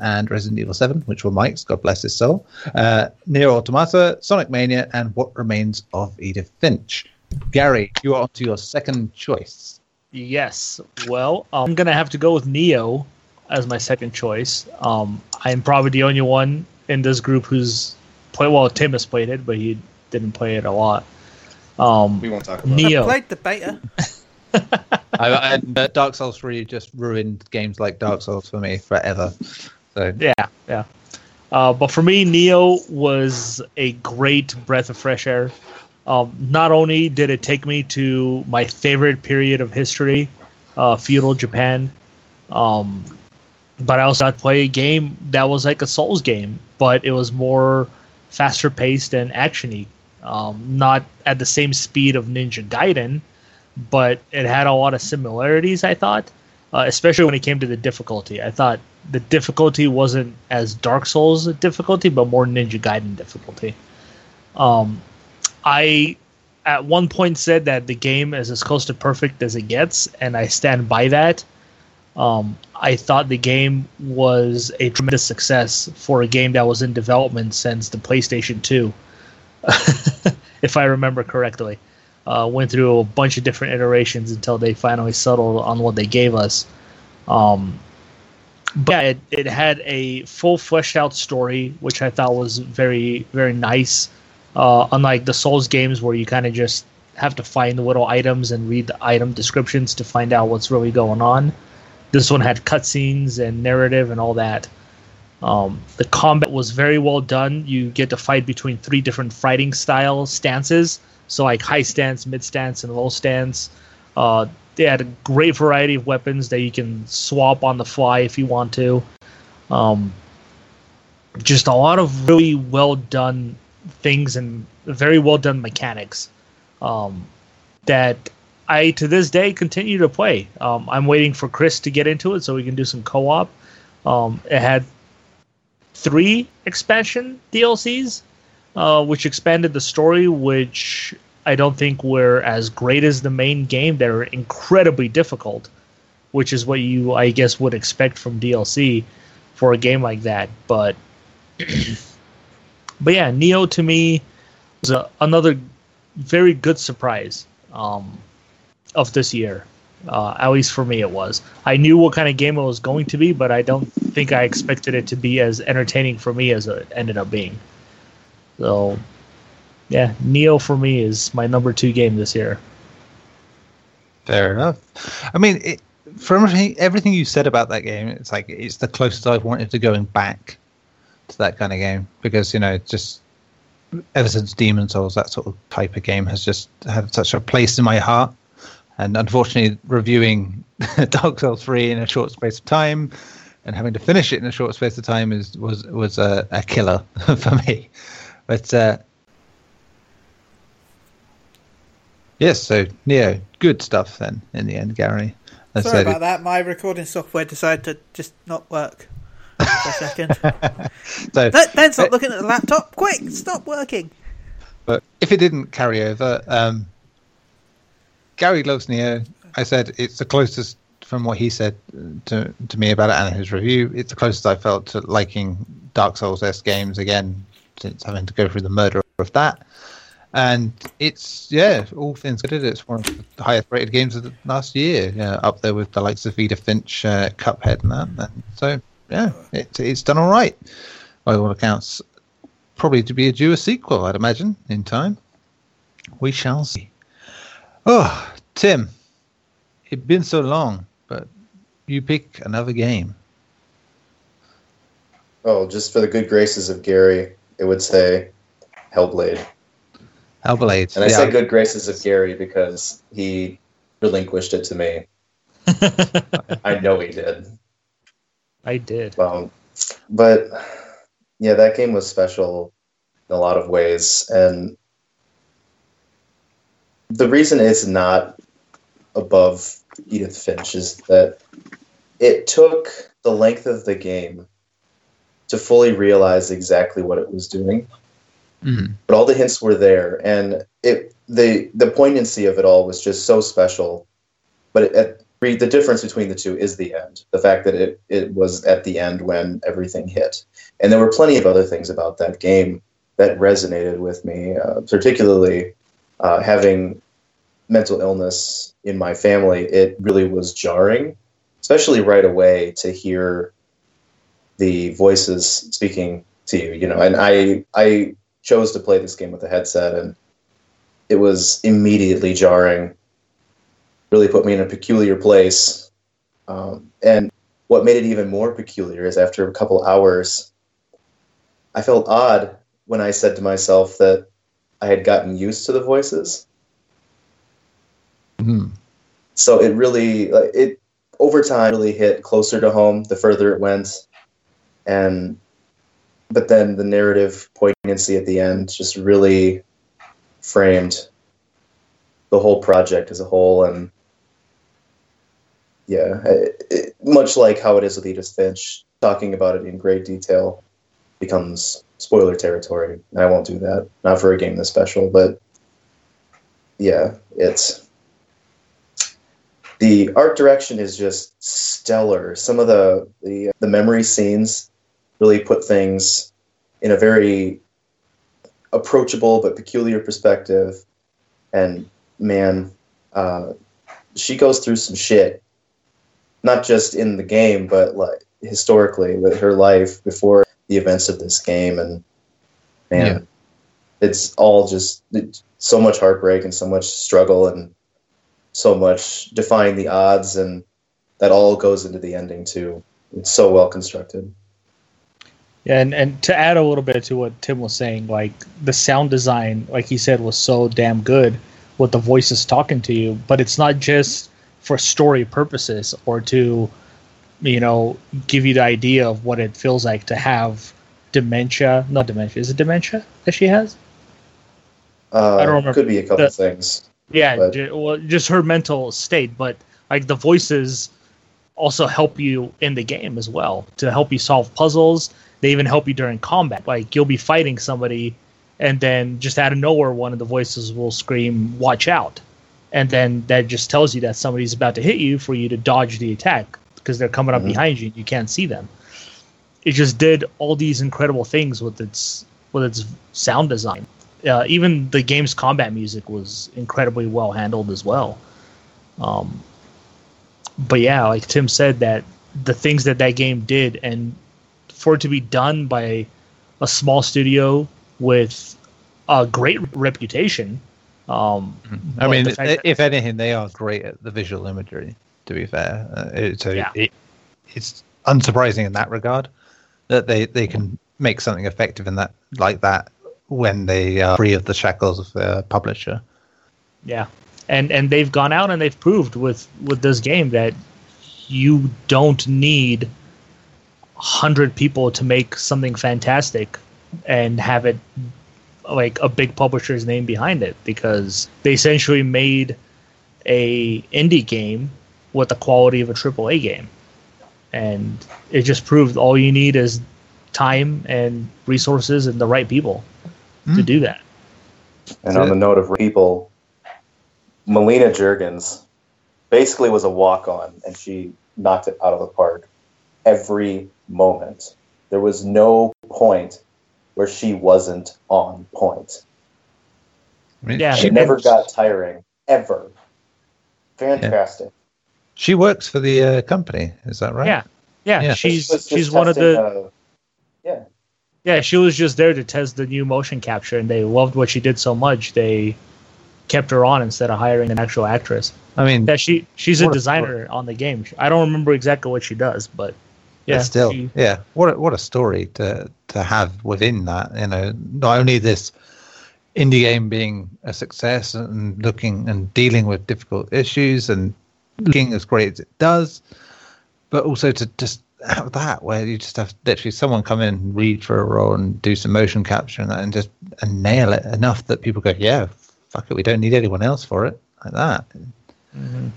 and Resident Evil 7, which were Mike's. God bless his soul. Uh, Nier Automata, Sonic Mania, and What Remains of Edith Finch. Gary, you are on to your second choice. Yes. Well, I'm gonna have to go with Nioh as my second choice. Um, I'm probably the only one in this group who's played. Well, Tim has played it, but he didn't play it a lot. Um, We won't talk about Nioh. I played the beta. [laughs] I, and uh, Dark Souls 3 just ruined games like Dark Souls for me forever. So Yeah, yeah. Uh, but for me, Nioh was a great breath of fresh air. Um, not only did it take me to my favorite period of history, uh, feudal Japan, um, but I also got to play a game that was like a Souls game, but it was more faster paced and actiony. Um, not at the same speed of Ninja Gaiden, but it had a lot of similarities. I thought, uh, especially when it came to the difficulty. I thought the difficulty wasn't as Dark Souls difficulty, but more Ninja Gaiden difficulty. Um, I at one point said that the game is as close to perfect as it gets, and I stand by that. Um, I thought the game was a tremendous success for a game that was in development since the PlayStation 2, [laughs] if I remember correctly. Uh, went through a bunch of different iterations until they finally settled on what they gave us. Um, but yeah, it, it had a full fleshed out story, which I thought was very, very nice. Uh, unlike the Souls games where you kind of just have to find the little items and read the item descriptions to find out what's really going on. This one had cutscenes and narrative and all that. Um, the combat was very well done. You get to fight between three different fighting style stances. So like high stance, mid stance, and low stance. Uh, they had a great variety of weapons that you can swap on the fly if you want to. Um, just a lot of really well done things and very well done mechanics um, that I to this day continue to play. Um, I'm waiting for Chris to get into it so we can do some co-op. Um, it had three expansion DLCs, uh, which expanded the story, which I don't think were as great as the main game. They're incredibly difficult, which is what you, I guess, would expect from DLC for a game like that. But, but yeah, Nioh to me was a, another very good surprise um, of this year. Uh, at least for me, it was. I knew what kind of game it was going to be, but I don't think I expected it to be as entertaining for me as it ended up being. So, yeah, Nioh for me is my number two game this year. Fair enough. I mean, it, from everything, you said about that game, it's like it's the closest I've wanted to going back to that kind of game because you know, just ever since Demon Souls, that sort of type of game has just had such a place in my heart. And unfortunately, reviewing [laughs] Dark Souls 3 in a short space of time and having to finish it in a short space of time is was was a, a killer [laughs] for me. But uh, yes, so Nioh, good stuff then in the end, Gary. Sorry said, about that. My recording software decided to just not work for a second. [laughs] so, Th- then stop looking at the laptop. Quick, stop working. but if it didn't carry over, um, Gary loves Nioh. I said it's the closest from what he said to to me about it and his review. It's the closest I felt to liking Dark Souls s games again since having to go through the murder of that. And it's yeah, all things considered, it's one of the highest rated games of the last year, up there with the likes of Edith Finch, uh, Cuphead, and that. And so yeah, it's it's done all right by all accounts. Probably to be a due a sequel, I'd imagine, in time. We shall see. Oh, Tim, it's been so long, but you pick another game. Oh, just for the good graces of Gary, it would say Hellblade. Hellblade. And I yeah, say good graces of Gary because he relinquished it to me. [laughs] I know he did. I did. Um, but yeah, that game was special in a lot of ways, and the reason it's not above Edith Finch is that it took the length of the game to fully realize exactly what it was doing. Mhm. But all the hints were there, and it the the poignancy of it all was just so special. But it, at, the difference between the two is the end. The fact that it it was at the end when everything hit, and there were plenty of other things about that game that resonated with me, uh, particularly uh, having mental illness in my family. It really was jarring, especially right away to hear the voices speaking to you. You know, and I I chose to play this game with a headset, and it was immediately jarring. Really put me in a peculiar place. Um, and what made it even more peculiar is after a couple hours, I felt odd when I said to myself that I had gotten used to the voices. Mhm. So it really, it over time really hit closer to home the further it went, and but then the narrative poignancy at the end just really framed the whole project as a whole, and yeah, it, it, much like how it is with Edith Finch, talking about it in great detail becomes spoiler territory. And I won't do that, not for a game this special, but yeah, it's the art direction is just stellar. Some of the the, the memory scenes really put things in a very approachable but peculiar perspective. And man, uh, she goes through some shit, not just in the game, but like historically with her life before the events of this game. And man, Yeah. it's all just it's so much heartbreak and so much struggle and so much defying the odds, and that all goes into the ending too. It's so well constructed. Yeah, and, and to add a little bit to what Tim was saying, like the sound design, like he said, was so damn good with the voices talking to you. But it's not just for story purposes or to, you know, give you the idea of what it feels like to have dementia. Not dementia. Is it dementia that she has? Uh, I don't remember. Could be a couple The- things. Yeah, But- ju- well, just her mental state, but like the voices also help you in the game as well to help you solve puzzles. They even help you during combat. Like you'll be fighting somebody, and then just out of nowhere, one of the voices will scream, "Watch out!" and then that just tells you that somebody's about to hit you for you to dodge the attack because they're coming up Mhm. behind you and you can't see them. It just did all these incredible things with its with its sound design. Uh, even the game's combat music was incredibly well handled as well. Um, but yeah, like Tim said, that the things that that game did, and for it to be done by a small studio with a great reputation. Um, I mean, fact i- that- if anything, they are great at the visual imagery. To be fair, uh, it, so Yeah. it, it's unsurprising in that regard that they they can make something effective in that like that when they are free of the shackles of their publisher. Yeah, and and they've gone out and they've proved with with this game that you don't need hundred people to make something fantastic and have it like a big publisher's name behind it because they essentially made a indie game with the quality of a AAA game, and it just proved all you need is time and resources and the right people to Mm. do that. And on the note of people, Melina Juergens basically was a walk on, and she knocked it out of the park every moment. There was no point where she wasn't on point. I mean, Yeah, She never got tiring, ever. Fantastic. She works for the uh, company. Is that right? Yeah, yeah, Yeah. she's Was she's one of the uh, yeah. yeah she was just there to test the new motion capture, and they loved what she did so much they kept her on instead of hiring an actual actress. I mean, Yeah, she she's a What a designer on the game. I don't remember exactly what she does, but yeah, yeah, still, she- yeah. What a, what a story to to have within that. You know, not only this indie game being a success and looking and dealing with difficult issues and looking as great as it does, but also to just have that where you just have literally someone come in, and read for a role, and do some motion capture and that, and just and nail it enough that people go, yeah, fuck it, we don't need anyone else for it, like that. Mhm.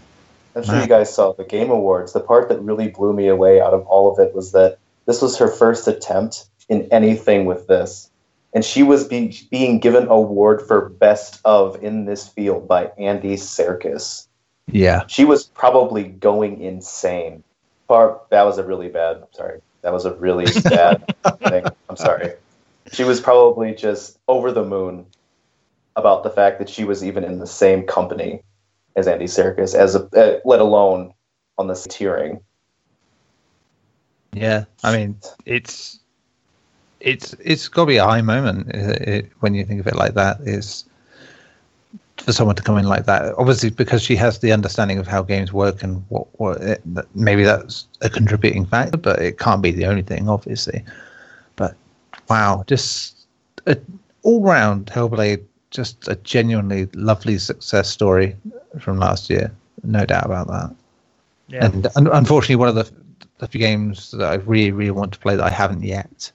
I'm sure Wow. you guys saw the Game Awards. The part that really blew me away out of all of it was that this was her first attempt in anything with this. And she was be- being given award for best of in this field by Andy Serkis. Yeah. She was probably going insane. Part that was a really bad. Sorry. That was a really [laughs] bad thing. I'm sorry. She was probably just over the moon about the fact that she was even in the same company as Andy Serkis, as a, uh, let alone on the tiering. Yeah. I mean, it's it's it's got to be a high moment uh, it, when you think of it like that. Is for someone to come in like that. Obviously, because she has the understanding of how games work and what what it, maybe that's a contributing factor, but it can't be the only thing, obviously. But wow, just a all round Hellblade, just a genuinely lovely success story from last year. No doubt about that. Yeah. And un- unfortunately, one of the the few games that I really, really want to play that I haven't yet,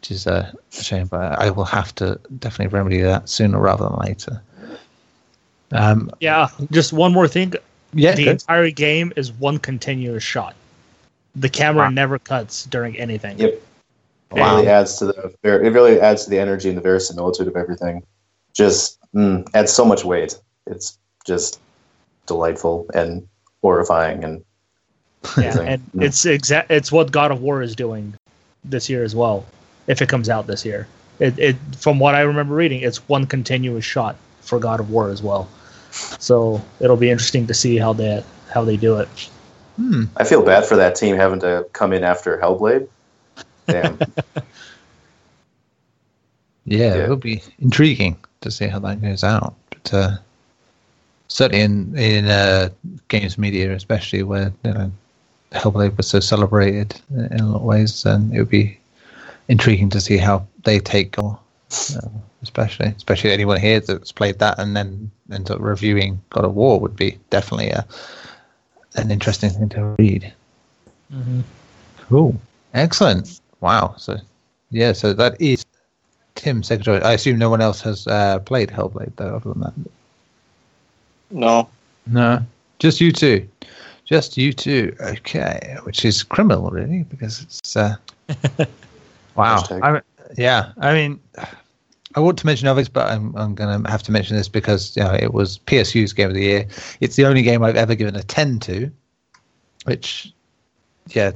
which is uh, a shame. But I will have to definitely remedy that sooner rather than later. Um, yeah. Just one more thing. yeah, the good. entire game is one continuous shot. The camera Wow. never cuts during anything. Yep. It really adds to the it really adds to the energy and the verisimilitude of everything. Just mm, adds so much weight. It's just delightful and horrifying and Yeah, and Yeah. it's exact. It's what God of War is doing this year as well. If it comes out this year, it, it from what I remember reading, it's one continuous shot for God of War as well. So it'll be interesting to see how they how they do it. Hmm. I feel bad for that team having to come in after Hellblade. Damn. [laughs] Yeah, Yeah. it'll be intriguing to see how that goes out. But uh, certainly in in uh, games media, especially where you know Hellblade was so celebrated in a lot of ways, and it would be intriguing to see how they take or uh, especially especially anyone here that's played that and then ends up reviewing God of War would be definitely a an interesting thing to read. Cool, excellent, wow. So yeah, so that is Tim Secretary. I assume no one else has uh, played Hellblade though, other than that. No. No, just you two. Just you two. Okay, which is criminal, really, because it's. Uh, [laughs] wow. I, yeah, I mean, I want to mention others, but I'm I'm going to have to mention this because you know it was PSU's game of the year. It's the only game I've ever given a ten to, which, yeah.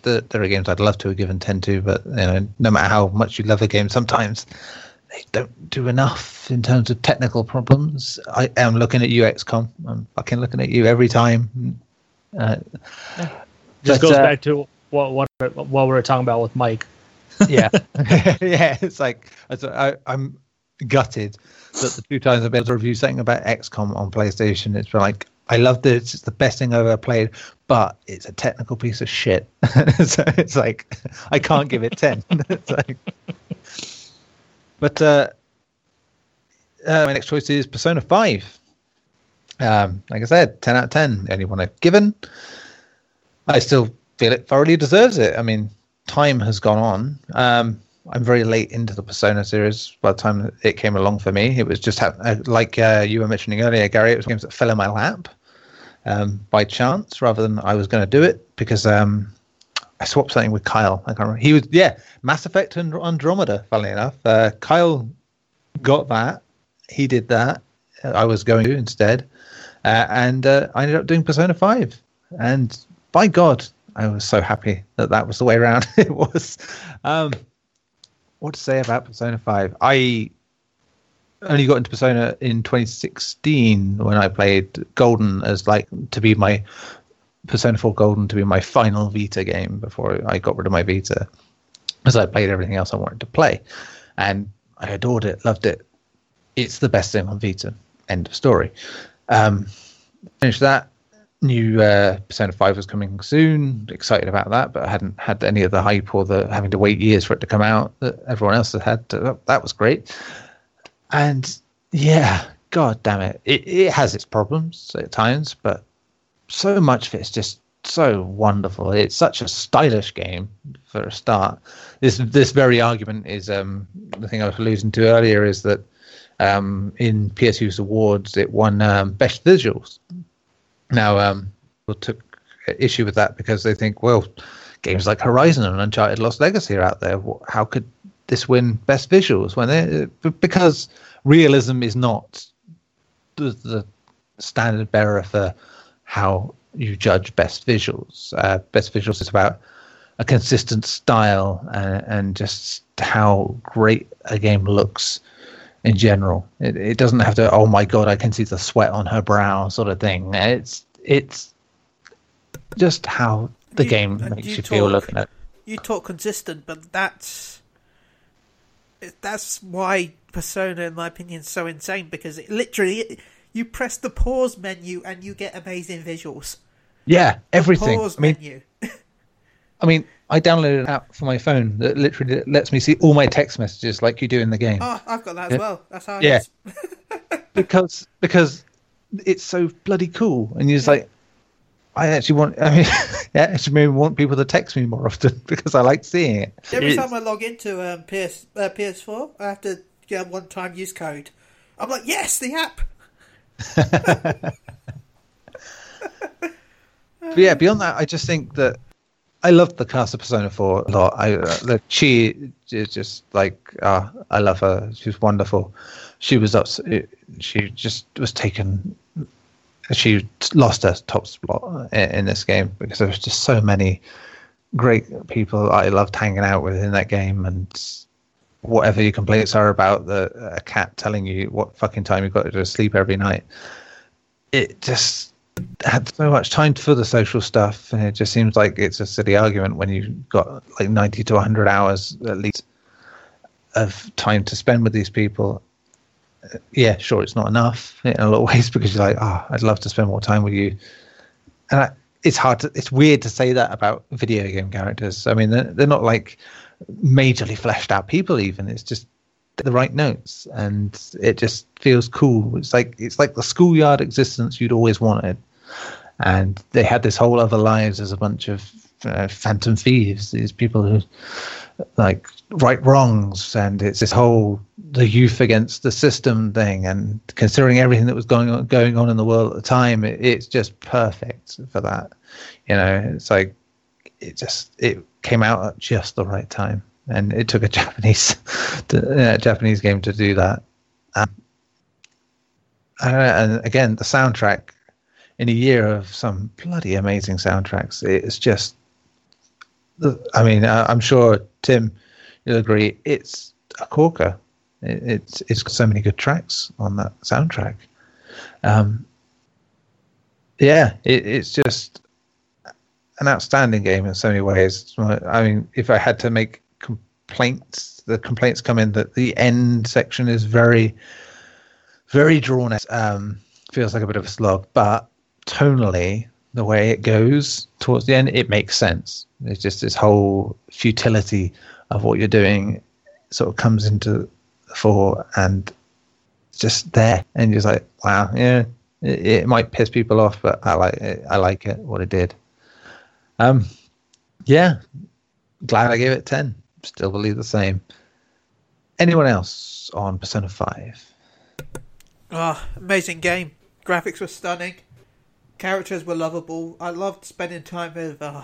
The, there are games I'd love to have given 10 to, but you know, no matter how much you love a game, sometimes they don't do enough in terms of technical problems. I am looking at you, XCOM. I'm fucking looking at you every time. Uh, Just But, goes uh, back to what what what we were talking about with Mike. Yeah, [laughs] yeah. It's like I, I'm gutted that the two times I've been able to review something about XCOM on PlayStation, it's like I love this. It's the best thing I've ever played, but it's a technical piece of shit. [laughs] so it's like I can't give it ten. [laughs] like, but uh, uh, my next choice is Persona Five. Um, like I said, ten out of ten. The only one I've given. I still feel it thoroughly deserves it. I mean, time has gone on. Um, I'm very late into the Persona series. By the time it came along for me, it was just ha- uh, like uh, you were mentioning earlier, Gary. It was games that fell in my lap um, by chance rather than I was going to do it because um, I swapped something with Kyle. I can't remember. He was yeah, Mass Effect and Andromeda. Funnily enough, uh, Kyle got that. He did that. I was going to instead, uh, and uh, I ended up doing Persona Five. And by God, I was so happy that that was the way around. [laughs] it was. Um, what to say about Persona 5? I only got into Persona in 2016 when I played Golden as like to be my Persona 4 Golden to be my final Vita game before I got rid of my Vita, because I played everything else I wanted to play, and I adored it, loved it. It's the best thing on Vita. End of story. Um, finished that new uh, Persona 5 was coming soon. Excited about that, but I hadn't had any of the hype or the having to wait years for it to come out that everyone else had had. That, that was great. And yeah, god damn it. it. It has its problems at times, but so much of it's just so wonderful. It's such a stylish game for a start. This this very argument is um, the thing I was alluding to earlier is that um, in PSU's awards it won um, best visuals. Now, um, took issue with that because they think, well, games like Horizon and Uncharted Lost Legacy are out there. How could this win best visuals when they because realism is not the, the standard bearer for how you judge best visuals. Uh, best visuals is about a consistent style and, and just how great a game looks in general. It, it doesn't have to. Oh my god, I can see the sweat on her brow, sort of thing. It's it's just how the You- game makes you you, feel talk- looking at. you talk consistent, but that's that's why Persona, in my opinion, is so insane because it literally you press the pause menu and you get amazing visuals. Yeah, everything. Pause I mean, menu. I mean, I downloaded an app for my phone that literally lets me see all my text messages like you do in the game. Oh, I've got that as well. That's how. Yeah. [laughs] [laughs] Because because it's so bloody cool, and you're just like, I actually want. I mean, [laughs] I actually maybe want people to text me more often because I like seeing it. Every It time is. I log into um, PS uh, PS4, I have to get a one-time use code. I'm like, yes, the app. But yeah, beyond that, I just think that I loved the cast of Persona 4 a lot. I uh, the Chie is just like uh, I love her. She's wonderful. She was up. She just was taken. She lost her top spot in, in this game because there was just so many great people I loved hanging out with in that game, and whatever your complaints are about the a cat telling you what fucking time you've got to sleep every night, it just had so much time for the social stuff, and it just seems like it's a silly argument when you've got like 90 to 100 hours at least of time to spend with these people. Uh, Yeah, sure, it's not enough [laughs] in a lot of ways because you're like, oh, I'd love to spend more time with you. And I, it's hard to, it's weird to say that about video game characters. I mean, they're, they're not like majorly fleshed out people, even. It's just the right notes and it just feels cool. It's like it's like the schoolyard existence you'd always wanted. And they had this whole other lives as a bunch of uh, phantom thieves these people who like right wrongs. And it's this whole the youth against the system thing. And considering everything that was going on going on in the world at the time it, it's just perfect for that. You know it's like it just it came out at just the right time and it took a [laughs] Japanese to, Japanese game to do that. Um, and again, the soundtrack in a year of some bloody amazing soundtracks, it's just. I mean, I'm sure Tim, you'll agree. It's a corker. It, it's it's got so many good tracks on that soundtrack. Um, yeah, it, it's just an outstanding game in so many ways. I mean, if I had to make complaints, the complaints come in that the end section is very, very drawn out. Um, feels like a bit of a slog, but tonally, the way it goes towards the end, it makes sense. It's just this whole futility of what you're doing sort of comes into the fore and just there. And you're just like, wow, yeah, it, it might piss people off, but I like it. I like it, what it did. Um, yeah, glad I gave it 10. Still believe the same. Anyone else on Persona 5? Oh, amazing game. Graphics were stunning. Characters were lovable. I loved spending time with. Uh,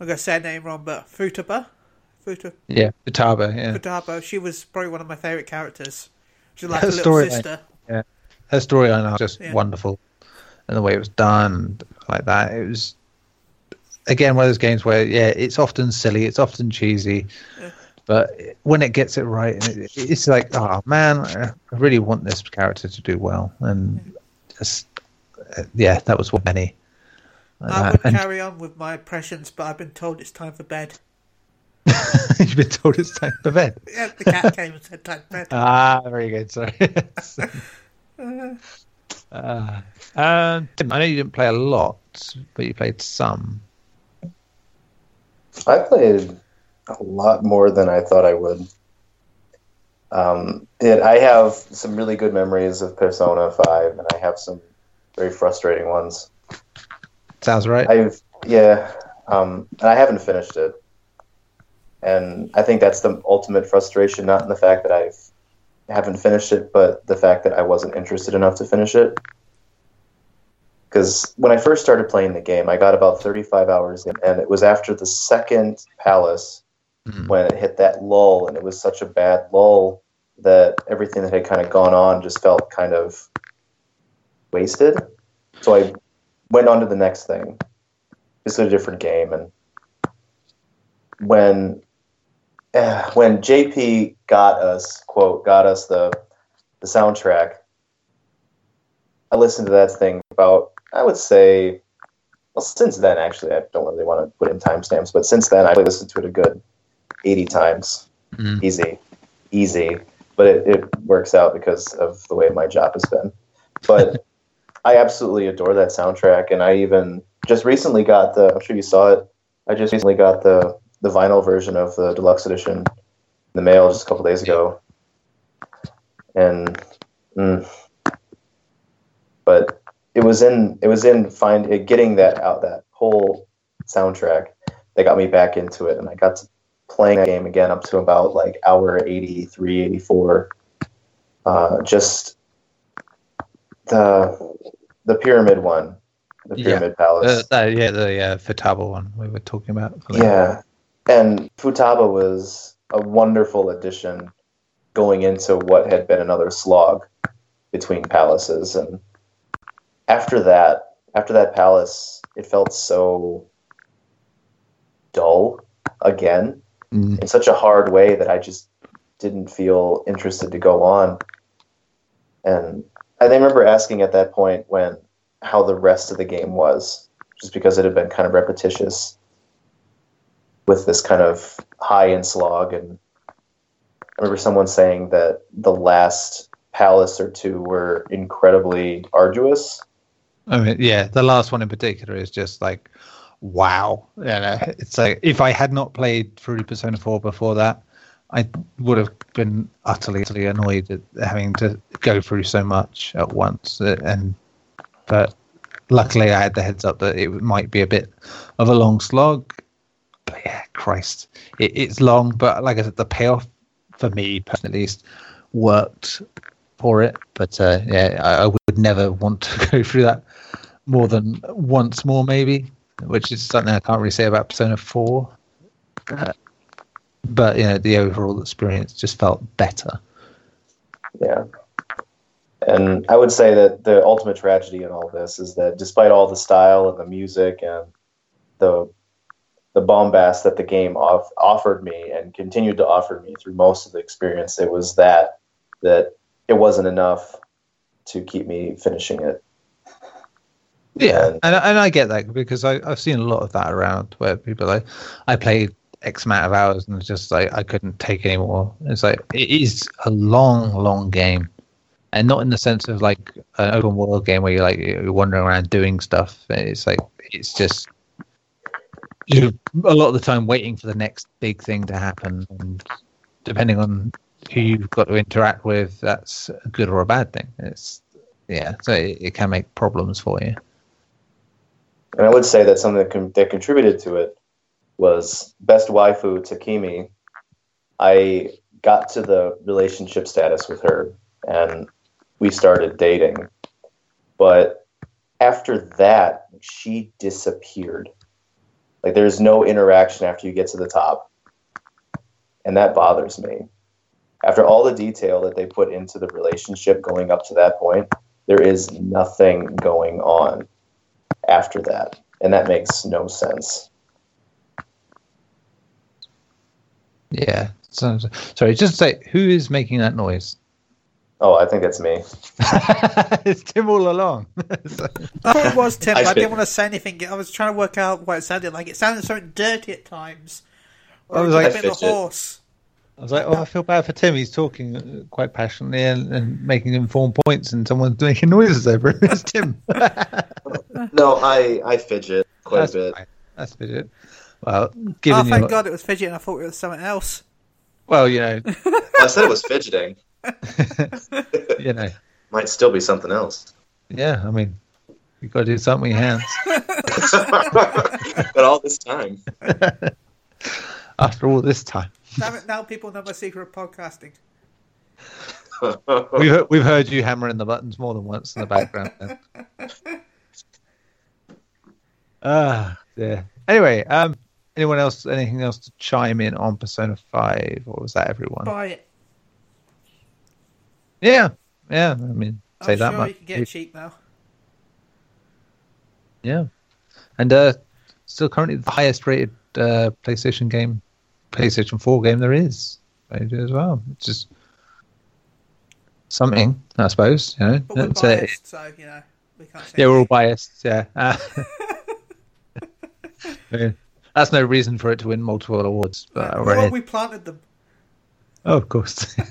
I'm gonna say her name wrong, but Futaba, Futa Yeah, Futaba, yeah. Futaba. She was probably one of my favorite characters. She's like Her a little storyline. sister. Yeah. Her storyline was just Yeah. wonderful. And the way it was done, like that. It was, again, one of those games where, yeah, it's often silly, it's often cheesy. Yeah. But when it gets it right, it, it's like, oh man, I really want this character to do well. And just, uh, yeah, that was what many. Like I that. would And carry on with my impressions, but I've been told it's time for bed. [laughs] you've been told it's time for bed. [laughs] Yeah, the cat came and said time for bed. Ah, very good. Sorry. [laughs] uh, um, Tim, I know you didn't play a lot, but you played some. I played a lot more than I thought I would. Um, it, I have some really good memories of Persona 5, and I have some very frustrating ones. Sounds right. I've yeah, um, and I haven't finished it, and I think that's the ultimate frustration. Not in the fact that I've haven't finished it, but the fact that I wasn't interested enough to finish it. Because when I first started playing the game, I got about 35 hours in, and it was after the second palace Mhm. when it hit that lull, and it was such a bad lull that everything that had kind of gone on just felt kind of wasted. So I went on to the next thing. It's a different game, and when [sighs] when JP got us quote got us the the soundtrack, I listened to that thing about I would say well since then actually I don't really want to put in timestamps, but since then I listened to it a good eighty times Mm. easy, easy. But it, it works out because of the way my job has been. But [laughs] I absolutely adore that soundtrack, and I even just recently got the. I'm sure you saw it. I just recently got the the vinyl version of the deluxe edition in the mail just a couple days ago, and mm, but it was in it was in find it, getting that out that whole soundtrack that got me back into it, and I got to playing that game again up to about like hour 83 84 uh, just the the pyramid one the Yeah. pyramid palace. Uh, yeah, the uh, Futaba one we were talking about. yeah. And futaba was a wonderful addition going into what had been another slog between palaces. And after that after that palace it felt so dull again Mm. in such a hard way that I just didn't feel interested to go on. And I remember asking at that point when how the rest of the game was, just because it had been kind of repetitious with this kind of high and slog. And I remember someone saying that the last palace or two were incredibly arduous. I mean, yeah, the last one in particular is just like, wow. You know, it's like if I had not played through Persona 4 before that, I would have been utterly, utterly annoyed at having to go through so much at once. And but luckily, I had the heads up that it might be a bit of a long slog. But yeah, Christ, it, it's long. But like I said, the payoff for me, personally, at least, worked for it. But uh, yeah, I, I would never want to [laughs] go through that more than once more, maybe, which is something I can't really say about Persona 4. Uh, but, you know, the overall experience just felt better. Yeah. And I would say that the ultimate tragedy in all this is that despite all the style and the music and the the bombast that the game off- offered me and continued to offer me through most of the experience, it was that that it wasn't enough to keep me finishing it. Yeah, And- and and I get that because I I've seen a lot of that around where people like I played X amount of hours and it's just like I couldn't take anymore. It's like it is a long, long game, and not in the sense of like an open world game where you're like you're wandering around doing stuff. It's like it's just you're a lot of the time waiting for the next big thing to happen, and depending on who you've got to interact with, that's a good or a bad thing. It's yeah, so it, it can make problems for you. And I would say that something that, con- that contributed to it was best waifu Takemi. I got to the relationship status with her and we started dating. But after that, she disappeared. Like there's no interaction after you get to the top. And that bothers me. After all the detail that they put into the relationship going up to that point, there is nothing going on after that. And that makes no sense. Yeah. So, so- sorry, just say who is making that noise? Oh, I think it's me. [laughs] it's Tim all along. [laughs] So- I thought it was Tim, I but I didn't want to say anything. I was trying to work out what it sounded like. It sounded so dirty at times. Or I was it could like- have been a horse. I was like, oh, I feel bad for Tim. He's talking uh, quite passionately and, and making informed points, and someone's making noises over him. It's Tim. [laughs] No, I, I fidget quite That's a bit. fine. That's it. Well, Oh, thank your, God it was fidget and I thought it was something else. well, you know, [laughs] I said it was fidgeting. [laughs] you know, Might still be something else. yeah. I mean, you've got to do something with your hands. but all this time. After all this time, Damn it, now people know my secret of podcasting. [laughs] we've we've heard you hammering the buttons more than once in the background. [laughs] Ah, yeah. Anyway, um, anyone else? Anything else to chime in on Persona Five, or was that everyone? Buy it. Yeah, yeah. I mean, say I'm that sure much. you can get it cheap now. Yeah, and uh, still currently the highest rated uh, PlayStation game, PlayStation Four game there is rated as well, which is something, I suppose. You know, But we're It's, biased, so you know we can't yeah, we're all biased. Yeah, uh, [laughs] that's no reason for it to win multiple awards. But well, we planted them. Oh, of course. [laughs]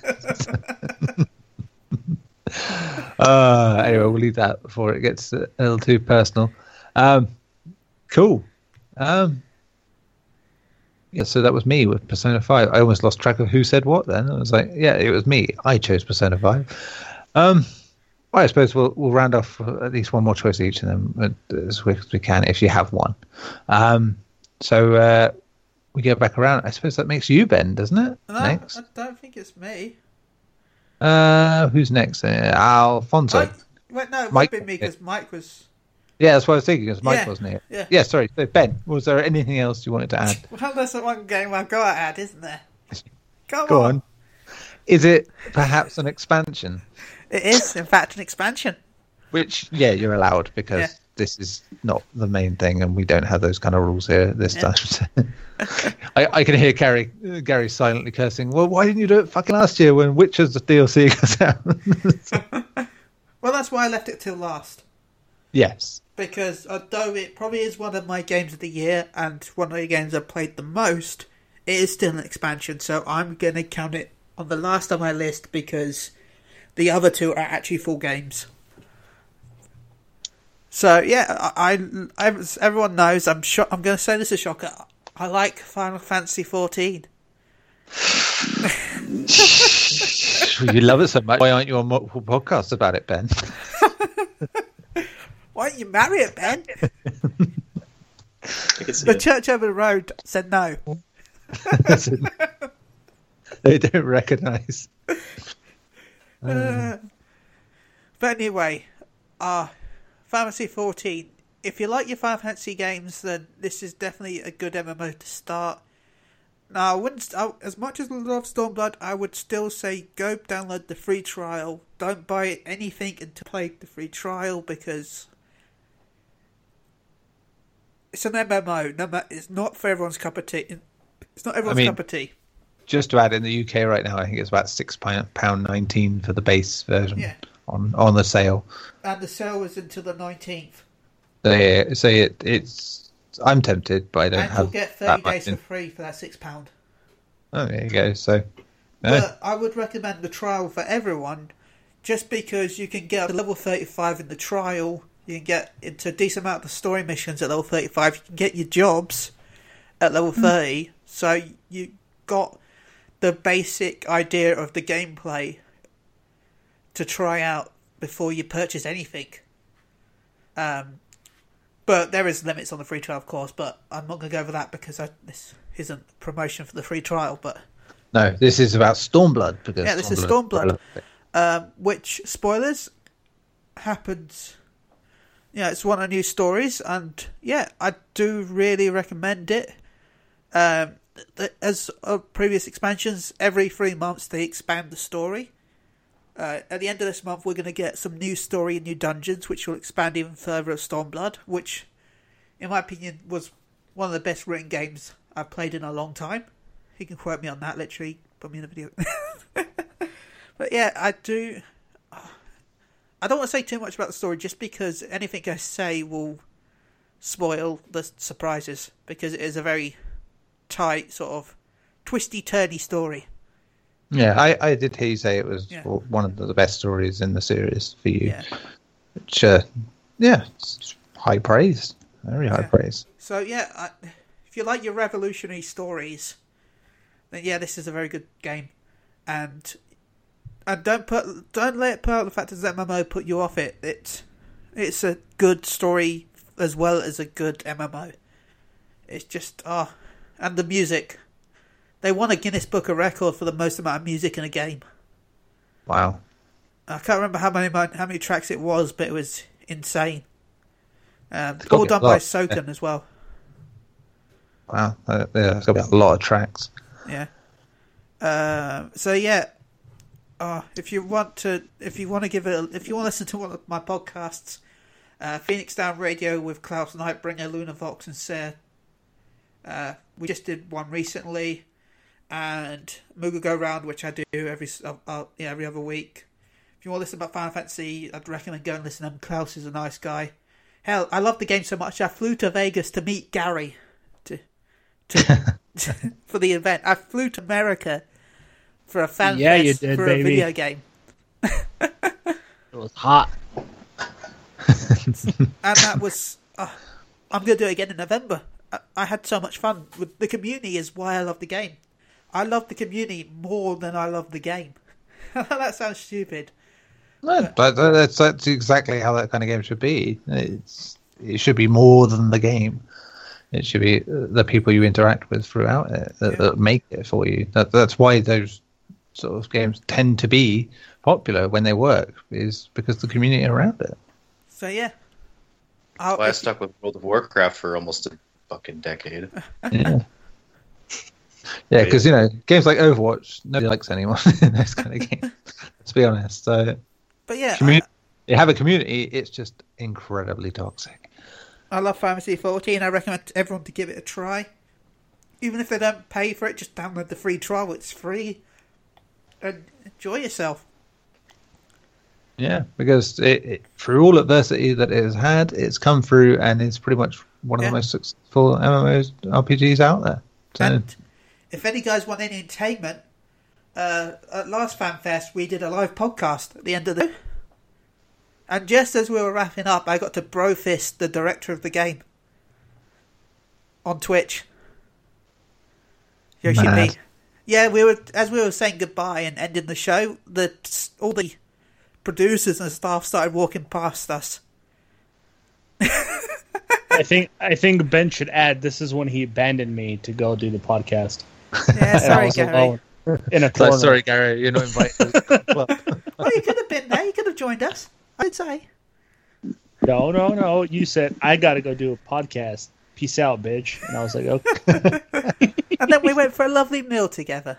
uh, anyway, we'll leave that before it gets a little too personal. Um, cool. Um, yeah, so that was me with Persona 5. I almost lost track of who said what then. I was like, yeah, it was me. I chose Persona 5. Um, well, I suppose we'll, we'll round off at least one more choice each of them as quick as we can if you have one. Um, so uh, we go back around. I suppose that makes you, Ben, doesn't it? No, Next. I don't think it's me. Uh, who's next? Uh, Alfonso. I, wait, no, it Mike- would be me because Mike was. Yeah, that's what I was thinking. Because Mike Yeah, wasn't here. yeah. sorry. So Ben, was there anything else you wanted to add? [laughs] Well, there's the one game I've got to add, isn't there? [laughs] Come Go on. Is it perhaps an expansion? It is, in fact, an expansion. Which, yeah, you're allowed because Yeah. this is not the main thing, and we don't have those kind of rules here this Yeah. time. [laughs] I, I can hear Gary uh, Gary silently cursing. Well, why didn't you do it fucking last year when Witcher's DLC goes out? Well, that's why I left it till last. Yes. Because uh, although it probably is one of my games of the year and one of the games I've played the most, it is still an expansion. So I'm going to count it on the last of my list because the other two are actually full games. So yeah, I, I everyone knows I'm sho- I'm going to say this is a shocker. I like Final Fantasy 14. [laughs] you love it so much. Why aren't you on multiple podcasts about it, Ben? [laughs] Why don't you marry it, Ben? [laughs] I can see the it. church over the road said no. [laughs] they don't recognise. [laughs] Uh, but anyway, uh, Fantasy 14. If you like your Final Fantasy games, then this is definitely a good MMO to start. Now, I wouldn't, I, as much as I love Stormblood, I would still say go download the free trial. Don't buy anything until play the free trial because it's an MMO. No, it's not for everyone's cup of tea. It's not everyone's mean- cup of tea. Just to add, in the UK right now, I think it's about six pound pound nineteen for the base version Yeah. on on the sale. And the sale is until the 19th. So, yeah, so it, it's I'm tempted, but I don't And have you'll get 30 that much days for free for that £6. Oh, there you go. So, yeah. But I would recommend the trial for everyone, just because you can get up to level thirty-five in the trial. You can get into a decent amount of the story missions at level thirty-five. You can get your jobs at level thirty. So you got the basic idea of the gameplay to try out before you purchase anything. Um, but there is limits on the free trial, of course. But I'm not going to go over that because I, this isn't promotion for the free trial. But no, this is about Stormblood because Yeah, this is Stormblood- Stormblood. um, which spoilers happens. Yeah, it's one of new stories, and yeah, I do really recommend it. Um, as of previous expansions, every three months they expand the story. Uh, at the end of this month, we're going to get some new story and new dungeons, which will expand even further of Stormblood, which, in my opinion, was one of the best written games I've played in a long time. You can quote me on that, literally. Put me in the video. [laughs] But yeah, I do. I don't want to say too much about the story just because anything I say will spoil the surprises because it is a very tight, sort of twisty, turny story. Yeah, I, I did hear you say it was Yeah. one of the best stories in the series for you. Yeah. Which, uh, yeah, it's high praise. Very high Yeah. praise. So yeah, I, if you like your revolutionary stories, then yeah, this is a very good game. And and don't put don't let it put out the fact that MMO put you off it. It's it's a good story as well as a good MMO. It's just ah, and the music. They won a Guinness Book of Record for the most amount of music in a game. Wow. I can't remember how many how many tracks it was, but it was insane. Um, all done by. Soken as well. Wow, uh, yeah, it's got to be a lot of tracks. Yeah. Um, so yeah, uh, if you want to, if you want to give it, a, if you want to listen to one of my podcasts, uh, Phoenix Down Radio with Klaus Nightbringer, Luna Vox, and Sarah. Uh, we just did one recently, and Muga Go Round, which I do every uh, uh, yeah, every other week. If you want to listen about Final Fantasy, I'd recommend going and listen to them. Klaus is a nice guy. Hell, I love the game so much. I flew to Vegas to meet Gary, to, to [laughs] [laughs] for the event. I flew to America for a fan Yeah, fest you did, for baby. a video game, It was hot. [laughs] and that was. Uh, I'm gonna do it again in November. I, I had so much fun. With the community is why I love the game. I love the community more than I love the game. [laughs] that sounds stupid. No, but that's that's exactly how that kind of game should be. It's it should be more than the game. It should be uh, the people you interact with throughout it that, Yeah. that make it for you. That that's why those sort of games tend to be popular when they work, is because the community around it. So yeah. I'll, That's why I stuck with World of Warcraft for almost a fucking decade. [laughs] Yeah. [laughs] Yeah, because you know games like Overwatch nobody likes anymore [laughs] in those kind of games. Let's be honest. So, but yeah, community, you have a community. It's just incredibly toxic. I love Fantasy 14. I recommend everyone to give it a try. Even if they don't pay for it, just download the free trial. It's free. Enjoy yourself. Yeah, because it, it, through all adversity that it has had, it's come through and it's pretty much one of Yeah. the most successful MMOs RPGs out there. So, And if any guys want any entertainment, uh, at last FanFest we did a live podcast at the end of the. And just as we were wrapping up, I got to brofist the director of the game on Twitch. Yoshi Mad. B. Yeah, we were as we were saying goodbye and ending the show. The all the producers and staff started walking past us. [laughs] I think I think Ben should add this is when he abandoned me to go do the podcast. Yeah, [laughs] sorry, Gary. in a [laughs] so corner. sorry, Gary, you're not invited. well, Well, you could have been there. You could have joined us. I'd say. No, no, no. You said I got to go do a podcast. Peace out, bitch. And I was like, okay. And then we went for a lovely meal together.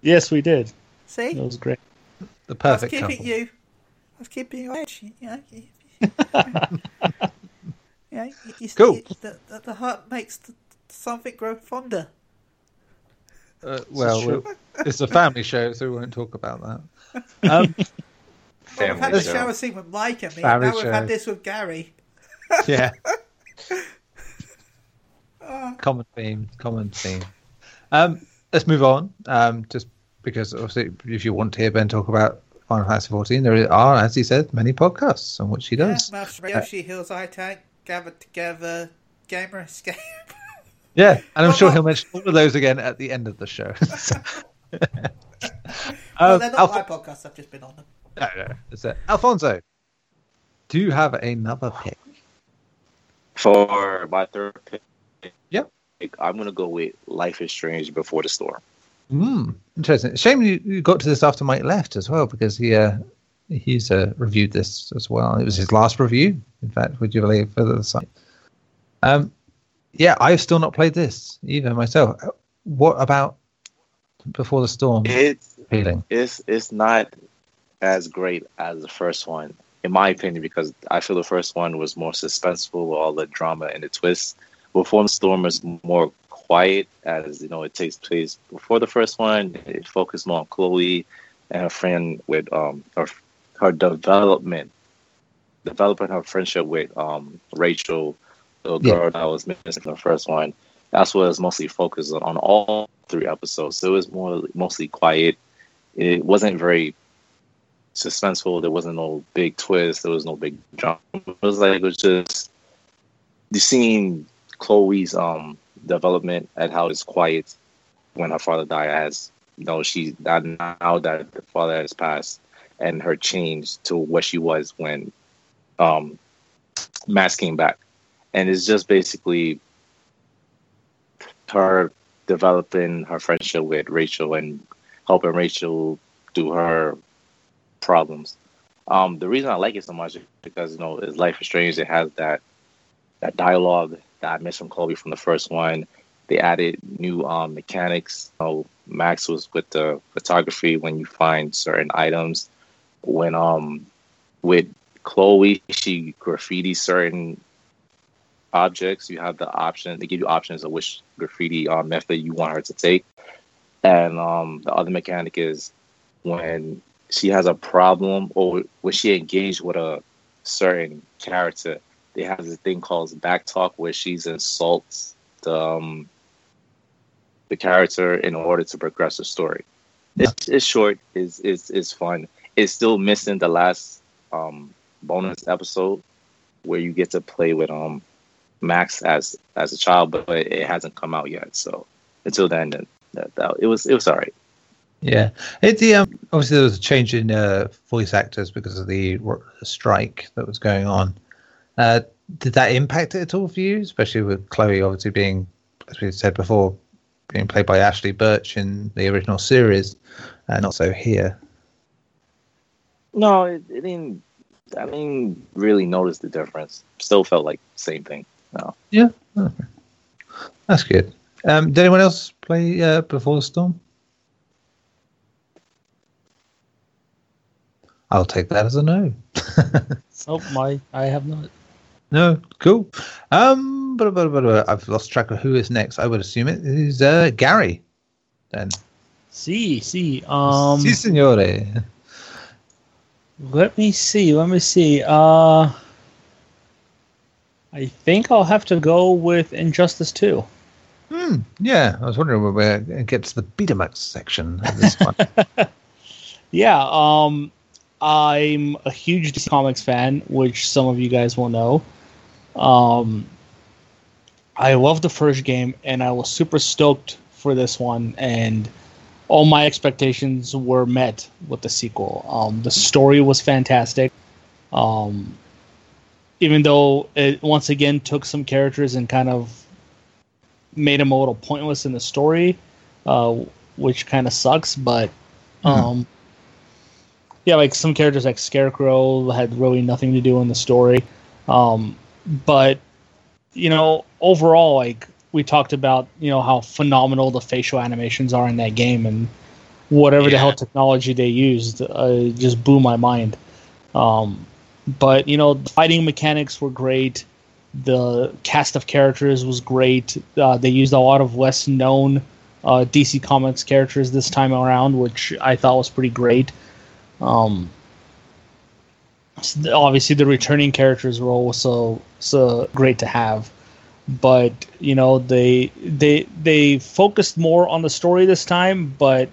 yes, we did. See? It was great. the I was perfect keeping couple. you. I was keeping you edge. You know. You, you you, you, Cool. you- the, the, the heart makes the, something grow fonder. Uh, well, true. we'll- it's a family show, so we won't talk about that. [laughs] Um, Well, we've had the show. shower scene with Mike and me. Family now we've show. had this with Gary. yeah. [laughs] common theme. Common theme. Um, let's move on. Um, just because obviously, if you want to hear Ben talk about Final Fantasy 14, there are, as he said, many podcasts on which he does. Yeah, Master Yoshi Hills I Tank, Gathered Together, Gamer Escape. [laughs] Yeah, and I'm Well, sure well- he'll mention all of those again at the end of the show. [laughs] [laughs] So- well, Um, they're not Alf- my podcasts. I've just been on them. no, no, that's it. Alfonso, do you have another pick? For my third pick, Yep. I'm gonna go with Life is Strange Before the Storm. Mm, interesting. Shame you, you got to this after Mike left as well, because he uh, he's uh, reviewed this as well. It was his last review, in fact, would you believe, for the site. Um, yeah, I've still not played this either myself. What about Before the Storm It's feeling? it's it's not as great as the first one, in my opinion, because I feel the first one was more suspenseful with all the drama and the twists. Before the Storm is more quiet, as you know, it takes place before the first one. It focused more on Chloe and her friend with um her her development, developing her friendship with um Rachel, the Yeah. girl that was missing in the first one. That's what it was mostly focused on, on all three episodes. So it was more mostly quiet it wasn't very suspenseful. There wasn't no big twist. There was no big drama. It was like it was just you seeing Chloe's um development and how it's quiet when her father died. As you know, she that now that the father has passed, and her change to what she was when um Max came back, and it's just basically her developing her friendship with Rachel and helping Rachel do her problems. Um, the reason I like it so much is because you know, it's Life is Strange. It has that that dialogue that I missed from Kobe from the first one. They added new um, mechanics. You know, Max was with the photography when you find certain items. When um with Chloe, she graffiti certain objects. You have the option; they give you options of which graffiti uh, method you want her to take. And um, the other mechanic is when she has a problem or when she engaged with a certain character, they have this thing called back talk where she's insults the um, the character in order to progress the story. It's, it's short. It's, it's it's fun. It's still missing the last um, bonus episode where you get to play with um Max as as a child, but it hasn't come out yet. So until then, that, that it was it was all right. Yeah, it, the um, obviously there was a change in uh, voice actors because of the strike that was going on. Uh, did that impact it at all for you, especially with Chloe obviously being, as we said before, being played by Ashly Burch in the original series, and also here? No, it, it didn't. I didn't really notice the difference. Still felt like same thing. No. Yeah, okay. that's good. Um, did anyone else play uh, Before the Storm? I'll take that as a no. [laughs] Oh my, I have not. No, cool. Um, I've lost track of who is next. I would assume it is uh, Gary. Then, See, see. Um, si, signore. let me see. Let me see. Uh, I think I'll have to go with Injustice Two. Hmm. Yeah, I was wondering where we're going to get to the Betamax section of this one. [laughs] Yeah. Um, I'm a huge DC Comics fan, which some of you guys will know. Um, I love the first game, and I was super stoked for this one, and all my expectations were met with the sequel. Um, the story was fantastic. Um, even though it once again took some characters and kind of made them a little pointless in the story, uh, which kind of sucks. But um, yeah, like some characters like Scarecrow had really nothing to do in the story. Um, but you know, overall, like we talked about, you know how phenomenal the facial animations are in that game, and whatever the hell technology they used uh, just blew my mind. Um, but you know, the fighting mechanics were great. The cast of characters was great. Uh, they used a lot of less known uh, DC Comics characters this time around, which I thought was pretty great. Um, obviously, the returning characters were also so great to have, but you know they they they focused more on the story this time, but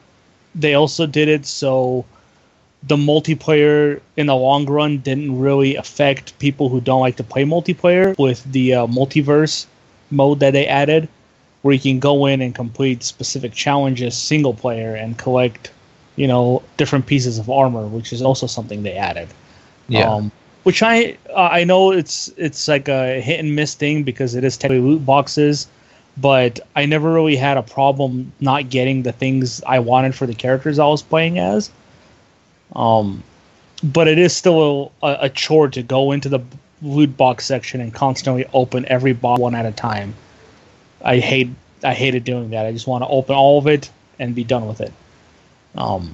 they also did it so the multiplayer in the long run didn't really affect people who don't like to play multiplayer with the uh, multiverse mode that they added where you can go in and complete specific challenges single player and collect you know different pieces of armor which is also something they added Yeah. um, which i uh, i know it's it's like a hit and miss thing because it is technically loot boxes but i never really had a problem not getting the things i wanted for the characters i was playing as um, but it is still a, a chore to go into the loot box section and constantly open every box one at a time. I hate I hated doing that. I just want to open all of it and be done with it. Um,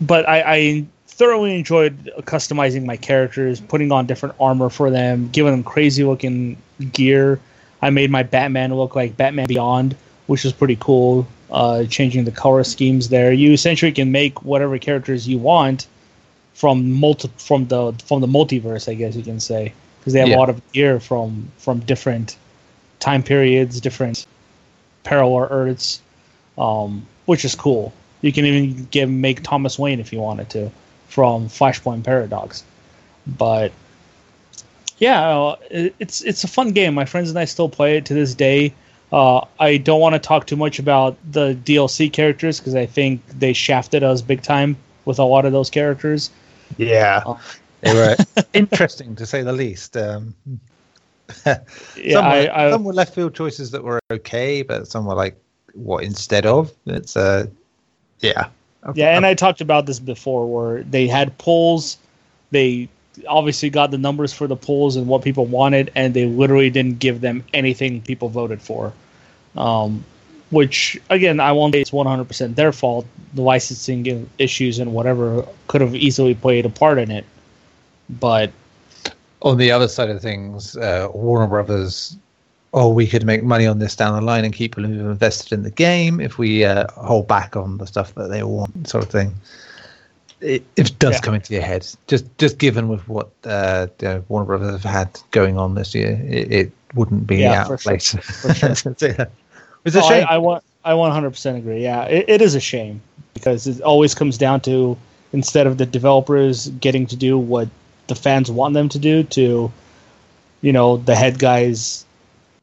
but I, I thoroughly enjoyed customizing my characters, putting on different armor for them, giving them crazy looking gear. I made my Batman look like Batman Beyond, which was pretty cool. Uh, changing the color schemes there, you essentially can make whatever characters you want from multi from the from the multiverse, I guess you can say, because they have Yeah. a lot of gear from from different time periods, different parallel Earths, um, which is cool. You can even get make Thomas Wayne if you wanted to from Flashpoint Paradox, but yeah, uh, it's it's a fun game. My friends and I still play it to this day. Uh, I don't want to talk too much about the DLC characters because I think they shafted us big time with a lot of those characters. Yeah. Oh. They were [laughs] interesting to say the least. Um, Yeah, some, were, I, I, some were left field choices that were okay, but some were like, what instead of? It's uh, yeah. Yeah, and I talked about this before, where they had polls. they obviously got the numbers for the polls and what people wanted, and they literally didn't give them anything people voted for. Um, which again, I won't say it's 100% their fault. The licensing issues and whatever could have easily played a part in it, but on the other side of things, uh, Warner Brothers, oh, we could make money on this down the line and keep people who've invested in the game if we uh, hold back on the stuff that they want, sort of thing. It, it does Yeah. come into your head, just just given with what uh, Warner Brothers have had going on this year, it, it wouldn't be Yeah, out of sure. place. For sure. [laughs] It's a No, shame. I, I want I 100% agree. Yeah, it, it is a shame because it always comes down to instead of the developers getting to do what the fans want them to do, to you know the head guys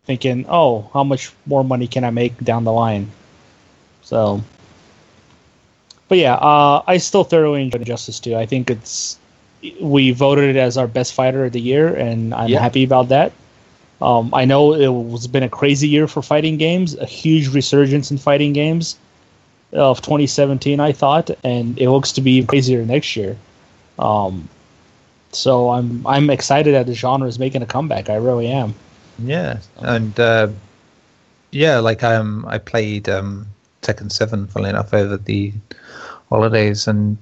thinking, oh, how much more money can I make down the line? So, but yeah, uh, I still thoroughly enjoyed Justice 2. I think it's we voted it as our best fighter of the year, and I'm Yeah. happy about that. Um, I know it was been a crazy year for fighting games, a huge resurgence in fighting games of 2017, I thought, and it looks to be crazier next year. Um, so I'm I'm excited that the genre is making a comeback. I really am. Yeah, and uh, yeah, like I um, I played um, Tekken Seven, funnily enough, over the holidays, and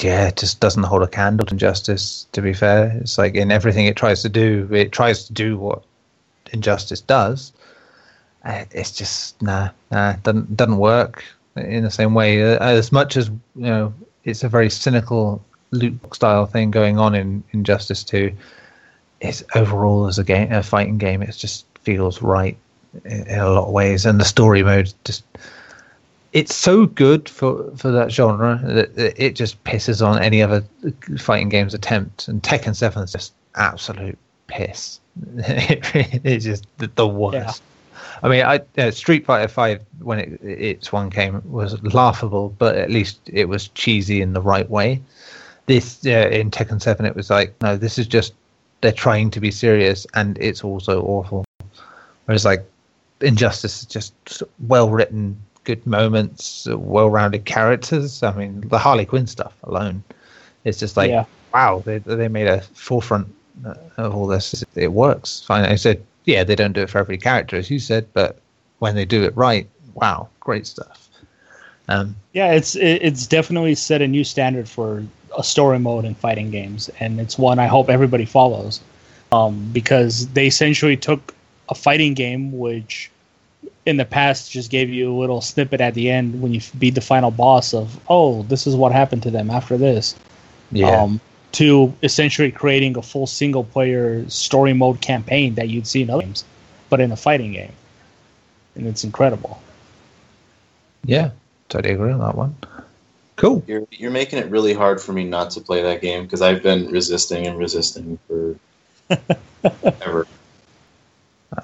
yeah, it just doesn't hold a candle to Injustice. To be fair, it's like in everything it tries to do, it tries to do what Injustice does. It's just nah, nah, doesn't doesn't work in the same way. Uh, As much as you know, it's a very cynical loot box style thing going on in Injustice Two it's overall as a game, a fighting game, it just feels right in, in a lot of ways, and the story mode just it's so good for for that genre that it just pisses on any other fighting game's attempt. And Tekken Seven is just absolute piss. [laughs] it's just the, the worst. I mean, I uh, Street Fighter Five when it its one came was laughable, but at least it was cheesy in the right way. This uh, in Tekken Seven, it was like, no, this is just they're trying to be serious, and it's also awful. Whereas like Injustice is just well written, good moments, well rounded characters. I mean, the Harley Quinn stuff alone, it's just like Yeah. wow, they they made a forefront uh, of all this. It works fine. I said, yeah, they don't do it for every character, as you said, but when they do it right, wow, great stuff. Um, Yeah, it's it's definitely set a new standard for a story mode in fighting games, and it's one I hope everybody follows, um, because they essentially took a fighting game which in the past just gave you a little snippet at the end when you beat the final boss of oh this is what happened to them after this. Yeah, um, to essentially creating a full single player story mode campaign that you'd see in other games but in a fighting game. And it's incredible. Yeah, totally agree on that one. Cool. You're you're making it really hard for me not to play that game because I've been resisting and resisting for [laughs] ever.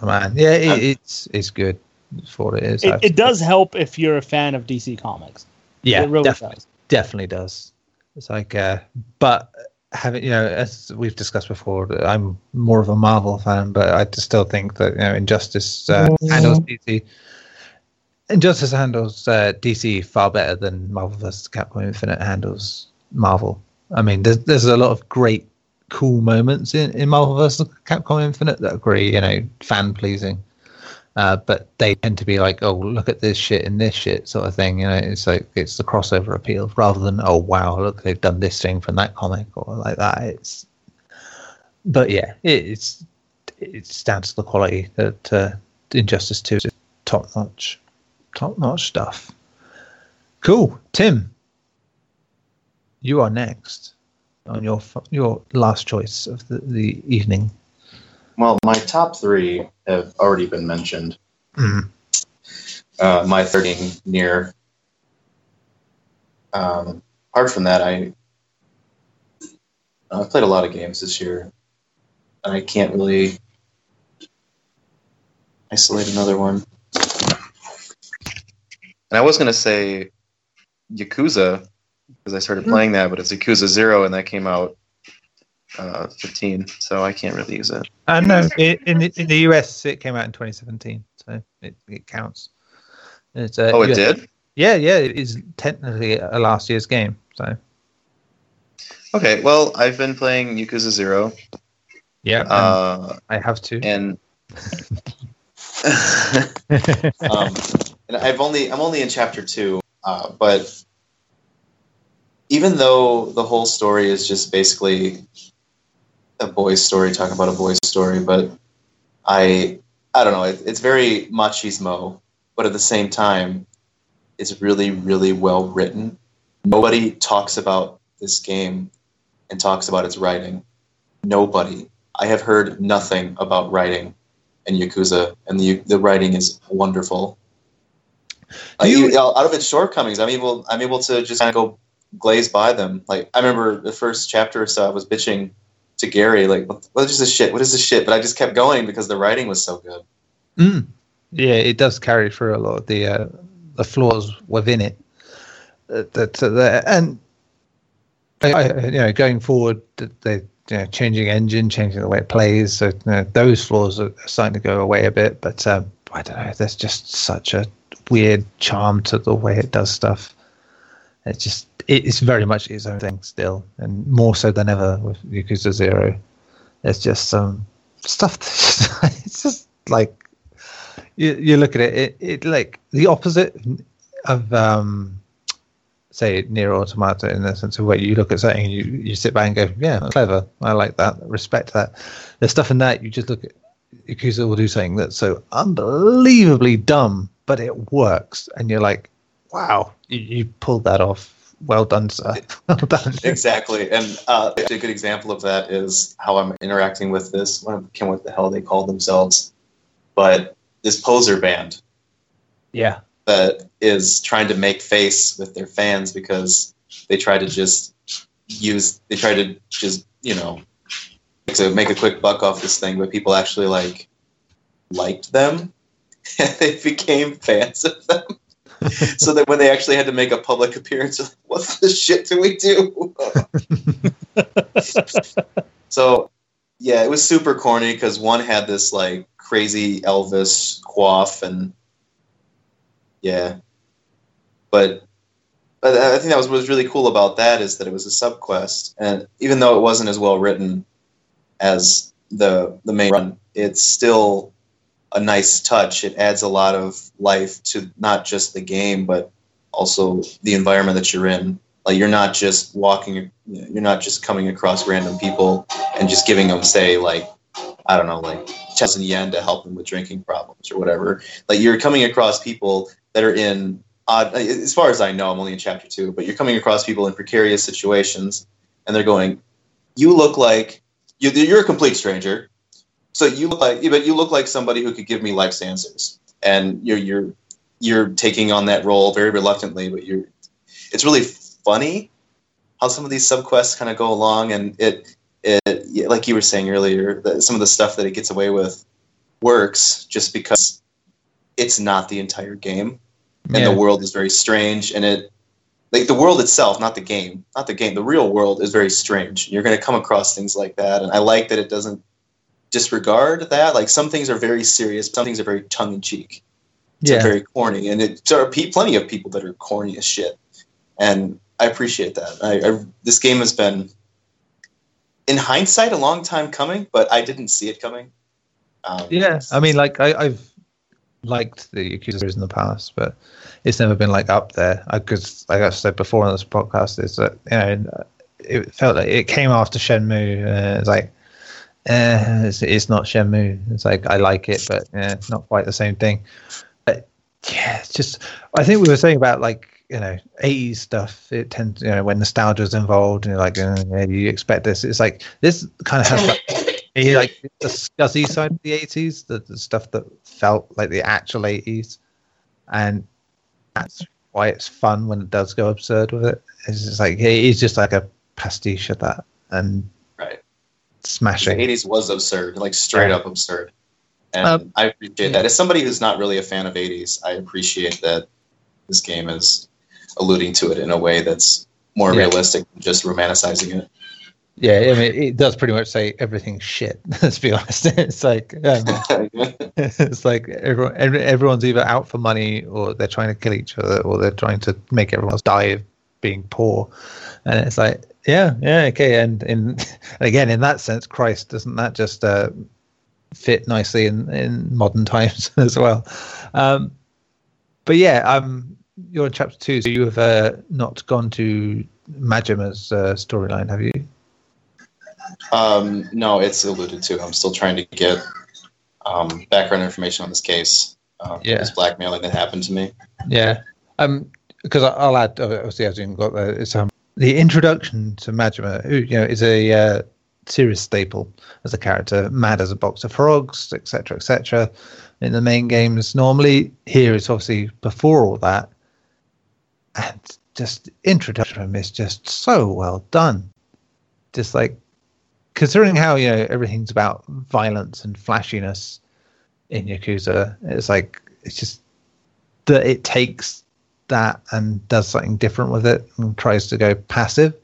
Oh, man, yeah, it, it's it's good for what it is. it, it does help if you're a fan of dc comics yeah, it really definitely. does definitely does. It's like, uh, but having you know, as we've discussed before, I'm more of a Marvel fan, but I just still think that you know, Injustice uh, handles DC. Injustice handles uh, DC far better than Marvel vs. Capcom Infinite handles Marvel. I mean, there's there's a lot of great, cool moments in, in Marvel vs. Capcom Infinite that are great, you know, fan pleasing. Uh, but they tend to be like, oh, look at this shit and this shit sort of thing. You know, it's like it's the crossover appeal rather than oh wow, look they've done this thing from that comic or like that. It's, but yeah, it, it's it's down to the quality that uh, Injustice Two is top notch, top notch stuff. Cool, Tim. You are next on your your last choice of the, the evening. Well, my top three have already been mentioned. Mhm. Uh, my third Nier. Um, apart from that, I I've played a lot of games this year, and I can't really isolate another one. And I was gonna say Yakuza because I started playing that, but it's Yakuza Zero, and that came out uh, 15, so I can't really use it. Uh, no, it, in the, in the US it came out in 2017, so it, it counts. It's, uh, Oh, it US did. Yeah, yeah, it is technically a last year's game. So Okay, well, I've been playing Yakuza Zero, Yeah, uh, I have to. and [laughs] [laughs] um, and I've only I'm only in chapter two, uh, but even though the whole story is just basically a boy's story talking about a boy's story, but I I don't know, it, it's very machismo, but at the same time, it's really really well written. Nobody talks about this game and talks about its writing. Nobody. I have heard nothing about writing in Yakuza, and the the writing is wonderful. Like, you- you- out of its shortcomings, I'm able I'm able to just kind of go glaze by them. Like I remember the first chapter or so, I was bitching to Gary, like, "What is this shit? What is this shit?" But I just kept going because the writing was so good. Mm. Yeah, it does carry through a lot of the uh, the flaws within it. Uh, that uh, and you know, going forward, they you know, changing engine, changing the way it plays. So you know, those flaws are starting to go away a bit. But um, I don't know. There's just such a weird charm to the way it does stuff. It's just it's very much its own thing still, and more so than ever with Yakuza Zero. There's just some stuff. That's [laughs] it's just like you, you look at it, it, it like the opposite of um say Nier Automata in the sense of where you look at something and you, you sit back and go, Yeah, clever. I like that, respect that. There's stuff in that you just look at Yakuza will do something that's so unbelievably dumb, but it works and you're like, Wow, you, you pulled that off. Well done, sir. [laughs] well done. Exactly, and uh, a good example of that is how I'm interacting with this. I can't remember what the hell they call themselves, but this poser band. Yeah. that is trying to make face with their fans because they try to just use they try to just you know to make a quick buck off this thing but people actually like liked them and [laughs] they became fans of them. [laughs] So that when they actually had to make a public appearance like, what the shit do we do? [laughs] So yeah it was super corny because one had this like crazy elvis quaff and yeah, but but I think that was what was really cool about that is that it was a subquest, and even though it wasn't as well written as the the main run, it's still a nice touch. It adds a lot of life to not just the game, but also the environment that you're in. Like you're not just walking, you're not just coming across random people and just giving them, say, like I don't know, like thousand yen to help them with drinking problems or whatever. Like you're coming across people that are in odd. As far as I know, I'm only in chapter two, but you're coming across people in precarious situations, and they're going, "You look like you, you're a complete stranger." So you look like, but you look like somebody who could give me life's answers, and you're you're you're taking on that role very reluctantly, but you're. It's really funny how some of these subquests kind of go along, and it it like you were saying earlier, that some of the stuff that it gets away with works just because it's not the entire game, and Yeah. the world is very strange, and it like the world itself, not the game, not the game. The real world is very strange. You're going to come across things like that, and I like that it doesn't disregard that. Like some things are very serious, some things are very tongue in cheek. Yeah. very corny, and it, there are pe- plenty of people that are corny as shit, and I appreciate that. I, I this game has been, in hindsight, a long time coming, but I didn't see it coming. Um, Yeah, I mean, like I, I've liked the series in the past, but it's never been like up there. Because, like I've said before on this podcast, is that you know it felt like it came after Shenmue. Uh, it's like, eh, it's, it's not Shenmue. It's like I like it, but not quite the same thing. But yeah, it's just I think we were saying about like you know 80s stuff. It tends you know when nostalgia is involved, and you're like, uh, yeah, you expect this. It's like this kind of has [coughs] you like the scuzzy side of the 80s the, the stuff that felt like the actual 80s and that's why it's fun when it does go absurd with it it's just like it is just like a pastiche of that and Right. The 80s was absurd, like straight Yeah. up absurd. And Um, I appreciate that. As somebody who's not really a fan of 80s, I appreciate that this game is alluding to it in a way that's more Yeah. realistic than just romanticizing it. yeah i mean it does pretty much say everything's shit [laughs] let's be honest it's like um, [laughs] it's like everyone, everyone's either out for money or they're trying to kill each other or they're trying to make everyone else die of being poor, and it's like, yeah, yeah, okay. And in [laughs] again, in that sense, Christ doesn't that just uh, fit nicely in in modern [laughs] times as well? Um, but yeah, um, you're in chapter two, so you have uh, not gone to Majima's uh, storyline, have you? Um, no, it's alluded to. I'm still trying to get um, background information on this case. Um, Yeah. This blackmailing that happened to me. Yeah. Um, because I'll add, obviously, as you got there, it's um the introduction to Majima, who you know is a uh, serious staple as a character, mad as a box of frogs, etc., etc. In the main games, normally here it's obviously before all that, and just introduction is just so well done. Just like considering how you know everything's about violence and flashiness in Yakuza, it's like it's just that it takes that and does something different with it and tries to go passive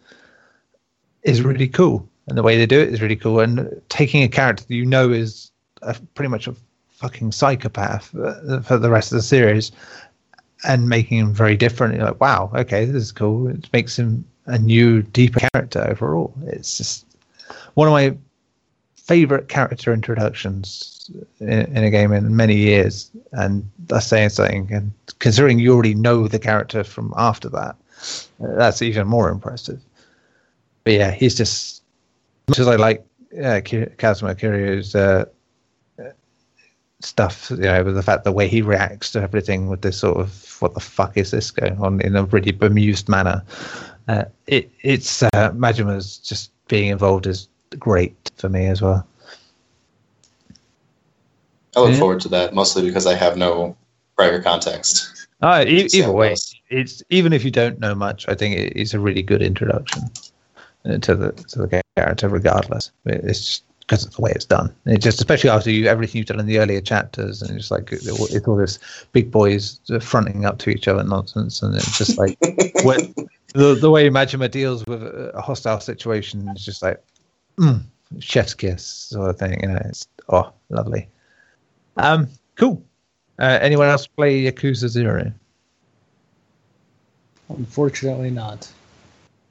is really cool. And the way they do it is really cool. And taking a character that you know is a, pretty much a fucking psychopath uh, for the rest of the series and making him very different. You're like, wow, okay, this is cool. It makes him a new, deeper character overall. It's just one of my favorite character introductions in, a game in many years, and that's saying something. And considering you already know the character from after that, uh, that's even more impressive. But yeah, he's just as I like uh, Kazuma Kiryu's uh, stuff, you know, with the fact the way he reacts to everything with this sort of what the fuck is this going on in a really bemused manner. Uh, it it's uh, Majima's just being involved is great for me as well. I look forward to that mostly because I have no prior context. Uh, e- either way, it's even if you don't know much, I think it's a really good introduction uh, to the to the character, regardless. It's just because of the way it's done. It just, especially after you everything you've done in the earlier chapters, and it's like it's all this big boys fronting up to each other nonsense, and it's just like [laughs] when, the the way Majima deals with a a hostile situation is just like mm, chef's kiss sort of thing. You know, it's oh lovely. Um, cool. Uh, anyone else play Yakuza Zero? Unfortunately, not.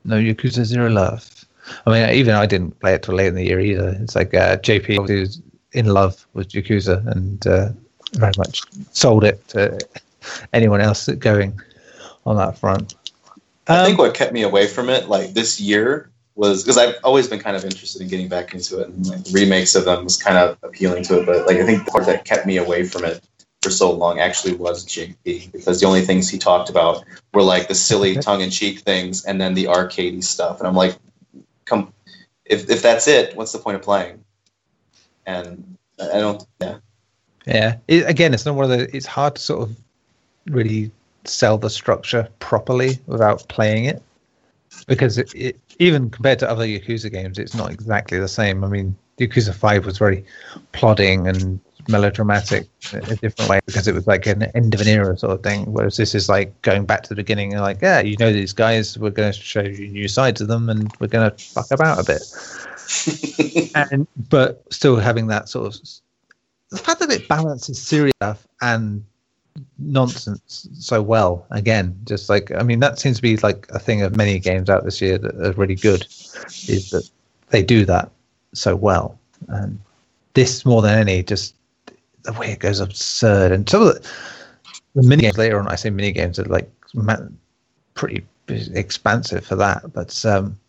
No Yakuza Zero Love. I mean, even I didn't play it till late in the year either. It's like uh, JP obviously was in love with Yakuza and uh, very much sold it to anyone else that going on that front. I Um, think what kept me away from it, like this year, was because I've always been kind of interested in getting back into it, and like remakes of them was kind of appealing to it. But like I think the part that kept me away from it for so long actually was JP, because the only things he talked about were like the silly tongue-in-cheek things, and then the arcadey stuff. And I'm like, come, if if that's it, what's the point of playing? And I don't, yeah. Yeah. It, again, it's not one of the. It's hard to sort of really sell the structure properly without playing it, because it, it even compared to other Yakuza games, it's not exactly the same. I mean, Yakuza Five was very plodding and melodramatic in a different way because it was like an end of an era sort of thing. Whereas this is like going back to the beginning and like, yeah, you know these guys, we're going to show you new sides of them, and we're going to fuck about a bit [laughs] and but still having that sort of the fact that it balances serious stuff and nonsense so well again. Just like i mean that seems to be like a thing of many games out this year that are really good is that they do that so well. And this more than any just the way it goes absurd. And some of the, the mini games later on i say mini games are like pretty expansive for that. But um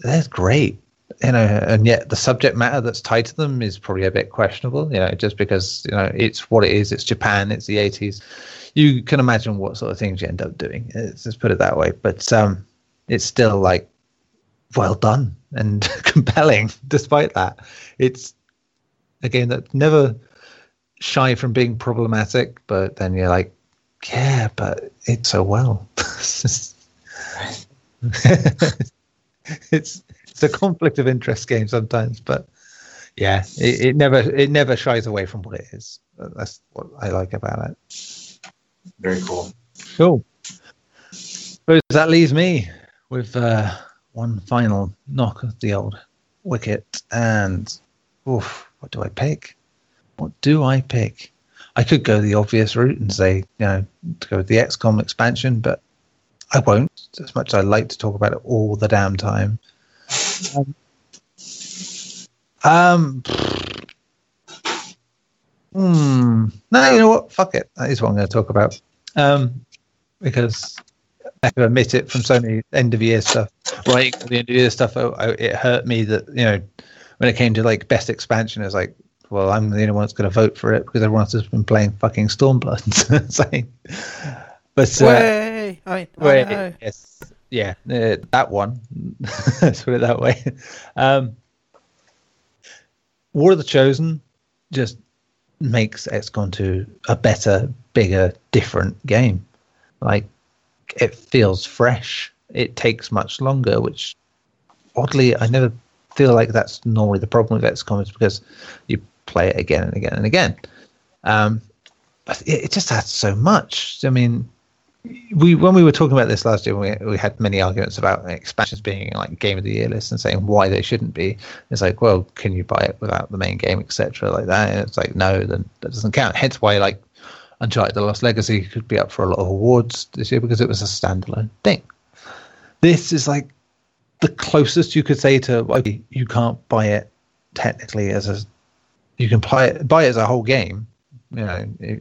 they're great you know, and yet the subject matter that's tied to them is probably a bit questionable, you know, just because, you know, it's what it is, it's Japan, it's the 80s. You can imagine what sort of things you end up doing. Let's just put it that way. But um, it's still like well done and [laughs] compelling despite that. It's a game that's never shy from being problematic, but then you're like, yeah, but it's so well. [laughs] [laughs] it's it's a conflict of interest game sometimes, but yeah, it, it never it never shies away from what it is. That's what I like about it. Very cool. Cool. Suppose that leaves me with uh, one final knock of the old wicket, and oof, what do I pick? What do I pick? I could go the obvious route and say, you know, to go with the XCOM expansion, but I won't, as much as I like to talk about it all the damn time. Um, um hmm, no, you know what? Fuck it. That is what I'm going to talk about. Um, because I have admit it from so many end of year stuff. Right, the end of year stuff, I, I, it hurt me that you know when it came to like best expansion, it was like, well, I'm the only one that's going to vote for it because everyone else has been playing fucking Stormblood. [laughs] like, but uh, Way! I mean, know. yes, yeah, uh, that one. [laughs] Let's put it that way. Um, War of the Chosen just makes XCOM 2 a better, bigger, different game. Like it feels fresh. It takes much longer, which oddly I never feel like that's normally the problem with XCOM is because you play it again and again and again. Um, but it, it just adds so much. I mean, we when we were talking about this last year, we we had many arguments about expansions being like game of the year list and saying why they shouldn't be. It's like, well, can you buy it without the main game, etc. Like that. And it's like, no, then that doesn't count. Hence why like Uncharted: The Lost Legacy could be up for a lot of awards this year because it was a standalone thing. This is like the closest you could say to okay, you can't buy it technically as a you can buy it buy it as a whole game, you know.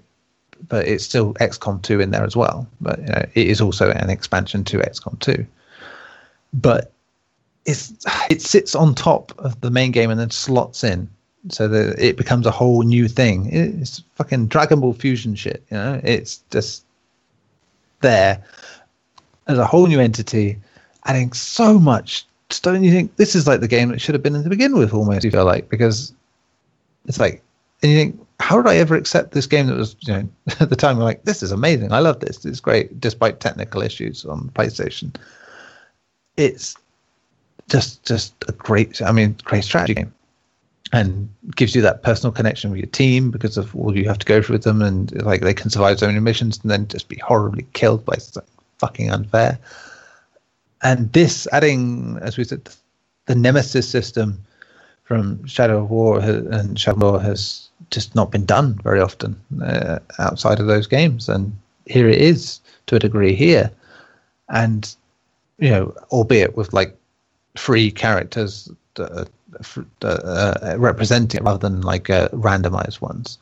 But it's still XCOM 2 in there as well. But you know, it is also an expansion to XCOM 2. But it's [sighs] it sits on top of the main game and then slots in, so that it becomes a whole new thing. It's fucking Dragon Ball Fusion shit. You know, it's just there as a whole new entity, adding so much. Don't you think this is like the game that should have been in to begin with? Almost, you feel like because it's like, and you think, how did I ever accept this game that was, you know, [laughs] at the time, I'm like, this is amazing. I love this. It's great, despite technical issues on PlayStation. It's just, just a great, I mean, great strategy game, and gives you that personal connection with your team because of all you have to go through with them, and like they can survive so many missions and then just be horribly killed by something fucking unfair. And this adding, as we said, the Nemesis system from Shadow of War and Shadow of War has just not been done very often uh, outside of those games, and here it is to a degree here, and you know, albeit with like free characters are, uh, representing rather than like uh, randomized ones,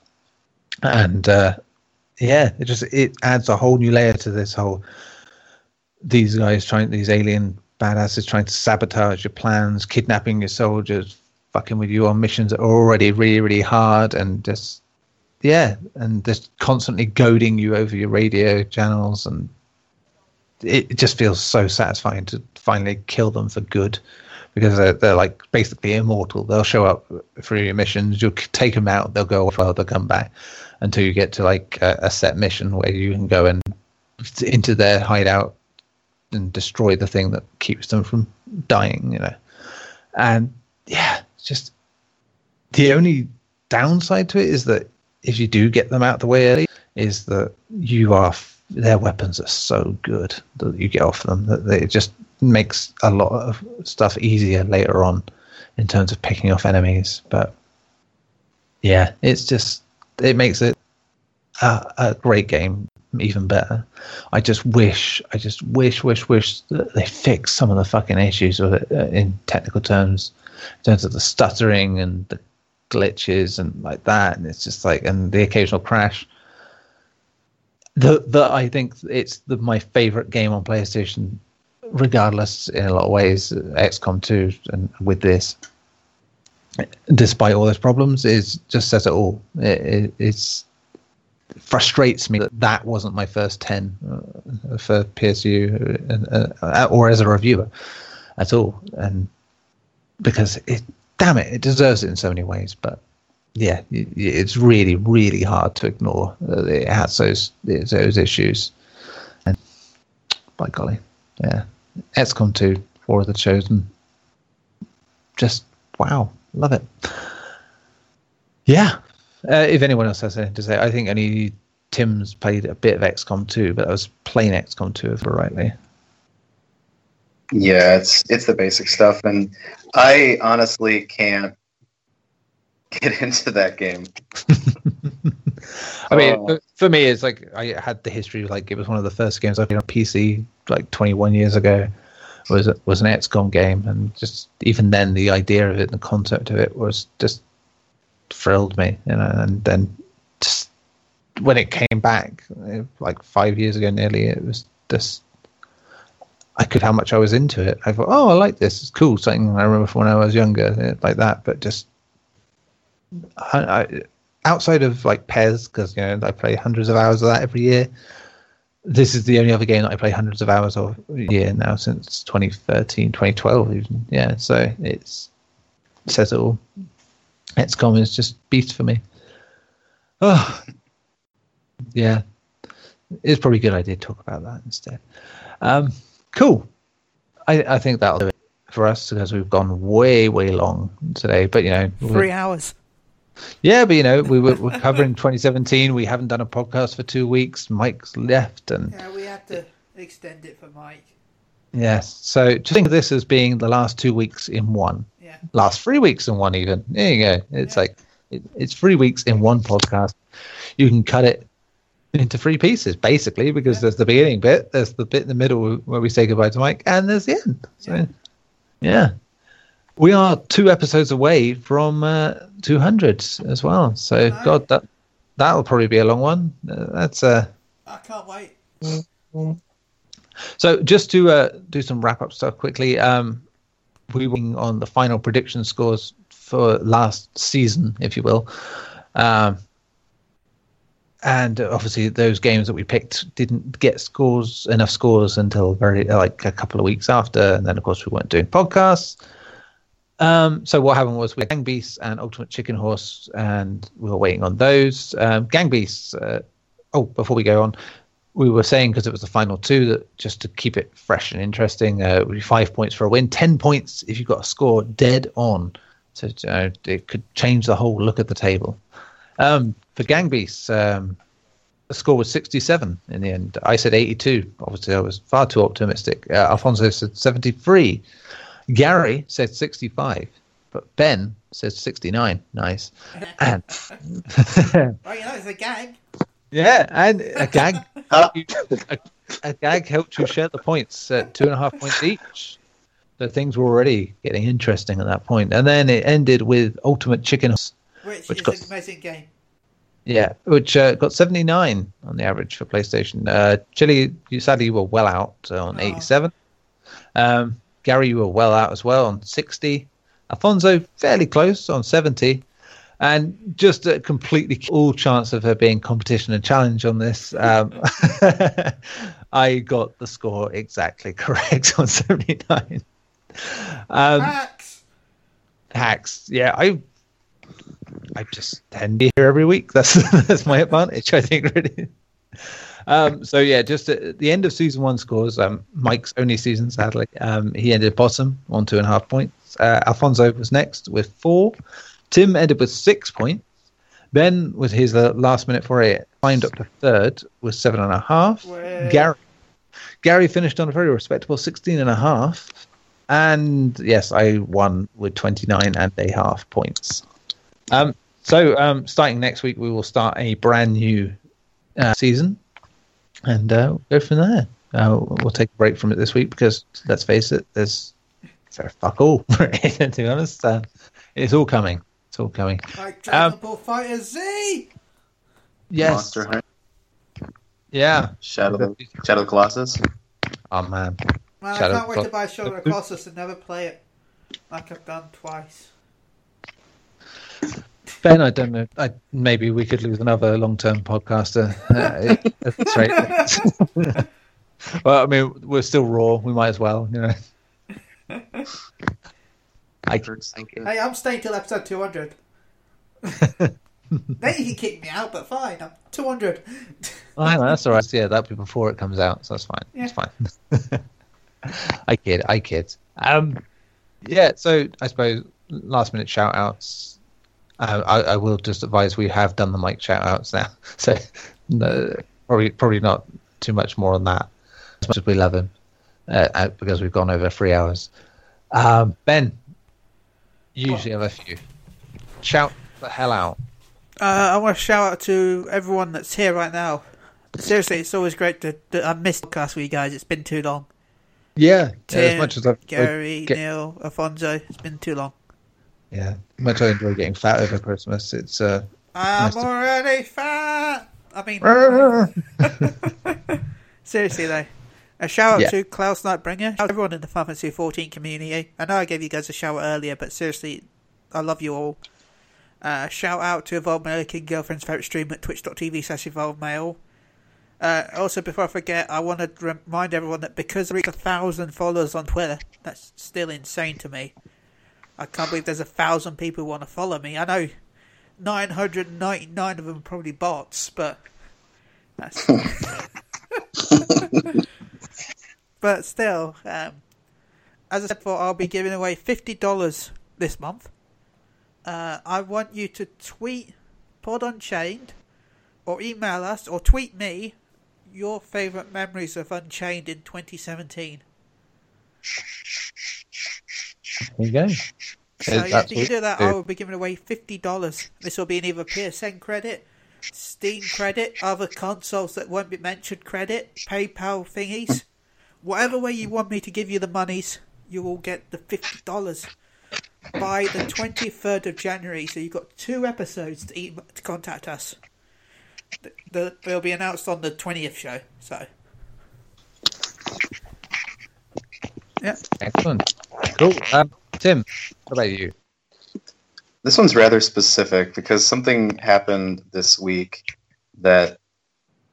and uh, yeah, it just it adds a whole new layer to this whole these guys trying these alien badasses trying to sabotage your plans, kidnapping your soldiers, fucking with you on missions that are already really, really hard and just yeah, and just constantly goading you over your radio channels and it, just feels so satisfying to finally kill them for good because they're, they're like basically immortal. They'll show up for your missions, you'll take them out, they'll go off, well, they'll come back until you get to like a, a set mission where you can go and into their hideout and destroy the thing that keeps them from dying, you know. And yeah, just the only downside to it is that if you do get them out the way early, is that you are their weapons are so good that you get off them that it just makes a lot of stuff easier later on in terms of picking off enemies. But yeah, it's just it makes it a, a great game even better. I just wish, I just wish, wish, wish that they fix some of the fucking issues with it uh, in technical terms, in terms of the stuttering and the glitches and like that. And it's just like, and the occasional crash. The the I think it's the my favorite game on PlayStation, regardless in a lot of ways. XCOM two and with this, despite all those problems, is just says it all. It, it, it's frustrates me that that wasn't my first 10 uh, for PSU uh, uh, or as a reviewer at all. And because it, damn it, it deserves it in so many ways. But yeah, it, it's really, really hard to ignore. Uh, it has those those issues. And by golly, yeah, XCOM 2, War of the Chosen, just wow, love it. Yeah, uh, if anyone else has anything to say, I think only Tim's played a bit of XCOM 2, but I was playing XCOM 2, if I rightly. Yeah, it's it's the basic stuff, and I honestly can't get [laughs] into that game. [laughs] I mean, Oh. for- me, it's like I had the history. Of like it was one of the first games I played on PC, like 21 years ago. Was was an XCOM game, and just even then, the idea of it, and the concept of it, was just thrilled me. You know, and then just when it came back, eh, like five years ago, nearly, it was just. I could how much I was into it. I thought, oh, I like this. It's cool. Something I remember from when I was younger, eh, like that. But just I, I, outside of like PES, because you know I play hundreds of hours of that every year. This is the only other game that I play hundreds of hours of a year now since 2013, 2012, even. Yeah, so it's it says it all. XCOM is just beast for me. Oh, yeah, it's probably a good idea to talk about that instead. Um, cool. I, I think that'll do it for us because we've gone way, way long today. But you know, Three hours. yeah, but you know, we were we're covering [laughs] 2017. We haven't done a podcast for two weeks. Mike's left, and Yeah, we had to extend it for Mike. yes. So just think of this as being the last two weeks in one, Yeah. last three weeks in one. Even there you go. It's Yeah. like it, it's three weeks in one podcast. You can cut it into three pieces basically because Yeah. there's the beginning bit, there's the bit in the middle where we say goodbye to Mike, and there's the end. So Yeah. yeah. We are two episodes away from uh, 200 as well. So. God, that that'll probably be a long one. Uh, that's uh, I can't wait. so. Just to uh, do some wrap up stuff quickly. Um, we were on the final prediction scores for last season, if you will. Um, and obviously, those games that we picked didn't get scores enough scores until very like a couple of weeks after, and then of course we weren't doing podcasts. Um, so what happened was we Gang Beasts and Ultimate Chicken Horse, and we were waiting on those. Um, Gang Beasts. Uh, oh, before we go on, we were saying because it was the final two that just to keep it fresh and interesting, uh, would be five points for a win, ten points if you got a score dead on. So uh, it could change the whole look at the table. Um, for Gang Beasts, um, the score was 67 in the end. I said 82. Obviously, I was far too optimistic. Uh, Alfonso said 73. Gary said 65. But Ben says 69. Nice. [laughs] And [laughs] Oh, you know, it's a gang. yeah, and a gag, [laughs] a, a gag helped you share the points at two and a half points each. So things were already getting interesting at that point. And then it ended with Ultimate Chicken. Which, Which is got- an amazing game. Yeah, which uh, got 79 on the average for PlayStation. Uh, Chili, you sadly you were well out on Oh. 87. Um, Gary, you were well out as well on 60. Alfonso, fairly close on 70. And just a completely all chance of there being competition and challenge on this. Um, [laughs] I got the score exactly [laughs] correct on 79. Um, Hacks! hacks. Yeah, I I just tend to be here every week. [laughs] That's that's my advantage, I think. Really. Um, so yeah, just at the end of season one scores. Um, Mike's only season, sadly. Um, he ended bottom on two and a half points. Uh, Alfonso was next with four. Tim ended with six points. Ben, with his uh, last minute for it, climbed up to third with seven and a half. Way. Gary Gary finished on a very respectable 16 and a half. And yes, I won with 29 and a half points. Um, so um, starting next week, we will start a brand new uh, season and uh, go from there. Uh, we'll take a break from it this week because let's face it, there's very fuck all. [laughs] to be honest, uh, it's all coming. It's all coming. Like Dragon Um, Ball Fighter Z! Yes. Monster Hunter, Yeah. Shadow, Shadow Colossus. Oh man. Man, Shadow I can't wait Col- to buy Shadow Colossus and never play it. Like I've done twice. Ben, I don't know. I, maybe we could lose another long-term podcaster. Uh, at this rate. [laughs] well, I mean, we're still raw. We might as well, you know. I Hey, I'm staying till episode 200. then [laughs] you can kick me out, but fine. I'm 200. Oh, hang on, that's all right. Yeah, that'll be before it comes out, so that's fine. It's fine. [laughs] I kid, I kid. Um, yeah. So I suppose last minute shout outs. Uh, I, I will just advise we have done the mic shout outs now, [laughs] so no, probably probably not too much more on that. As much as we love him, uh, uh, because we've gone over three hours. Um, ben, you usually have a few. Shout the hell out. Uh, I want to shout out to everyone that's here right now. Seriously, it's always great to. to I missed podcast with you guys. It's been too long. Yeah, yeah as much as I've Gary, get- Neil, Alfonso. It's been too long. Yeah, much I enjoy getting fat over Christmas. It's uh, I'm Nice to- already fat. I mean, [laughs] seriously though, a shout out Yeah. to Klaus Nightbringer, shout out to everyone in the Final Fantasy 14 community. I know I gave you guys a shout out earlier, but seriously, I love you all. Uh, shout out to Evolve Mail, King Girlfriend's favourite stream at twitch.tv slash Evolve Mail. Uh, also, before I forget, I want to remind everyone that because I reached a thousand followers on Twitter, that's still insane to me. I can't believe there's a thousand people who want to follow me. I know 999 of them are probably bots, but that's. [laughs] [laughs] but still, um, as I said before, I'll be giving away $50 this month. Uh, I want you to tweet Pod Unchained or email us or tweet me your favourite memories of Unchained in 2017. There you go. So yeah, if you do that, I oh, will be giving away fifty dollars. This will be in either PSN credit, Steam credit, other consoles that won't be mentioned credit, PayPal thingies, whatever way you want me to give you the monies, you will get the fifty dollars by the twenty third of January. So you've got two episodes to, to contact us. The, the, they'll be announced on the twentieth show. So yeah, Excellent. Cool. Um, Tim, what about you? This one's rather specific because something happened this week that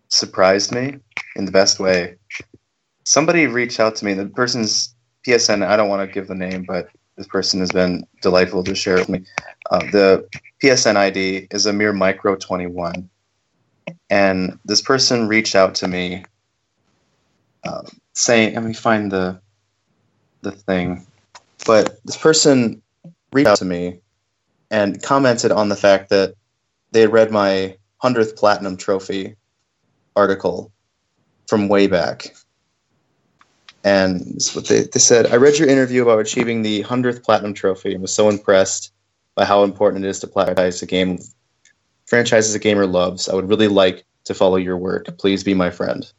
surprised me in the best way. Somebody reached out to me. The person's PSN, I don't want to give the name, but this person has been delightful to share with me. Uh, the PSN ID is a mere micro 21. And this person reached out to me uh, saying, let me find the, the thing. But this person reached out to me and commented on the fact that they had read my 100th platinum trophy article from way back. And this is what they, they said I read your interview about achieving the 100th platinum trophy and was so impressed by how important it is to platinize a game franchises a gamer loves. I would really like to follow your work. Please be my friend.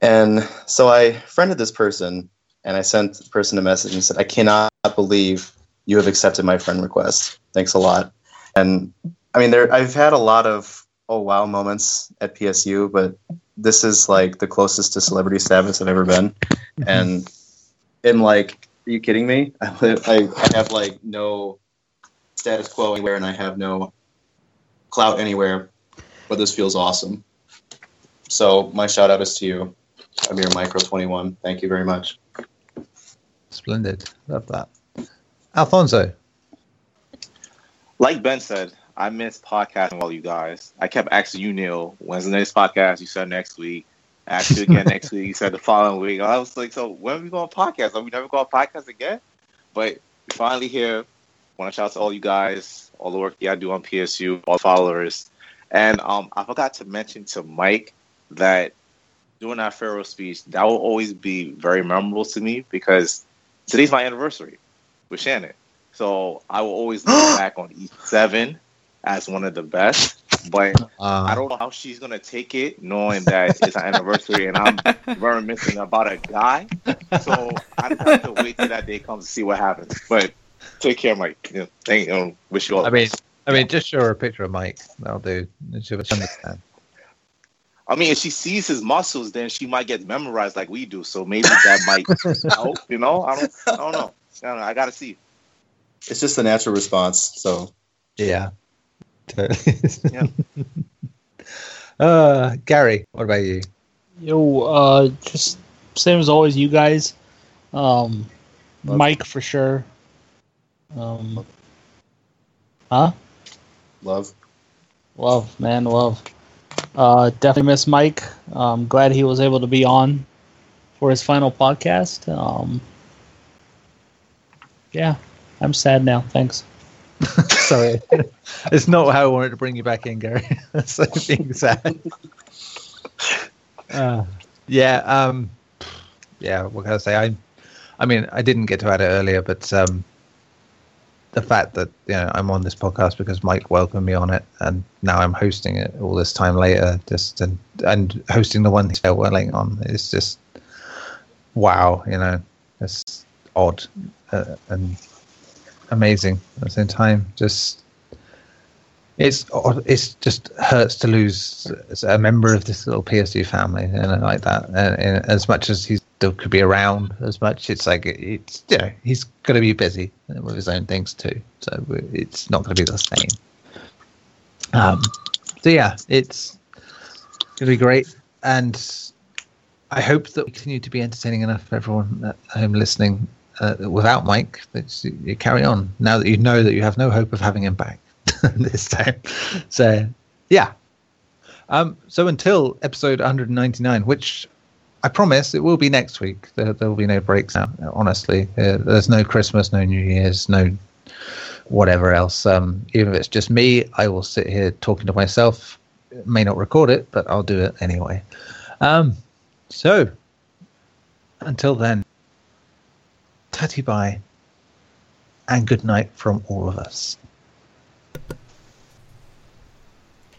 And so I friended this person and I sent the person a message and said, I cannot believe you have accepted my friend request. Thanks a lot. And I mean, there I've had a lot of oh wow moments at PSU, but this is like the closest to celebrity status I've ever been. Mm-hmm. And I'm like, are you kidding me? I, [laughs] live, I, I have like no status quo anywhere, and I have no clout anywhere. But this feels awesome. So my shout out is to you, Amir Micro Twenty One. Thank you very much. Splendid. Love that. Alfonso. Like Ben said, I missed podcasting all you guys. I kept asking you, Neil, when's the next podcast? You said next week. I asked you again next week. You said the following week. I was like, so when are we going to podcast? Are we never going to podcast again? But finally here. Want to shout out to all you guys, all the work y'all do on PSU, all followers. And um, I forgot to mention to Mike that doing that Pharaoh speech, that will always be very memorable to me because today's my anniversary with Shannon. So I will always look [gasps] back on E7 as one of the best. But Uh, I don't know how she's gonna take it, knowing that it's an anniversary and I'm reminiscing about a guy. So I have to wait till that day comes to see what happens. But take care, Mike. You know, thank you. know, wish you all. I mean. I mean, just show her a picture of Mike. That'll do. She'll understand. I mean, if she sees his muscles, then she might get memorized like we do. So maybe that [laughs] might help. You know, I don't, I don't know. I, don't know. I gotta see. It's just a natural response. So Yeah. [laughs] Yeah. [laughs] Uh, Gary, what about you? Yo, uh, just same as always, you guys. Um, Love Mike for sure. Um, huh? love. Love, man, love. Uh, definitely miss Mike. Um, glad he was able to be on for his final podcast. Um, yeah, I'm sad now. Thanks. [laughs] Sorry, [laughs] it's not how I wanted to bring you back in, Gary. so being sad. Uh, yeah, um, yeah. What can I say? I, I mean, I didn't get to add it earlier, but um, the fact that you know I'm on this podcast because Mike welcomed me on it, and now I'm hosting it all this time later, just and and hosting the one he's welling on is just wow, you know, it's odd uh, and amazing at the same time. Just it's it's just hurts to lose a member of this little PSU family, and like that. And, and as much as he still could be around, as much it's like it's you know he's going to be busy with his own things too, so it's not going to be the same. Um, so yeah, it's going to be great, and I hope that we continue to be entertaining enough for everyone at home listening. Uh, without Mike, that you, carry on now that you know that you have no hope of having him back [laughs] this time. So, yeah. Um, so until episode 199, which I promise it will be next week. There, there will be no breaks now. Honestly, uh, there's no Christmas, no New Year's, no whatever else. Um, even if it's just me, I will sit here talking to myself. May not record it, but I'll do it anyway. Um, so until then, tatty bye and good night from all of us.